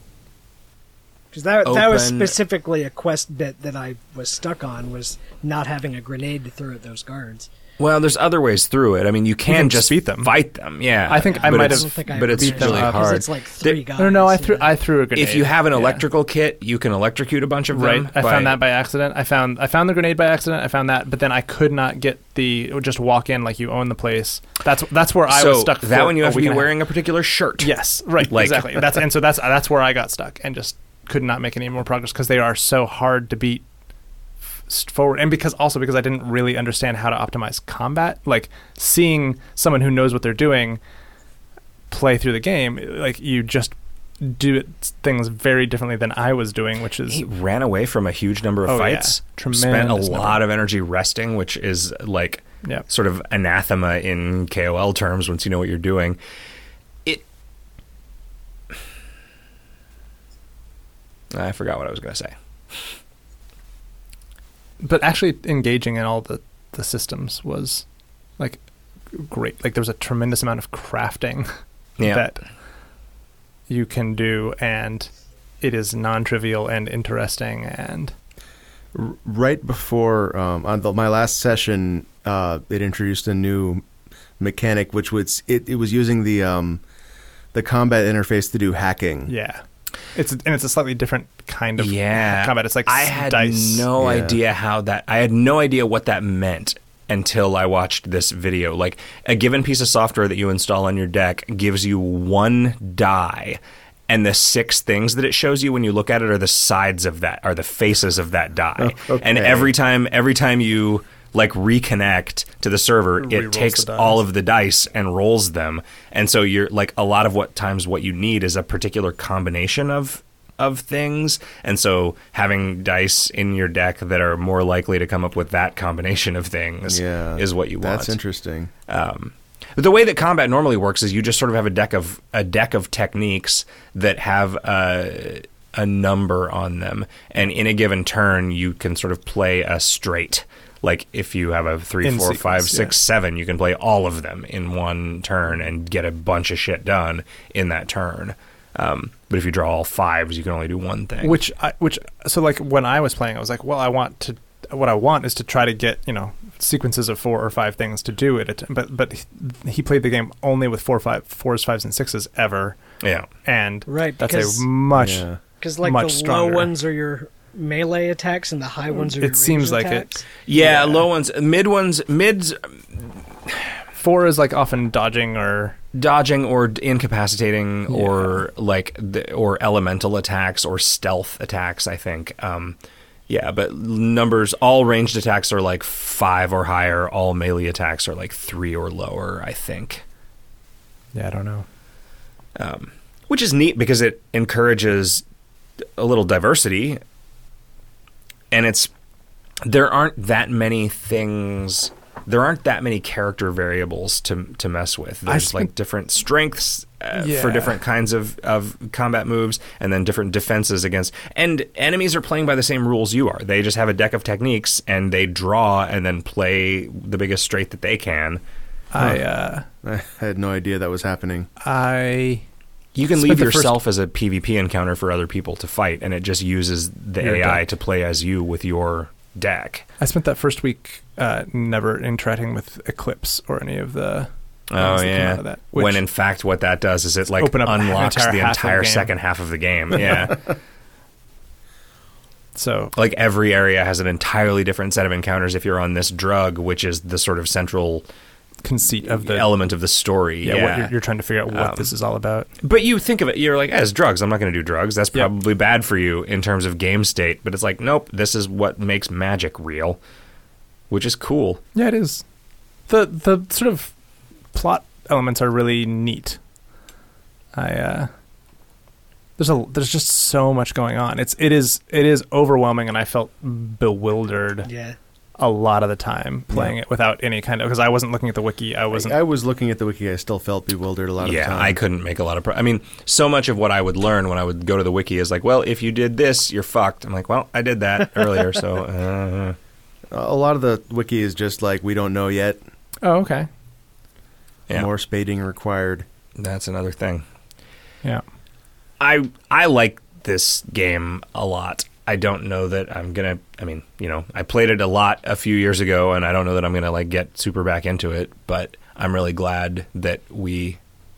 Speaker 2: Because that that was specifically a quest bit that I was stuck on was not having a grenade to throw at those guards.
Speaker 1: Well, there's other ways through it. I mean, you can,
Speaker 4: can
Speaker 1: just
Speaker 4: just beat them.
Speaker 1: fight them. Yeah,
Speaker 4: I think I
Speaker 1: But
Speaker 4: might have-
Speaker 2: I don't think I
Speaker 1: but it's
Speaker 2: beat them
Speaker 1: really
Speaker 2: up, 'cause
Speaker 1: hard.
Speaker 2: It's like three guys.
Speaker 4: no no i threw i threw a grenade
Speaker 1: If you have an
Speaker 4: Yeah.
Speaker 1: electrical kit, you can electrocute a bunch of
Speaker 4: Right,
Speaker 1: them.
Speaker 4: Right, I
Speaker 1: by-
Speaker 4: found that by accident. I found I found the grenade by accident. I found that, but then I could not get the just walk in like you own the place. That's that's where I
Speaker 1: so
Speaker 4: was stuck.
Speaker 1: that
Speaker 4: for
Speaker 1: one you
Speaker 4: a
Speaker 1: have to
Speaker 4: week
Speaker 1: be
Speaker 4: and a
Speaker 1: wearing a particular shirt.
Speaker 4: Yes, right,
Speaker 1: Like-
Speaker 4: exactly. That's and so that's that's where I got stuck and just could not make any more progress because they are so hard to beat f- s- forward and because also because I didn't really understand how to optimize combat. Like seeing someone who knows what they're doing play through the game, like you just do it, things very differently than I was doing, which is
Speaker 1: He ran away from a huge number of
Speaker 4: Oh, yeah.
Speaker 1: fights.
Speaker 4: Tremendous
Speaker 1: spent a
Speaker 4: number.
Speaker 1: lot of energy resting, which is like
Speaker 4: yeah.
Speaker 1: sort of anathema in KOL terms once you know what you're doing. It. I forgot what I was going to say.
Speaker 4: But actually engaging in all the the systems was like great like there was a tremendous amount of crafting
Speaker 1: Yeah.
Speaker 4: that you can do and it is non-trivial and interesting and
Speaker 3: right before um, on the, my last session, uh, it introduced a new mechanic, which was it, it was using the um, the combat interface to do hacking.
Speaker 4: yeah it's and it's a slightly different kind of
Speaker 1: yeah.
Speaker 4: combat. It's like
Speaker 1: I had
Speaker 4: dice.
Speaker 1: no
Speaker 3: Yeah.
Speaker 1: idea how that I had no idea what that meant until I watched this video. Like a given piece of software that you install on your deck gives you one die and the six things that it shows you when you look at it are the sides of that are the faces of that die.
Speaker 3: Oh, okay.
Speaker 1: and every time every time you like reconnect to the server.
Speaker 4: It
Speaker 1: it takes all of the dice and rolls them. And so you're like a lot of what times what you need is a particular combination of of things. And so having dice in your deck that are more likely to come up with that combination of things
Speaker 3: Yeah,
Speaker 1: is what you want.
Speaker 3: That's interesting.
Speaker 1: um, but the way that combat normally works is you just sort of have a deck of a deck of techniques that have a, a number on them, and in a given turn, you can sort of play a straight. Like if you have a three,
Speaker 4: In
Speaker 1: four, five,
Speaker 4: sequence,
Speaker 1: six,
Speaker 4: yeah.
Speaker 1: seven, you can play all of them in one turn and get a bunch of shit done in that turn. Um, but if you draw all fives, you can only do one thing.
Speaker 4: Which I, which so like when I was playing, I was like, well, I want to. What I want is to try to get you know sequences of four or five things to do it. But but he- he played the game only with four, five, fours, fives, and sixes ever,
Speaker 1: yeah,
Speaker 4: and
Speaker 2: Right,
Speaker 4: that's
Speaker 2: because-
Speaker 4: a much.
Speaker 3: Yeah.
Speaker 2: Because like
Speaker 4: much
Speaker 2: the
Speaker 4: stronger.
Speaker 2: low ones are your melee attacks, and the high ones are
Speaker 4: It
Speaker 2: your
Speaker 4: seems
Speaker 2: ranged
Speaker 4: like it.
Speaker 1: yeah,
Speaker 4: Yeah.
Speaker 1: Low ones, mid ones, mids
Speaker 4: Four is like often dodging or
Speaker 1: dodging or incapacitating
Speaker 4: Yeah.
Speaker 1: or like the, or elemental attacks or stealth attacks i think um yeah but numbers all ranged attacks are like five or higher all melee attacks are like three or lower i think
Speaker 4: yeah, I don't know.
Speaker 1: um, which is neat because it encourages a little diversity and it's there aren't that many things there aren't that many character variables to to mess with there's
Speaker 4: spent-
Speaker 1: like different strengths uh,
Speaker 4: Yeah.
Speaker 1: for different kinds of, of combat moves and then different defenses against and enemies are playing by the same rules you are they just have a deck of techniques and they draw and then play the biggest straight that they can
Speaker 4: I uh,
Speaker 3: I had no idea that was happening.
Speaker 4: I
Speaker 1: You can leave
Speaker 4: the first-
Speaker 1: yourself as a PvP encounter for other people to fight, and it just uses the
Speaker 4: Your
Speaker 1: AI
Speaker 4: deck.
Speaker 1: to play as you with your deck.
Speaker 4: I spent that first week uh, never interacting with Eclipse or any of the.
Speaker 1: Oh
Speaker 4: that
Speaker 1: yeah.
Speaker 4: out of that,
Speaker 1: when in fact, what that does is it like unlocks
Speaker 4: entire
Speaker 1: the
Speaker 4: half
Speaker 1: entire second half of the game. Yeah,
Speaker 4: So
Speaker 1: like every area has an entirely different set of encounters if you're on this drug, which is the sort of central
Speaker 4: conceit of the
Speaker 1: element of the story.
Speaker 4: yeah,
Speaker 1: Yeah,
Speaker 4: what you're, you're trying to figure out what
Speaker 1: Um,
Speaker 4: this is all about.
Speaker 1: But you think of it, you're like, as drugs, I'm not going to do drugs. That's
Speaker 4: Yep.
Speaker 1: probably bad for you in terms of game state. But it's like, nope, this is what makes magic real, which is cool.
Speaker 4: Yeah, it is. the The sort of plot elements are really neat. I uh, there's a there's just so much going on. It's it is it is overwhelming, and I felt bewildered
Speaker 2: Yeah.
Speaker 4: A lot of the time playing it without any kind of because I wasn't looking at the wiki. I wasn't.
Speaker 3: I was looking at the wiki. I still felt bewildered a lot of the
Speaker 1: yeah,
Speaker 3: time.
Speaker 1: I couldn't make a lot of. Pro- I mean, so much of what I would learn when I would go to the wiki is like, well, if you did this, you're fucked. I'm like, well, I did that earlier, so uh,
Speaker 3: A lot of the wiki is just like we don't know yet.
Speaker 4: oh, okay.
Speaker 1: yeah,
Speaker 3: More spading required.
Speaker 1: that's another thing.
Speaker 4: Yeah.
Speaker 1: I I like this game a lot. I don't know that I'm gonna. I mean, you know, I played it a lot a few years ago, and I don't know that I'm gonna like get super back into it. But I'm really glad that we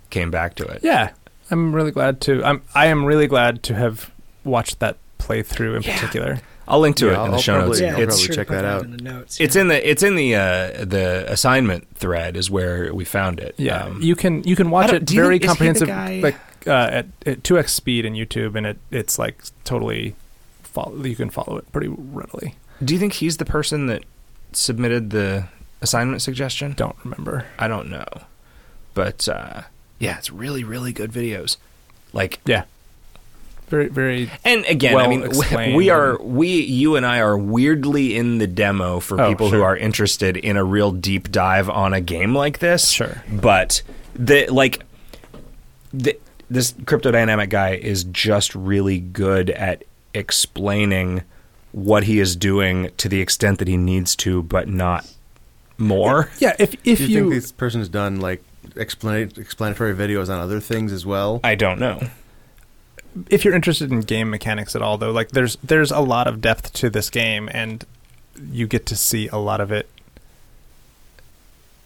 Speaker 1: came back to it.
Speaker 4: Yeah, I'm really glad to. I'm. I am really glad to have watched that playthrough in
Speaker 1: Yeah.
Speaker 4: particular.
Speaker 1: I'll link to
Speaker 3: Yeah,
Speaker 1: it in
Speaker 3: I'll-
Speaker 1: the
Speaker 3: I'll
Speaker 1: show
Speaker 3: probably-
Speaker 1: notes.
Speaker 3: Yeah,
Speaker 2: yeah,
Speaker 3: I'll
Speaker 1: it's
Speaker 3: probably
Speaker 2: sure
Speaker 3: check that out.
Speaker 2: in the notes.
Speaker 1: it's in the it's in the uh, the assignment thread is where we found it.
Speaker 4: Yeah,
Speaker 1: Um,
Speaker 4: you can you can watch it very
Speaker 1: think- is he the
Speaker 4: comprehensive, like uh, at at two x speed in YouTube, and it it's like totally. Follow, you can follow it pretty readily.
Speaker 1: do you think he's the person that submitted the assignment suggestion?
Speaker 4: Don't remember.
Speaker 1: I don't know, but uh, yeah, it's really really good videos. Like
Speaker 4: Yeah, very very.
Speaker 1: And again,
Speaker 4: well
Speaker 1: I mean, we-
Speaker 4: explained
Speaker 1: we are we you and I are weirdly in the demo for
Speaker 4: Oh,
Speaker 1: people who are interested in a real deep dive on a game like this.
Speaker 4: Sure.
Speaker 1: but the like the, this crypto dynamic guy is just really good at explaining what he is doing to the extent that he needs to, but not more.
Speaker 4: Yeah, if if
Speaker 3: Do you,
Speaker 4: you,
Speaker 3: think this person's done like explanatory explanatory videos on other things as well?
Speaker 1: I don't know.
Speaker 4: if you're interested in game mechanics at all, though, like there's there's a lot of depth to this game, and you get to see a lot of it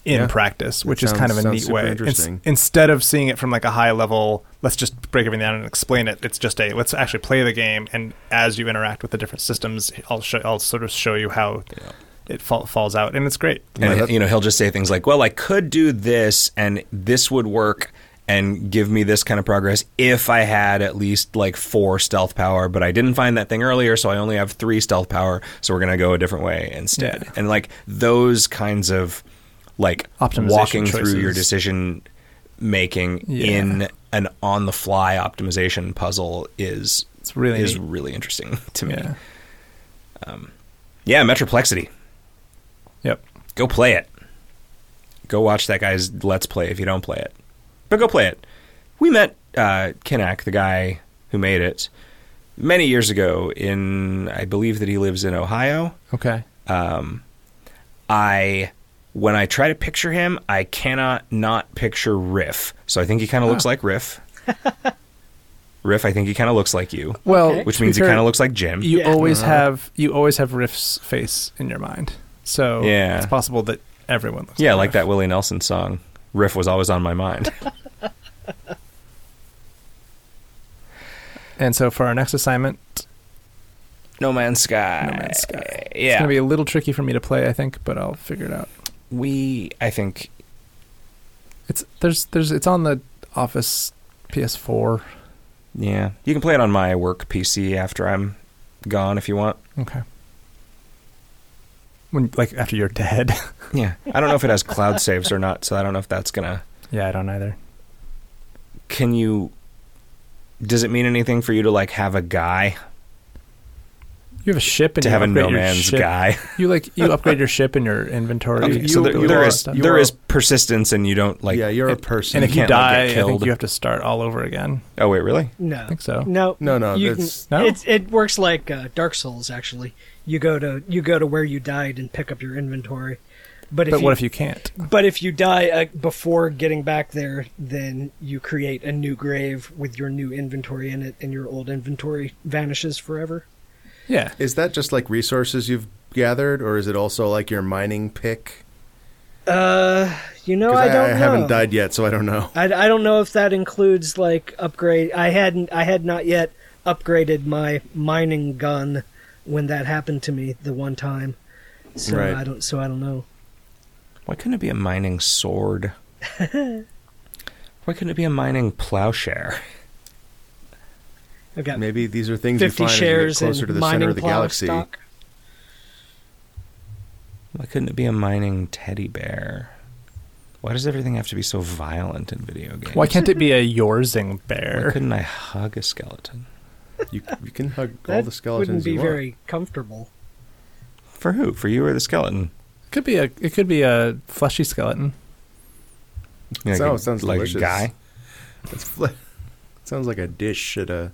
Speaker 4: in
Speaker 3: Yeah.
Speaker 4: practice, which is kind of a neat way. Ins-
Speaker 3: interesting.
Speaker 4: instead of seeing it from like a high level, let's just break everything down and explain it. It's just a let's actually play the game, and as you interact with the different systems, I'll show, I'll sort of show you how it fall, falls out, and it's great.
Speaker 1: And
Speaker 3: that-
Speaker 1: you know he'll just say things like well i could do this and this would work and give me this kind of progress if i had at least like four stealth power but i didn't find that thing earlier so i only have three stealth power so we're going to go a different way instead
Speaker 4: Yeah.
Speaker 1: and like those kinds of like walking through your decision making
Speaker 4: Yeah.
Speaker 1: in an on the fly optimization puzzle is
Speaker 4: It's really
Speaker 1: is
Speaker 4: neat.
Speaker 1: really interesting to me
Speaker 4: yeah.
Speaker 1: yeah metroplexity
Speaker 4: Yep.
Speaker 1: go play it. Go watch that guy's Let's Play if you don't play it. But go play it. We met uh, Kinak, the guy who made it, many years ago in I believe that he lives in Ohio.
Speaker 4: Okay.
Speaker 1: Um, I when I try to picture him, I cannot not picture Riff. So I think he kind of looks like Riff. Riff, I think he kind of looks like you,
Speaker 4: Well,
Speaker 2: Okay.
Speaker 1: which
Speaker 4: to be
Speaker 1: means he kind of looks like Jim.
Speaker 4: You
Speaker 2: Yeah.
Speaker 4: always
Speaker 3: Uh-huh.
Speaker 4: have you always have Riff's face in your mind. So
Speaker 1: Yeah.
Speaker 4: it's possible that everyone looks
Speaker 1: yeah,
Speaker 4: like
Speaker 1: like
Speaker 4: Riff.
Speaker 1: that Willie Nelson song. Riff was always on my mind.
Speaker 4: And so for our next assignment,
Speaker 1: no Man's Sky.
Speaker 4: No Man's Sky.
Speaker 1: Yeah, It's
Speaker 4: gonna be a little tricky for me to play, I think, but I'll figure it out.
Speaker 1: We. I think
Speaker 4: It's there's there's it's on the Office PS4.
Speaker 1: Yeah, you can play it on my work PC after I'm gone if you want.
Speaker 4: Okay. When like after you're dead.
Speaker 1: Yeah, I don't know if it has cloud saves or not, so I don't know if that's gonna.
Speaker 4: yeah, I don't either.
Speaker 1: Can you? Does it mean anything for you to like have a guy
Speaker 4: You have a ship and
Speaker 1: to
Speaker 4: you
Speaker 1: have a
Speaker 4: upgrade
Speaker 1: no
Speaker 4: your
Speaker 1: man's
Speaker 4: ship.
Speaker 1: guy?
Speaker 4: You like you upgrade your ship and your inventory.
Speaker 1: Okay,
Speaker 4: you
Speaker 1: so there,
Speaker 4: build
Speaker 1: there
Speaker 4: all that
Speaker 1: is
Speaker 4: stuff.
Speaker 1: there
Speaker 3: You're
Speaker 1: is persistence, and you don't like.
Speaker 3: yeah, you're a person.
Speaker 4: and if you
Speaker 1: can't, like,
Speaker 4: die, I think you have to start all over again.
Speaker 1: Oh wait, really?
Speaker 2: No.
Speaker 4: I think so.
Speaker 2: No,
Speaker 3: No, no,
Speaker 2: You
Speaker 3: it's-
Speaker 4: No?
Speaker 2: It's, it works like uh, Dark Souls. Actually, you go to you go to where you died and pick up your inventory. But if
Speaker 4: But
Speaker 2: you,
Speaker 4: what if you can't?
Speaker 2: but if you die uh, before getting back there, then you create a new grave with your new inventory in it, and your old inventory vanishes forever.
Speaker 4: Yeah.
Speaker 3: Is that just like resources you've gathered, or is it also like your mining pick?
Speaker 2: Uh, you know, I don't know.
Speaker 3: haven't died yet, so I don't know.
Speaker 2: I, I don't know if that includes like upgrade. I hadn't. I had not yet upgraded my mining gun when that happened to me the one time. So
Speaker 3: Right.
Speaker 2: I don't. So I don't know.
Speaker 1: Why couldn't it be a mining sword? Why couldn't it be a mining plowshare?
Speaker 2: I've got
Speaker 3: Maybe these are things you
Speaker 2: fifty
Speaker 3: find as you get closer to the center of the galaxy.
Speaker 2: stock.
Speaker 1: Why couldn't it be a mining teddy bear? Why does everything have to be so violent in video games?
Speaker 4: Why can't it be a Yorzing bear?
Speaker 1: Why
Speaker 4: bear?
Speaker 1: couldn't I hug a skeleton?
Speaker 3: You, you can hug all the skeletons
Speaker 2: wouldn't be
Speaker 3: you want.
Speaker 2: very comfortable.
Speaker 1: For who? For you or the skeleton?
Speaker 4: Could be a it could be a fleshy skeleton.
Speaker 1: Like
Speaker 3: So-
Speaker 1: a-
Speaker 3: sounds
Speaker 1: like
Speaker 3: delicious.
Speaker 1: a guy.
Speaker 3: It's fl- sounds like a dish at a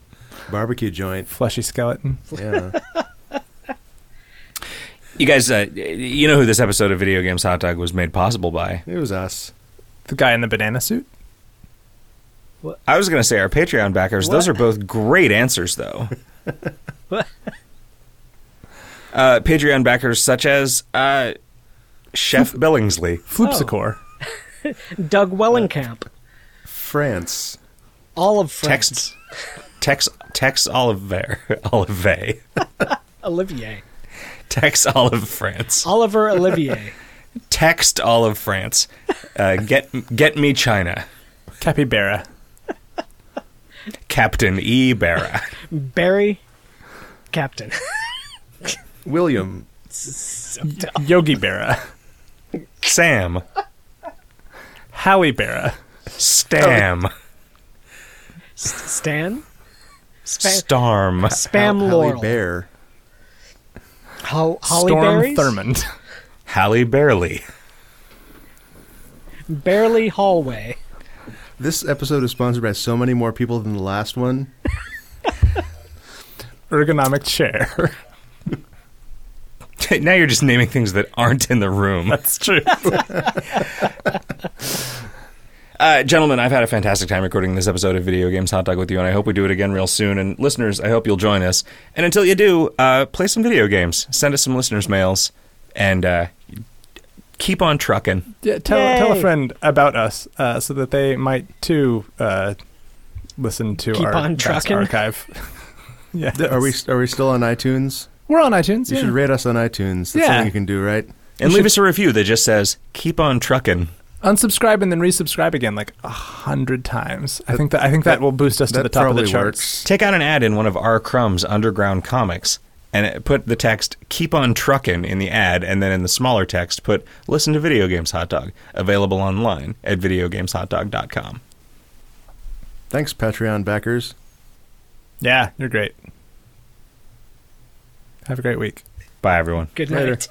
Speaker 3: barbecue joint.
Speaker 4: Fleshy skeleton.
Speaker 3: Yeah.
Speaker 1: You guys, uh, you know who this episode of Video Games Hot Dog was made possible by?
Speaker 3: it was us.
Speaker 4: The guy in the banana suit.
Speaker 1: I was going to say our Patreon backers. Those are both great answers, though.
Speaker 2: What?
Speaker 1: uh, Patreon backers such as uh, Chef Billingsley.
Speaker 4: Floopsicore.
Speaker 2: Doug Wellenkamp,
Speaker 3: France.
Speaker 2: all of France.
Speaker 1: Text, Tex, Tex Oliver, Olive,
Speaker 2: Olivier,
Speaker 1: Tex Olive France,
Speaker 2: Oliver Olivier,
Speaker 1: Text Olive France, uh, get get me China,
Speaker 4: Capybara.
Speaker 1: Captain E Barra,
Speaker 2: Barry, Captain.
Speaker 3: William.
Speaker 4: Yogi Berra.
Speaker 1: Sam,
Speaker 4: Howie Berra.
Speaker 1: Stam,
Speaker 2: Stan, Span,
Speaker 1: Storm,
Speaker 2: Spam
Speaker 3: Halle
Speaker 2: Laurel,
Speaker 3: Bear.
Speaker 2: Ho- Holly
Speaker 4: Storm
Speaker 2: Berries?
Speaker 4: Thurmond.
Speaker 1: Halle Barely.
Speaker 2: Barely Hallway.
Speaker 3: This episode is sponsored by so many more people than the last one.
Speaker 4: Ergonomic chair.
Speaker 1: now you're just naming things that aren't in the room.
Speaker 4: That's true.
Speaker 1: Uh, gentlemen, I've had a fantastic time recording this episode of Video Games Hot Dog with you, and I hope we do it again real soon. And listeners, I hope you'll join us. And until you do, uh, play some video games. Send us some listeners' mails, and uh, keep on trucking.
Speaker 4: Yeah, tell tell a friend about us uh, so that they might too uh, listen to
Speaker 2: Keep
Speaker 4: our
Speaker 2: on
Speaker 4: vast archive. yeah,
Speaker 3: Are we are we still on iTunes?
Speaker 4: We're on iTunes.
Speaker 3: You
Speaker 4: yeah.
Speaker 3: should rate us on iTunes. That's
Speaker 4: Yeah.
Speaker 3: something you can do, right?
Speaker 1: And
Speaker 4: You
Speaker 1: leave
Speaker 4: should-
Speaker 1: us a review that just says, keep on trucking.
Speaker 4: Unsubscribe and then resubscribe again like a hundred times. I think that I think that,
Speaker 3: that-
Speaker 4: will boost us to the top of the charts.
Speaker 3: works.
Speaker 1: Take out an ad in one of R. Crumb's underground comics and put the text, keep on truckin'" in the ad, and then in the smaller text, put, listen to Video Games Hot Dog, available online at videogameshotdog.com.
Speaker 3: Thanks, Patreon backers.
Speaker 4: Yeah, you're great. Have a great week.
Speaker 1: Bye, everyone.
Speaker 2: Good
Speaker 3: Later.
Speaker 2: night.